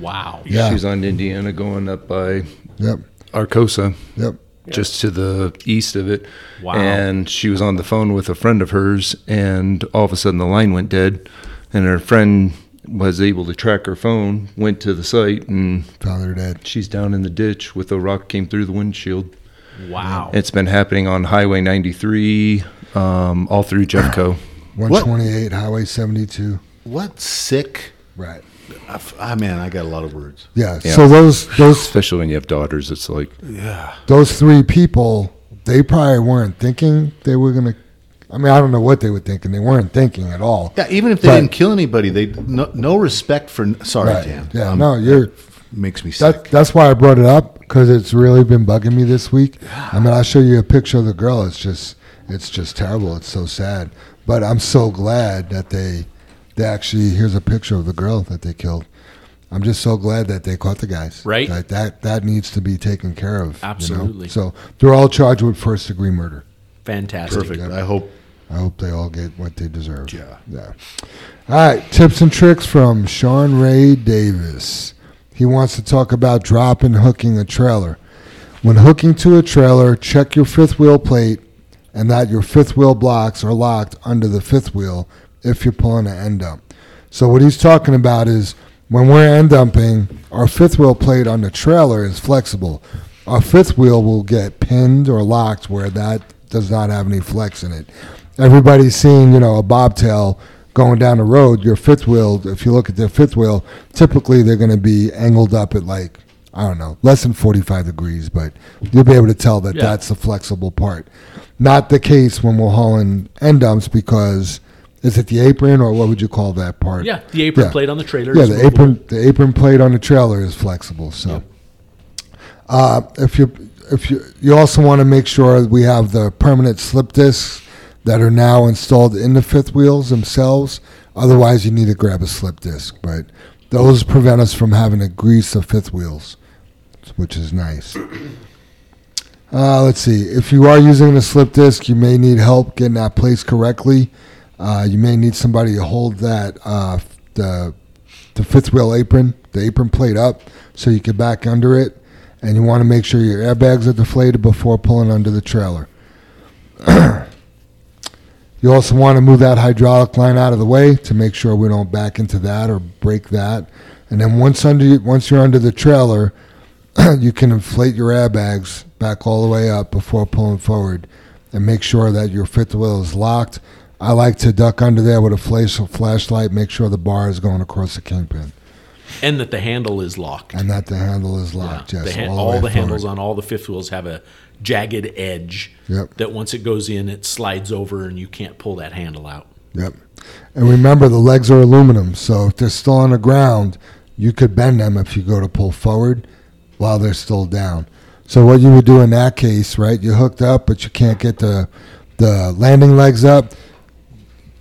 Wow. Yeah. She was on Indiana going up by Yep, Arcosa, yep. just to the east of it. Wow. And she was on the phone with a friend of hers, and all of a sudden the line went dead, and her friend was able to track her phone, went to the site, and Found her dead. she's down in the ditch with a rock came through the windshield. Wow. It's been happening on Highway 93, um, all through Jeffco. <coughs> One twenty eight, Highway seventy two. What sick? Right. I f- Ah, man, I got a lot of words. Yeah. Yeah. So those those Especially when you have daughters, it's like yeah. those three people, they probably weren't thinking they were gonna. I mean, I don't know what they were thinking. They weren't thinking at all. Yeah, even if they But- didn't kill anybody, they no, no respect for. Sorry, Right. Dan. Yeah. Um, no, you're. makes me sick. That, that's why I brought it up because it's really been bugging me this week. I mean, I'll show you a picture of the girl. It's just, it's just terrible. It's so sad. But I'm so glad that they, they actually. Here's a picture of the girl that they killed. I'm just so glad that they caught the guys. Right. That that, that needs to be taken care of. you know? Absolutely. So they're all charged with first degree murder. Fantastic. Perfect. I hope. I hope they all get what they deserve. Yeah. Yeah. All right. Tips and tricks from Sean Ray Davis. He wants to talk about drop and hooking a trailer. When hooking to a trailer, check your fifth wheel plate and that your fifth wheel blocks are locked under the fifth wheel if you're pulling an end dump. So what he's talking about is when we're end dumping, our fifth wheel plate on the trailer is flexible. Our fifth wheel will get pinned or locked where that does not have any flex in it. Everybody's seen, you know, a bobtail going down the road. Your fifth wheel, if you look at their fifth wheel, typically they're going to be angled up at like, I don't know, less than 45 degrees, but you'll be able to tell that Yeah. that's the flexible part. Not the case when we're hauling end dumps because is it the apron or what would you call that part? Yeah, the apron Yeah. plate on the trailer. Yeah, is the apron the apron plate on the trailer is flexible. So, uh, if you if you you also want to make sure we have the permanent slip discs that are now installed in the fifth wheels themselves. Otherwise, you need to grab a slip disc, but those prevent us from having to grease the fifth wheels, which is nice. <clears throat> Uh, let's see. If you are using a slip disc, you may need help getting that placed correctly. Uh, you may need somebody to hold that uh, the the fifth wheel apron, the apron plate up, so you can back under it. And you want to make sure your airbags are deflated before pulling under the trailer. <clears throat> you also want to move that hydraulic line out of the way to make sure we don't back into that or break that. And then once under once you're under the trailer, <clears throat> you can inflate your airbags back all the way up before pulling forward, and make sure that your fifth wheel is locked. I like to duck under there with a flashlight, make sure the bar is going across the kingpin, and that the handle is locked. and that the handle is Yeah. locked. The Yes, han- all all the, the, handles forward. on all the fifth wheels have a jagged edge Yep. that once it goes in, it slides over and you can't pull that handle out. Yep. And remember, the legs are aluminum, so if they're still on the ground, you could bend them if you go to pull forward while they're still down. So what you would do in that case, right? You're hooked up, but you can't get the the landing legs up.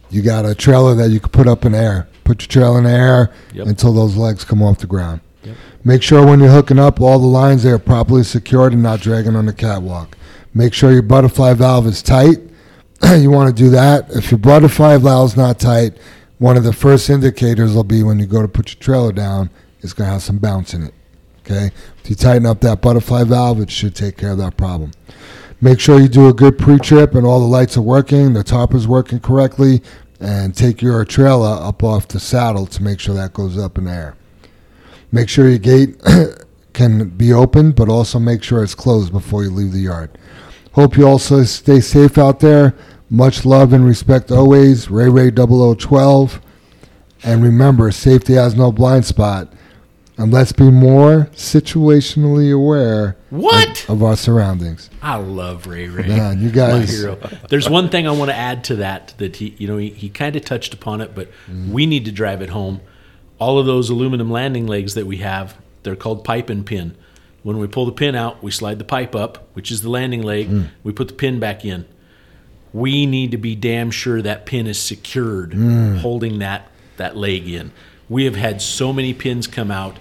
You got a trailer that you could put up in air. Put your trailer in the air Yep. until those legs come off the ground. Yep. Make sure when you're hooking up, all the lines they are properly secured and not dragging on the catwalk. Make sure your butterfly valve is tight. <clears throat> you want to do that. If your butterfly valve is not tight, one of the first indicators will be when you go to put your trailer down, it's going to have some bounce in it. Okay? If you tighten up that butterfly valve, it should take care of that problem. Make sure you do a good pre-trip and all the lights are working, the top is working correctly, and take your trailer up off the saddle to make sure that goes up in air. Make sure your gate <coughs> can be opened, but also make sure it's closed before you leave the yard. Hope you also stay safe out there. Much love and respect always. Ray Ray 0012. And remember, safety has no blind spot. And let's be more situationally aware What? of our surroundings. I love Ray Ray. Man, you guys- hero. There's one thing I want to add to that that he, you know, he, he kind of touched upon it, but mm. we need to drive it home. All of those aluminum landing legs that we have, they're called pipe and pin. When we pull the pin out, we slide the pipe up, which is the landing leg. Mm. We put the pin back in. We need to be damn sure that pin is secured, mm. holding that that leg in. We have had so many pins come out,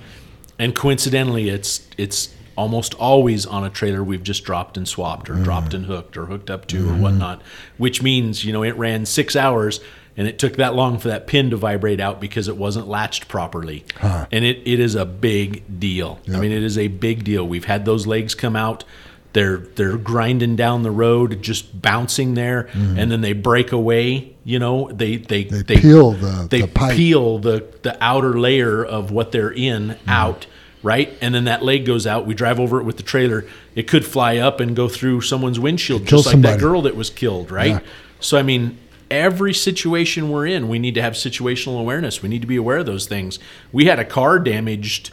and coincidentally, it's it's almost always on a trailer we've just dropped and swapped or mm-hmm. dropped and hooked or hooked up to or mm-hmm. whatnot. Which means you know it ran six hours and it took that long for that pin to vibrate out because it wasn't latched properly. And it, it is a big deal. I mean, it is a big deal. We've had those legs come out. They're they're grinding down the road, just bouncing there, mm-hmm. and then they break away. You know, they they they, peel the- they the peel the the outer layer of what they're in mm-hmm. out, right? And then that leg goes out. We drive over it with the trailer. It could fly up and go through someone's windshield, Kill just like somebody. that girl that was killed, right? Yeah. So I mean, every situation we're in, we need to have situational awareness. We need to be aware of those things. We had a car damaged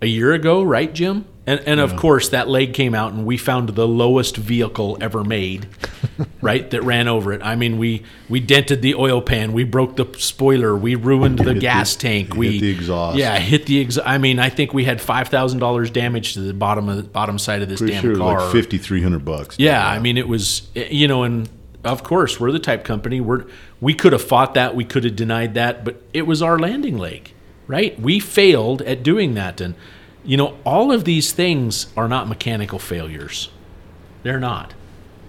a year ago, right, Jim? And, and of course, that leg came out, and we found the lowest vehicle ever made, <laughs> right? That ran over it. I mean, we we dented the oil pan, we broke the spoiler, we ruined the gas the- tank, hit we the exhaust. Yeah, hit the exhaust. I mean, I think we had five thousand dollars damage to the bottom of the bottom side of this Pretty damn sure car. like fifty three hundred bucks. Yeah, I mean, it was eh, you know, and of course, we're the type company we're we could have fought that, we could have denied that, but it was our landing leg, right? We failed at doing that, and you know, all of these things are not mechanical failures. They're not,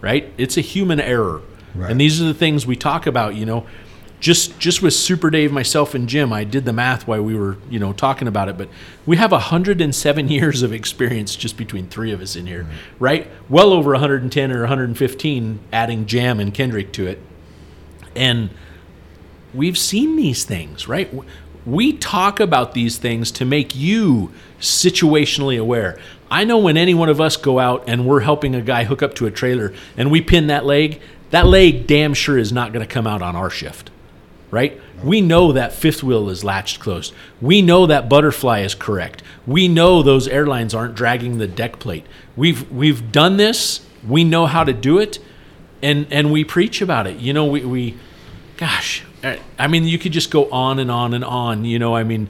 right? It's a human error, Right. and these are the things we talk about. You know, just just with Super Dave, myself, and Jim, I did the math while we were you know talking about it, but we have 107 <laughs> years of experience just between three of us in here, mm-hmm. right? Well over 110 or 115, adding Jam and Kendrick to it, and we've seen these things, right? We talk about these things to make you situationally aware. I know when any one of us go out and we're helping a guy hook up to a trailer and we pin that leg, that leg damn sure is not going to come out on our shift, right? We know that fifth wheel is latched closed. We know that butterfly is correct. We know those airlines aren't dragging the deck plate. We've we've done this. We know how to do it, and and we preach about it. You know, we we gosh, I- mean, you could just go on and on and on. You know, I mean,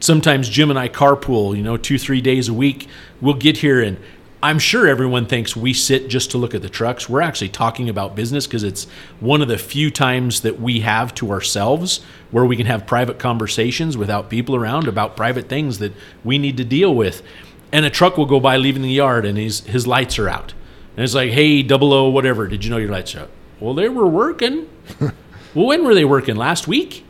sometimes Jim and I carpool, you know, two, three days a week. We'll get here and I'm sure everyone thinks we sit just to look at the trucks. We're actually talking about business because it's one of the few times that we have to ourselves where we can have private conversations without people around about private things that we need to deal with. And a truck will go by leaving the yard and his, his lights are out. And it's like, hey, double O, whatever, did you know your lights are out? Well, they were working. <laughs> well, when were they working? Last week?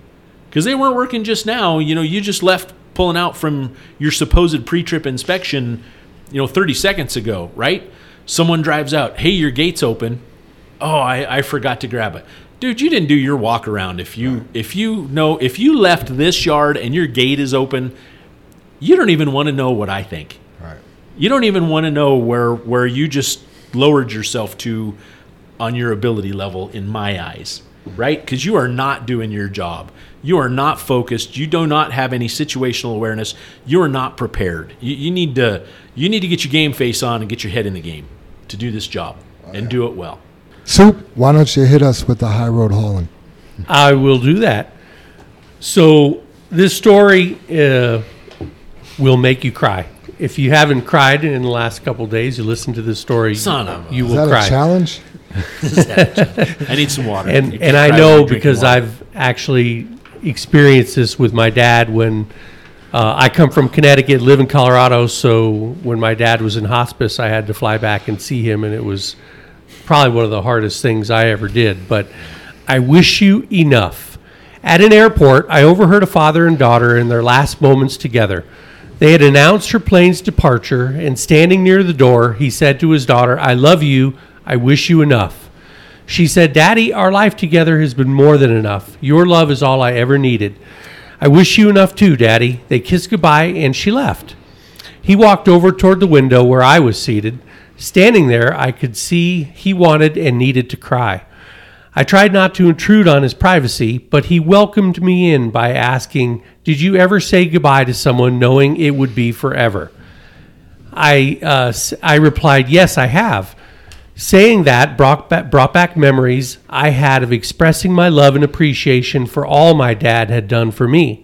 because they weren't working just now. You know, you just left pulling out from your supposed pre-trip inspection, you know, 30 seconds ago, right? Someone drives out, hey, your gate's open. Oh, I, I forgot to grab it. Dude, you didn't do your walk around. If you if you know if you left this yard and your gate is open, you don't even want to know what I think. Right. You don't even want to know where where you just lowered yourself to on your ability level in my eyes, right? Because you are not doing your job. You are not focused. You do not have any situational awareness. You are not prepared. You, you need to you need to get your game face on and get your head in the game to do this job and do it well. Soup, why don't you hit us with the high road hauling? I will do that. So this story uh, will make you cry. if you haven't cried in the last couple of days, you listen to this story. Son of a- you Is will that cry. a challenge? I need some water. and You and I when know you're because. I've actually experienced this with my dad when uh, I come from Connecticut, live in Colorado. So when my dad was in hospice, I had to fly back and see him, and it was probably one of the hardest things I ever did. But I wish you enough. At an airport, I overheard a father and daughter in their last moments together. They had announced her plane's departure, and standing near the door, he said to his daughter, I love you. I wish you enough. She said, Daddy, our life together has been more than enough. Your love is all I ever needed. I wish you enough too, Daddy. They kissed goodbye and she left. He walked over toward the window where I was seated. Standing there, I could see he wanted and needed to cry. I tried not to intrude on his privacy, but he welcomed me in by asking, Did you ever say goodbye to someone knowing it would be forever? I, uh, I replied, Yes, I have. Saying that brought back, brought back memories I had of expressing my love and appreciation for all my dad had done for me.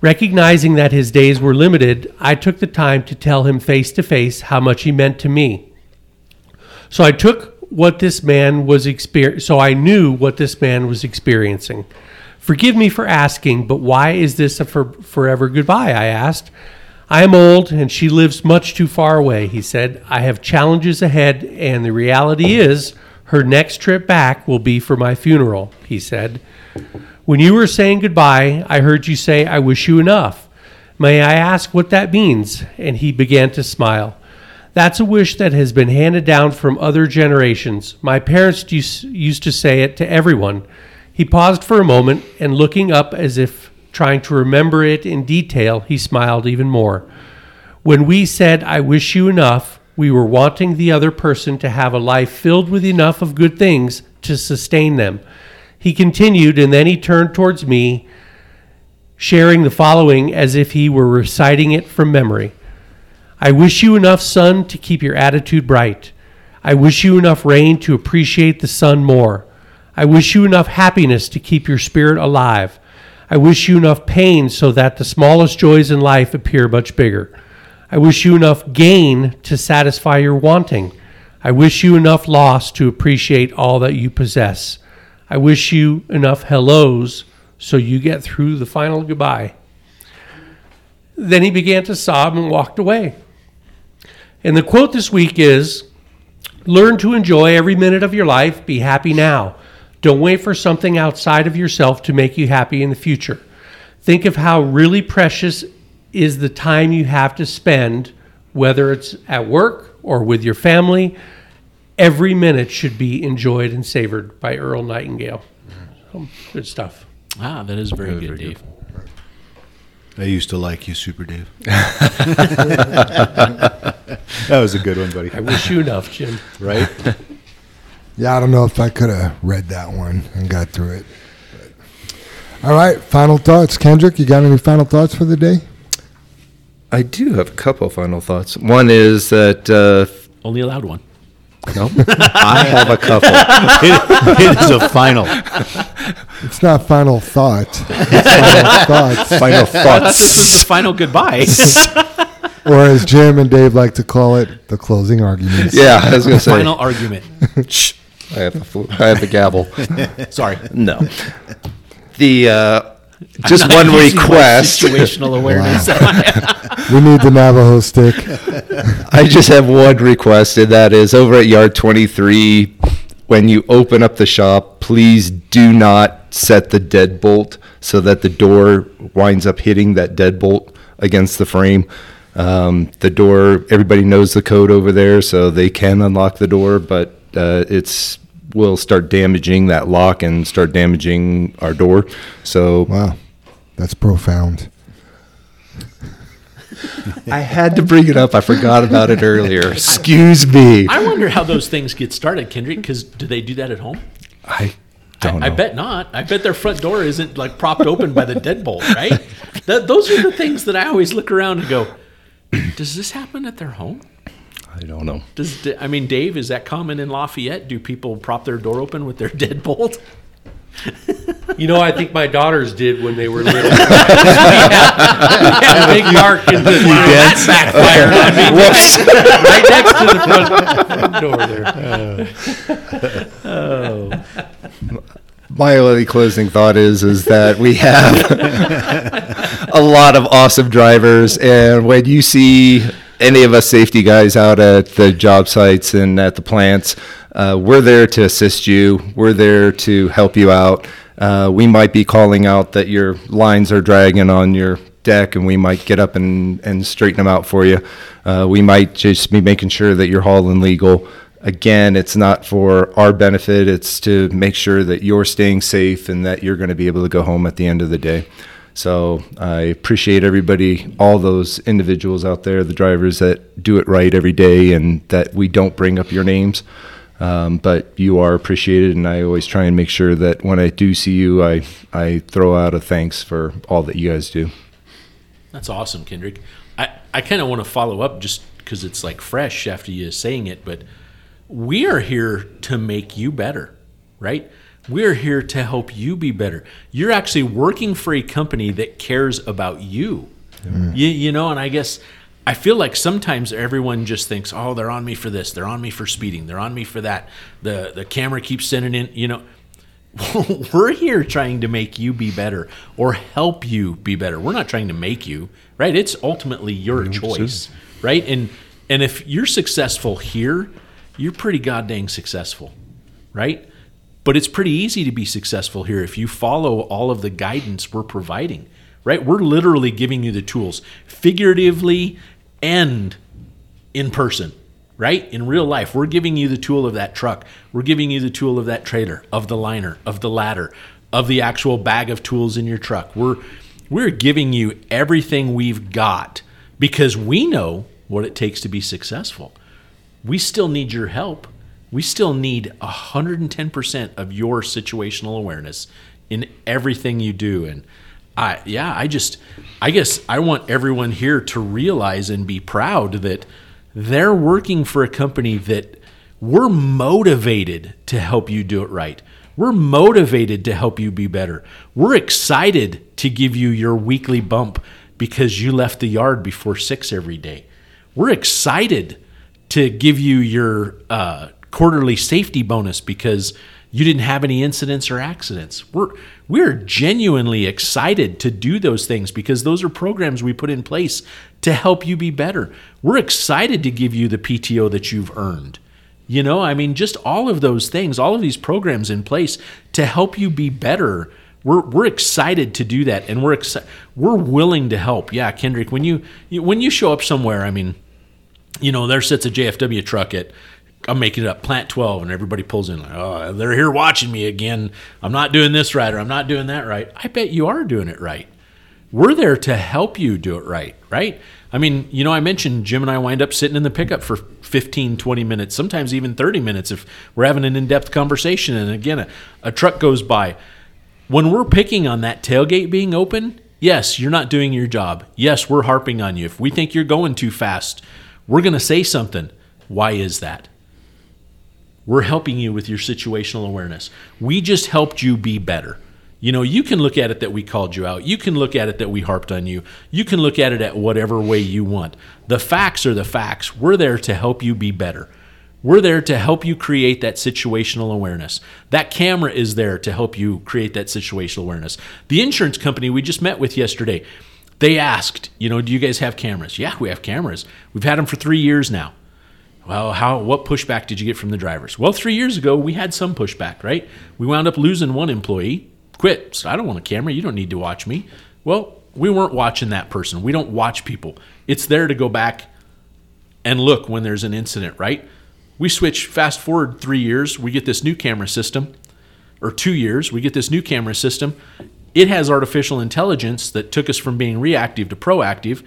Recognizing that his days were limited, I took the time to tell him face to face how much he meant to me. So I took what this man was exper- so I knew what this man was experiencing. Forgive me for asking, but why is this a for- forever goodbye? I asked. I am old and she lives much too far away, he said. I have challenges ahead, and the reality is her next trip back will be for my funeral, he said. When you were saying goodbye, I heard you say, I wish you enough. May I ask what that means? And he began to smile. That's a wish that has been handed down from other generations. My parents used to say it to everyone. He paused for a moment and, looking up as if trying to remember it in detail, he smiled even more. When we said, I wish you enough, we were wanting the other person to have a life filled with enough of good things to sustain them. He continued, and then he turned towards me, sharing the following as if he were reciting it from memory. I wish you enough sun to keep your attitude bright. I wish you enough rain to appreciate the sun more. I wish you enough happiness to keep your spirit alive. I wish you enough pain so that the smallest joys in life appear much bigger. I wish you enough gain to satisfy your wanting. I wish you enough loss to appreciate all that you possess. I wish you enough hellos so you get through the final goodbye. Then he began to sob and walked away. And the quote this week is Learn to enjoy every minute of your life. Be happy now. Don't wait for something outside of yourself to make you happy in the future. Think of how really precious is the time you have to spend, whether it's at work or with your family. Every minute should be enjoyed and savored by Earl Nightingale. So, good stuff. ah, that is very good, Dave. I used to like you, Super Dave. <laughs> <laughs> that was a good one, buddy. I wish you enough, Jim. Right? <laughs> Yeah, I don't know if I could have read that one and got through it. But. All right, final thoughts. Kendrick, you got any final thoughts for the day? I do have a couple final thoughts. One is that uh, Only allowed one. no, I have a couple. <laughs> it, it is a final. It's not final thought. <laughs> It's final thoughts. Final I thought this is the final goodbye. <laughs> Or as Jim and Dave like to call it, the closing arguments. Yeah, I was gonna say. final argument. Shh. I have the fl- I have the gavel. <laughs> Sorry. No. The uh, just one <laughs> request. Situational awareness. <laughs> We need the Navajo stick. I just have one request, and that is over at Yard 23, when you open up the shop, please do not set the deadbolt so that the door winds up hitting that deadbolt against the frame. Um, the door, everybody knows the code over there, so they can unlock the door, but uh, it's will start damaging that lock and start damaging our door. So Wow, that's profound. I had to bring it up. I forgot about it earlier. Excuse me. I wonder how those things get started, Kendrick. Because do they do that at home? I don't I, I bet not. I bet their front door isn't like propped open by the deadbolt, right? Th those are the things that I always look around and go, <clears throat> "Does this happen at their home?" I don't know. Does I mean, Dave, is that common in Lafayette? Do people prop their door open with their <laughs> deadbolt? You know, I think my daughters did when they were little. <laughs> we had, we had a big mark in the that backfired. I mean, <laughs> right next to the front, front door there. Oh. My only closing thought is is that we have a lot of awesome drivers, and when you see any of us safety guys out at the job sites and at the plants, uh, we're there to assist you. We're there to help you out. Uh, we might be calling out that your lines are dragging on your deck, and we might get up and, and straighten them out for you. Uh, we might just be making sure that you're hauling legal. Again, it's not for our benefit, it's to make sure that you're staying safe and that you're going to be able to go home at the end of the day. So I appreciate everybody, all those individuals out there, the drivers that do it right every day and that we don't bring up your names. Um, but you are appreciated, and I always try and make sure that when I do see you, I, I throw out a thanks for all that you guys do. That's awesome, Kendrick. I, I kind of want to follow up just because it's like fresh after you saying it, but we are here to make you better, right? We're here to help you be better. You're actually working for a company that cares about you. You, you know, and I guess I feel like sometimes everyone just thinks, "Oh, they're on me for this. They're on me for speeding. They're on me for that." The the camera keeps sending in, you know, <laughs> we're here trying to make you be better or help you be better. We're not trying to make you, right? It's ultimately your choice, right? And and if you're successful here, you're pretty goddamn successful, right? But it's pretty easy to be successful here if you follow all of the guidance we're providing, right? We're literally giving you the tools, figuratively and in person, right? In real life, we're giving you the tool of that truck. We're giving you the tool of that trailer, of the liner, of the ladder, of the actual bag of tools in your truck. We're we're giving you everything we've got because we know what it takes to be successful. We still need your help. We still need 110% of your situational awareness in everything you do and I yeah, I just I guess I want everyone here to realize and be proud that they're working for a company that we're motivated to help you do it right. We're motivated to help you be better. We're excited to give you your weekly bump because you left the yard before six every day. We're excited to give you your uh, quarterly safety bonus because you didn't have any incidents or accidents. We're we're genuinely excited to do those things because those are programs we put in place to help you be better. We're excited to give you the PTO that you've earned. You know, I mean, just all of those things, all of these programs in place to help you be better. We're, we're excited to do that, and we're exci- we're willing to help. Yeah, Kendrick, when you, you when you show up somewhere, I mean, you know, there sits a JFW truck at I'm making it up, Plant 12, and everybody pulls in like, oh, they're here watching me again. I'm not doing this right or I'm not doing that right. I bet you are doing it right. We're there to help you do it right, right? I mean, you know, I mentioned Jim and I wind up sitting in the pickup for 15, 20 minutes, sometimes even 30 minutes if we're having an in depth conversation. And again, a, a truck goes by. When we're picking on that tailgate being open, yes, you're not doing your job. Yes, we're harping on you. If we think you're going too fast, we're going to say something. Why is that? We're helping you with your situational awareness. We just helped you be better. You know, you can look at it that we called you out. You can look at it that we harped on you. You can look at it at whatever way you want. The facts are the facts. We're there to help you be better. We're there to help you create that situational awareness. That camera is there to help you create that situational awareness. The insurance company we just met with yesterday, they asked, you know, do you guys have cameras? Yeah, we have cameras. We've had them for three years now. Well, how what pushback did you get from the drivers? Well, three years ago we had some pushback, right? We wound up losing one employee. Quit. I don't want a camera. You don't need to watch me. Well, we weren't watching that person. We don't watch people. It's there to go back and look when there's an incident, right? We switch fast forward three years, we get this new camera system, or two years, we get this new camera system. It has artificial intelligence that took us from being reactive to proactive.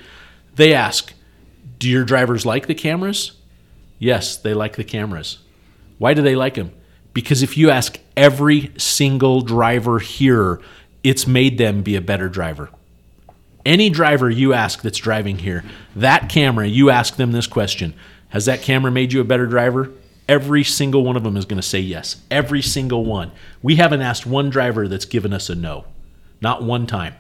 They ask, Do your drivers like the cameras? Yes, they like the cameras. Why do they like them? Because if you ask every single driver here, it's made them be a better driver. Any driver you ask that's driving here, that camera, you ask them this question Has that camera made you a better driver? Every single one of them is going to say yes. Every single one. We haven't asked one driver that's given us a no. Not one time.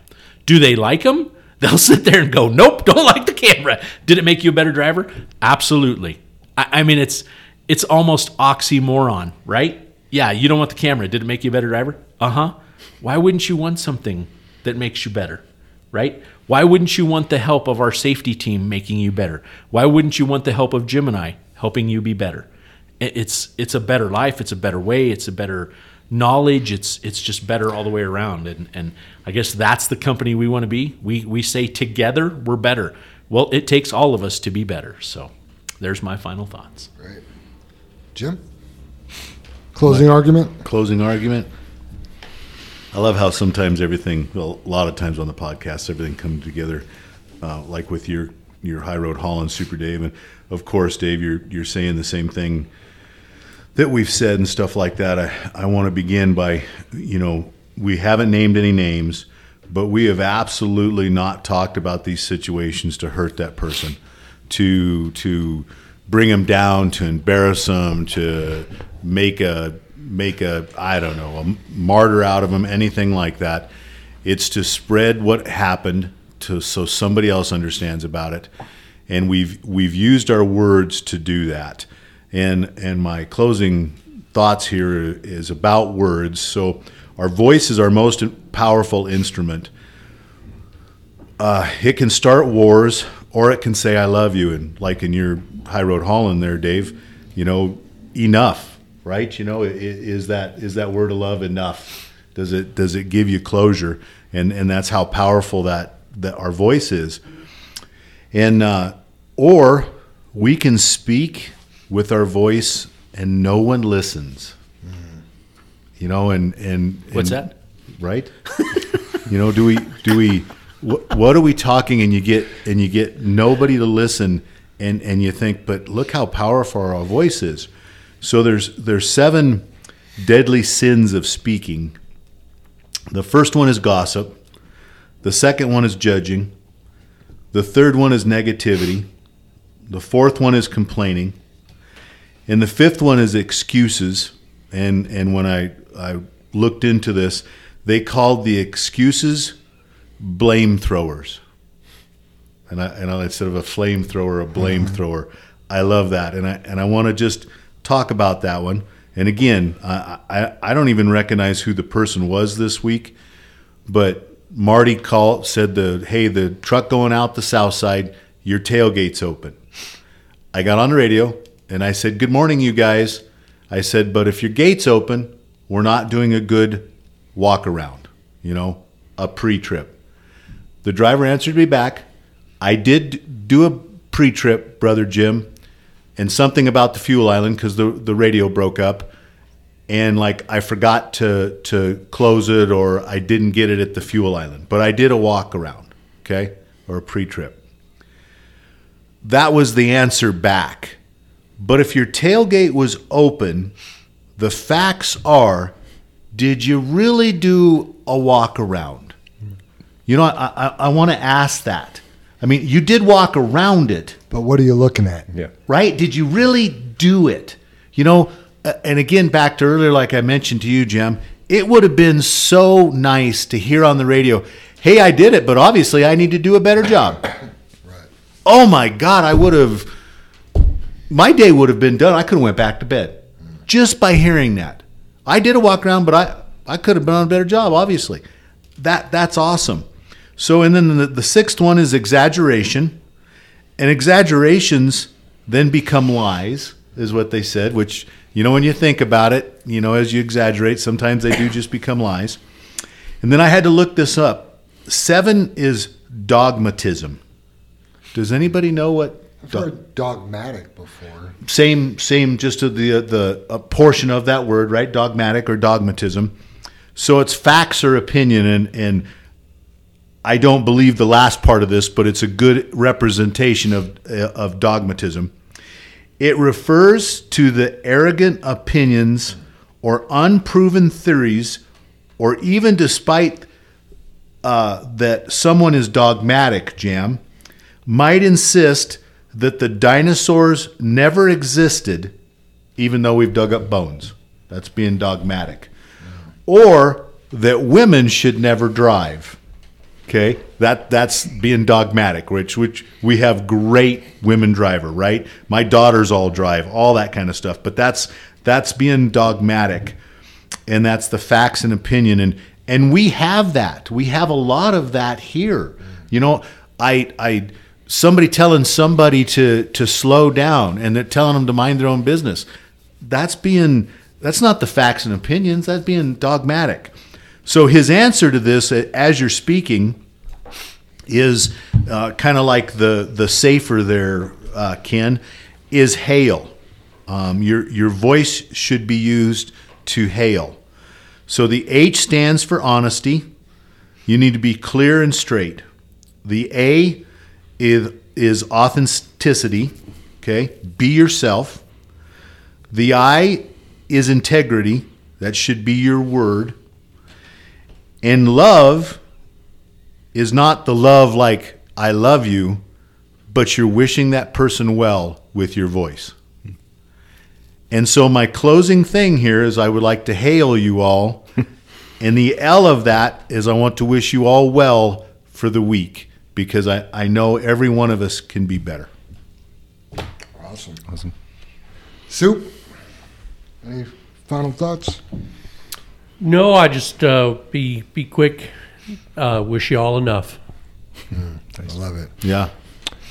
Do they like them? They'll <laughs> sit there and go, "Nope, don't like the camera." Did it make you a better driver? Absolutely. I, I mean, it's it's almost oxymoron, right? Yeah, you don't want the camera. Did it make you a better driver? Uh huh. Why wouldn't you want something that makes you better, right? Why wouldn't you want the help of our safety team making you better? Why wouldn't you want the help of Gemini helping you be better? It's it's a better life. It's a better way. It's a better knowledge. It's it's just better all the way around. And and I guess that's the company we want to be. We we say together we're better. Well, it takes all of us to be better. So, there's my final thoughts. Right. Jim? Closing argument? Closing argument. I love how sometimes everything, well, a lot of times on the podcast, everything comes together, uh, like with your your High Road Hauling Super Dave, and of course, Dave, you're you're saying the same thing that we've said and stuff like that. I I want to begin by, you know, we haven't named any names, but we have absolutely not talked about these situations to hurt that person, to to bring them down, to embarrass them, to make a make a I don't know a martyr out of them, anything like that. It's to spread what happened to so somebody else understands about it, and we've we've used our words to do that. And and my closing thoughts here is about words. So our voice is our most powerful instrument. Uh, it can start wars, or it can say "I love you," and like in your High Road Holland there, Dave, you know, enough, right? You know, is that is that word of love enough? Does it does it give you closure? And and that's how powerful that that our voice is. And uh, or we can speak with our voice and no one listens. You know, and and What's that? Right? <laughs> you know, do we do we what, are we talking and you get and you get nobody to listen and and you think, but look how powerful our voice is. So there's there's seven deadly sins of speaking. The first one is gossip. The second one is judging. The third one is negativity. The fourth one is complaining. And the fifth one is excuses. And and when I, I looked into this, they called the excuses blame throwers. And I, and I, instead of a flamethrower, a blame mm-hmm. thrower. I love that. And I and I want to just talk about that one. And again, I, I I don't even recognize who the person was this week, but Marty called said the hey the truck going out the south side, your tailgate's open. I got on the radio and I said, Good morning, you guys. I said, But if your gate's open, we're not doing a good walk around, you know, a pre trip. The driver answered me back. I did do a pre trip, Brother Jim, and something about the fuel island because the, the radio broke up. And like I forgot to, to close it or I didn't get it at the fuel island, but I did a walk around, okay, or a pre trip that was the answer back. But if your tailgate was open, the facts are did you really do a walk around? You know, I, I, I want to ask that. I mean, you did walk around it, But what are you looking at? Yeah. right? Did you really do it? You know, uh, and again, back to earlier, like I mentioned to you, Jim, it would have been so nice to hear on the radio, hey, I did it, but obviously I need to do a better job. <coughs> right. Oh my God, I would have, my day would have been done. I could have went back to bed just by hearing that. I did a walk around, but I, I could have done a better job, obviously. That, that's awesome. So, and then the, the sixth one is exaggeration. And exaggerations then become lies, is what they said, which, you know, when you think about it, you know, as you exaggerate, sometimes they do just become lies. And then I had to look this up. Seven is dogmatism. Does anybody know what? I've heard dogmatic before. Same, same, just the uh, the a portion of that word, right? Dogmatic or dogmatism. So it's facts or opinion, and and I don't believe the last part of this, but it's a good representation of uh, of dogmatism. It refers to the arrogant opinions or unproven theories, or even despite uh, that someone is dogmatic, Jam, might insist that the dinosaurs never existed even though we've dug up bones. That's being dogmatic. Or that women should never drive. Okay, that that's being dogmatic, which which we have great women driver, right? My daughters all drive, all that kind of stuff. But that's that's being dogmatic, and that's the facts and opinion, and and we have that. We have a lot of that here. You know, I I somebody telling somebody to to slow down and they're telling them to mind their own business. That's being that's not the facts and opinions. That's being dogmatic. So his answer to this, as you're speaking, is uh, kind of like the the safer there, uh, Ken, is hail. Um, your your voice should be used to hail. So the H stands for honesty. You need to be clear and straight. The A is is authenticity. Okay, be yourself. The I is integrity. That should be your word. And love is not the love like I love you, but you're wishing that person well with your voice. And so my closing thing here is I would like to hail you all. <laughs> and the L of that is I want to wish you all well for the week because I, I know every one of us can be better. Awesome. Awesome. Soup. Any final thoughts? No, I just uh, be be quick. Uh, wish you all enough. I love it. Yeah.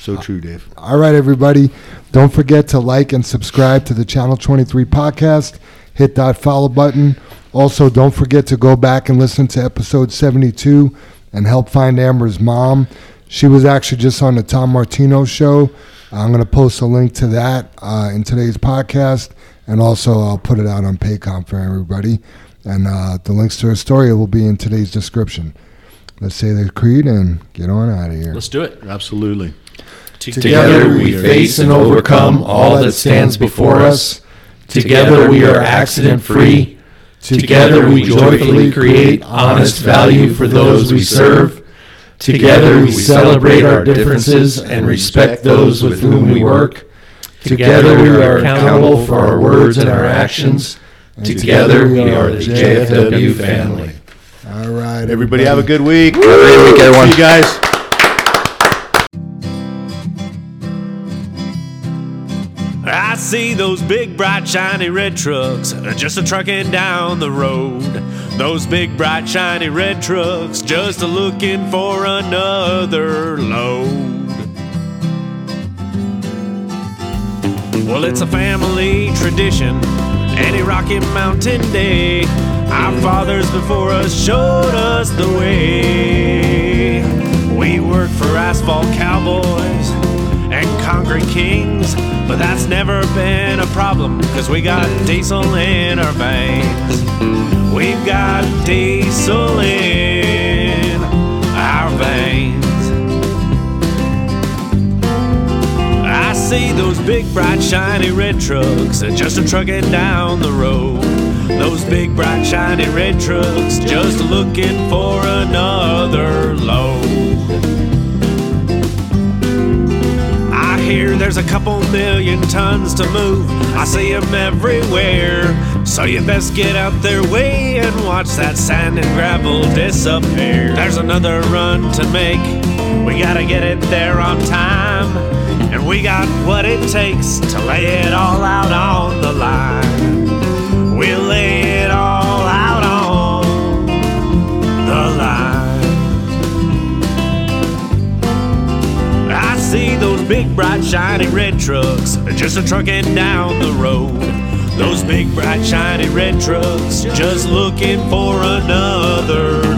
So true, Dave. All right, everybody. Don't forget to like and subscribe to the Channel 23 podcast. Hit that follow button. Also, don't forget to go back and listen to episode 72 and help find Ambyr's mom. She was actually just on the Tom Martino show. I'm going to post a link to that uh, in today's podcast, and also I'll put it out on Paycom for everybody. And uh, the links to her story will be in today's description. Let's say the creed and get on out of here. Let's do it. Absolutely. Together we face and overcome all that stands before us. Together we are accident free. Together we joyfully create honest value for those we serve. Together we celebrate our differences and respect those with whom we work. Together we are accountable for our words and our actions. Together we are the JFW family. All right, Everybody have a good week. Have a great week, everyone. See you guys. I see those big, bright, shiny red trucks just a trucking down the road. Those big, bright, shiny red trucks just a looking for another load. Well, it's a family tradition, any Rocky Mountain Day. Our hmm. fathers before us showed us the way. We work for asphalt cowboys and concrete kings, but that's never been a problem, cause we got diesel in our veins. We've got diesel in see those big, bright, shiny red trucks just a trucking down the road. Those big, bright, shiny red trucks just looking for another load. I hear there's a couple million tons to move. I see 'em everywhere. So you best get out their way and watch that sand and gravel disappear. There's another run to make. We gotta get it there on time. And we got what it takes to lay it all out on the line. We'll lay it all out on the line. I see those big, bright, shiny red trucks just a trucking down the road. Those big, bright, shiny red trucks just looking for another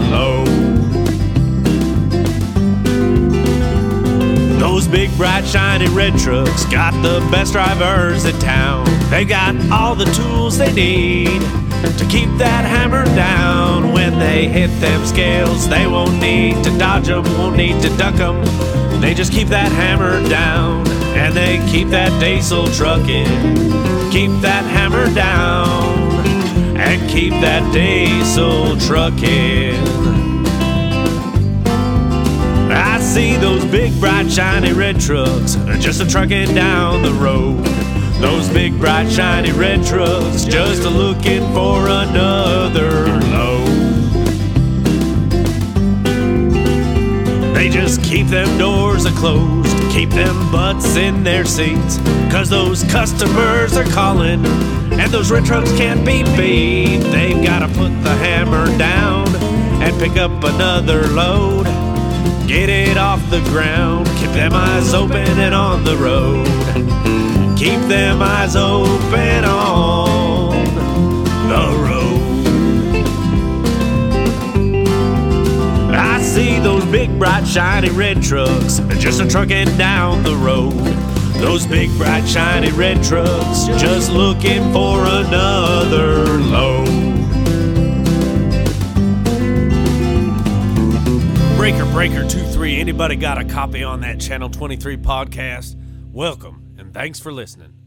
Those big, bright, shiny red trucks got the best drivers in town. They got all the tools they need to keep that hammer down. When they hit them scales, they won't need to dodge them, won't need to duck them. They just keep that hammer down and they keep that diesel trucking. Keep that hammer down and keep that diesel trucking. See those big, bright, shiny red trucks just a trucking down the road. Those big, bright, shiny red trucks just a looking for another load. They just keep them doors a closed, keep them butts in their seats. Cause those customers are calling, and those red trucks can't be beat. They've gotta put the hammer down and pick up another load. Get it off the ground, keep them eyes open and on the road. Keep them eyes open on the road. I see those big, bright, shiny red trucks just a trucking down the road. Those big, bright, shiny red trucks just looking for another load. Breaker Breaker 23, anybody got a copy on that Channel 23 podcast? Welcome and thanks for listening.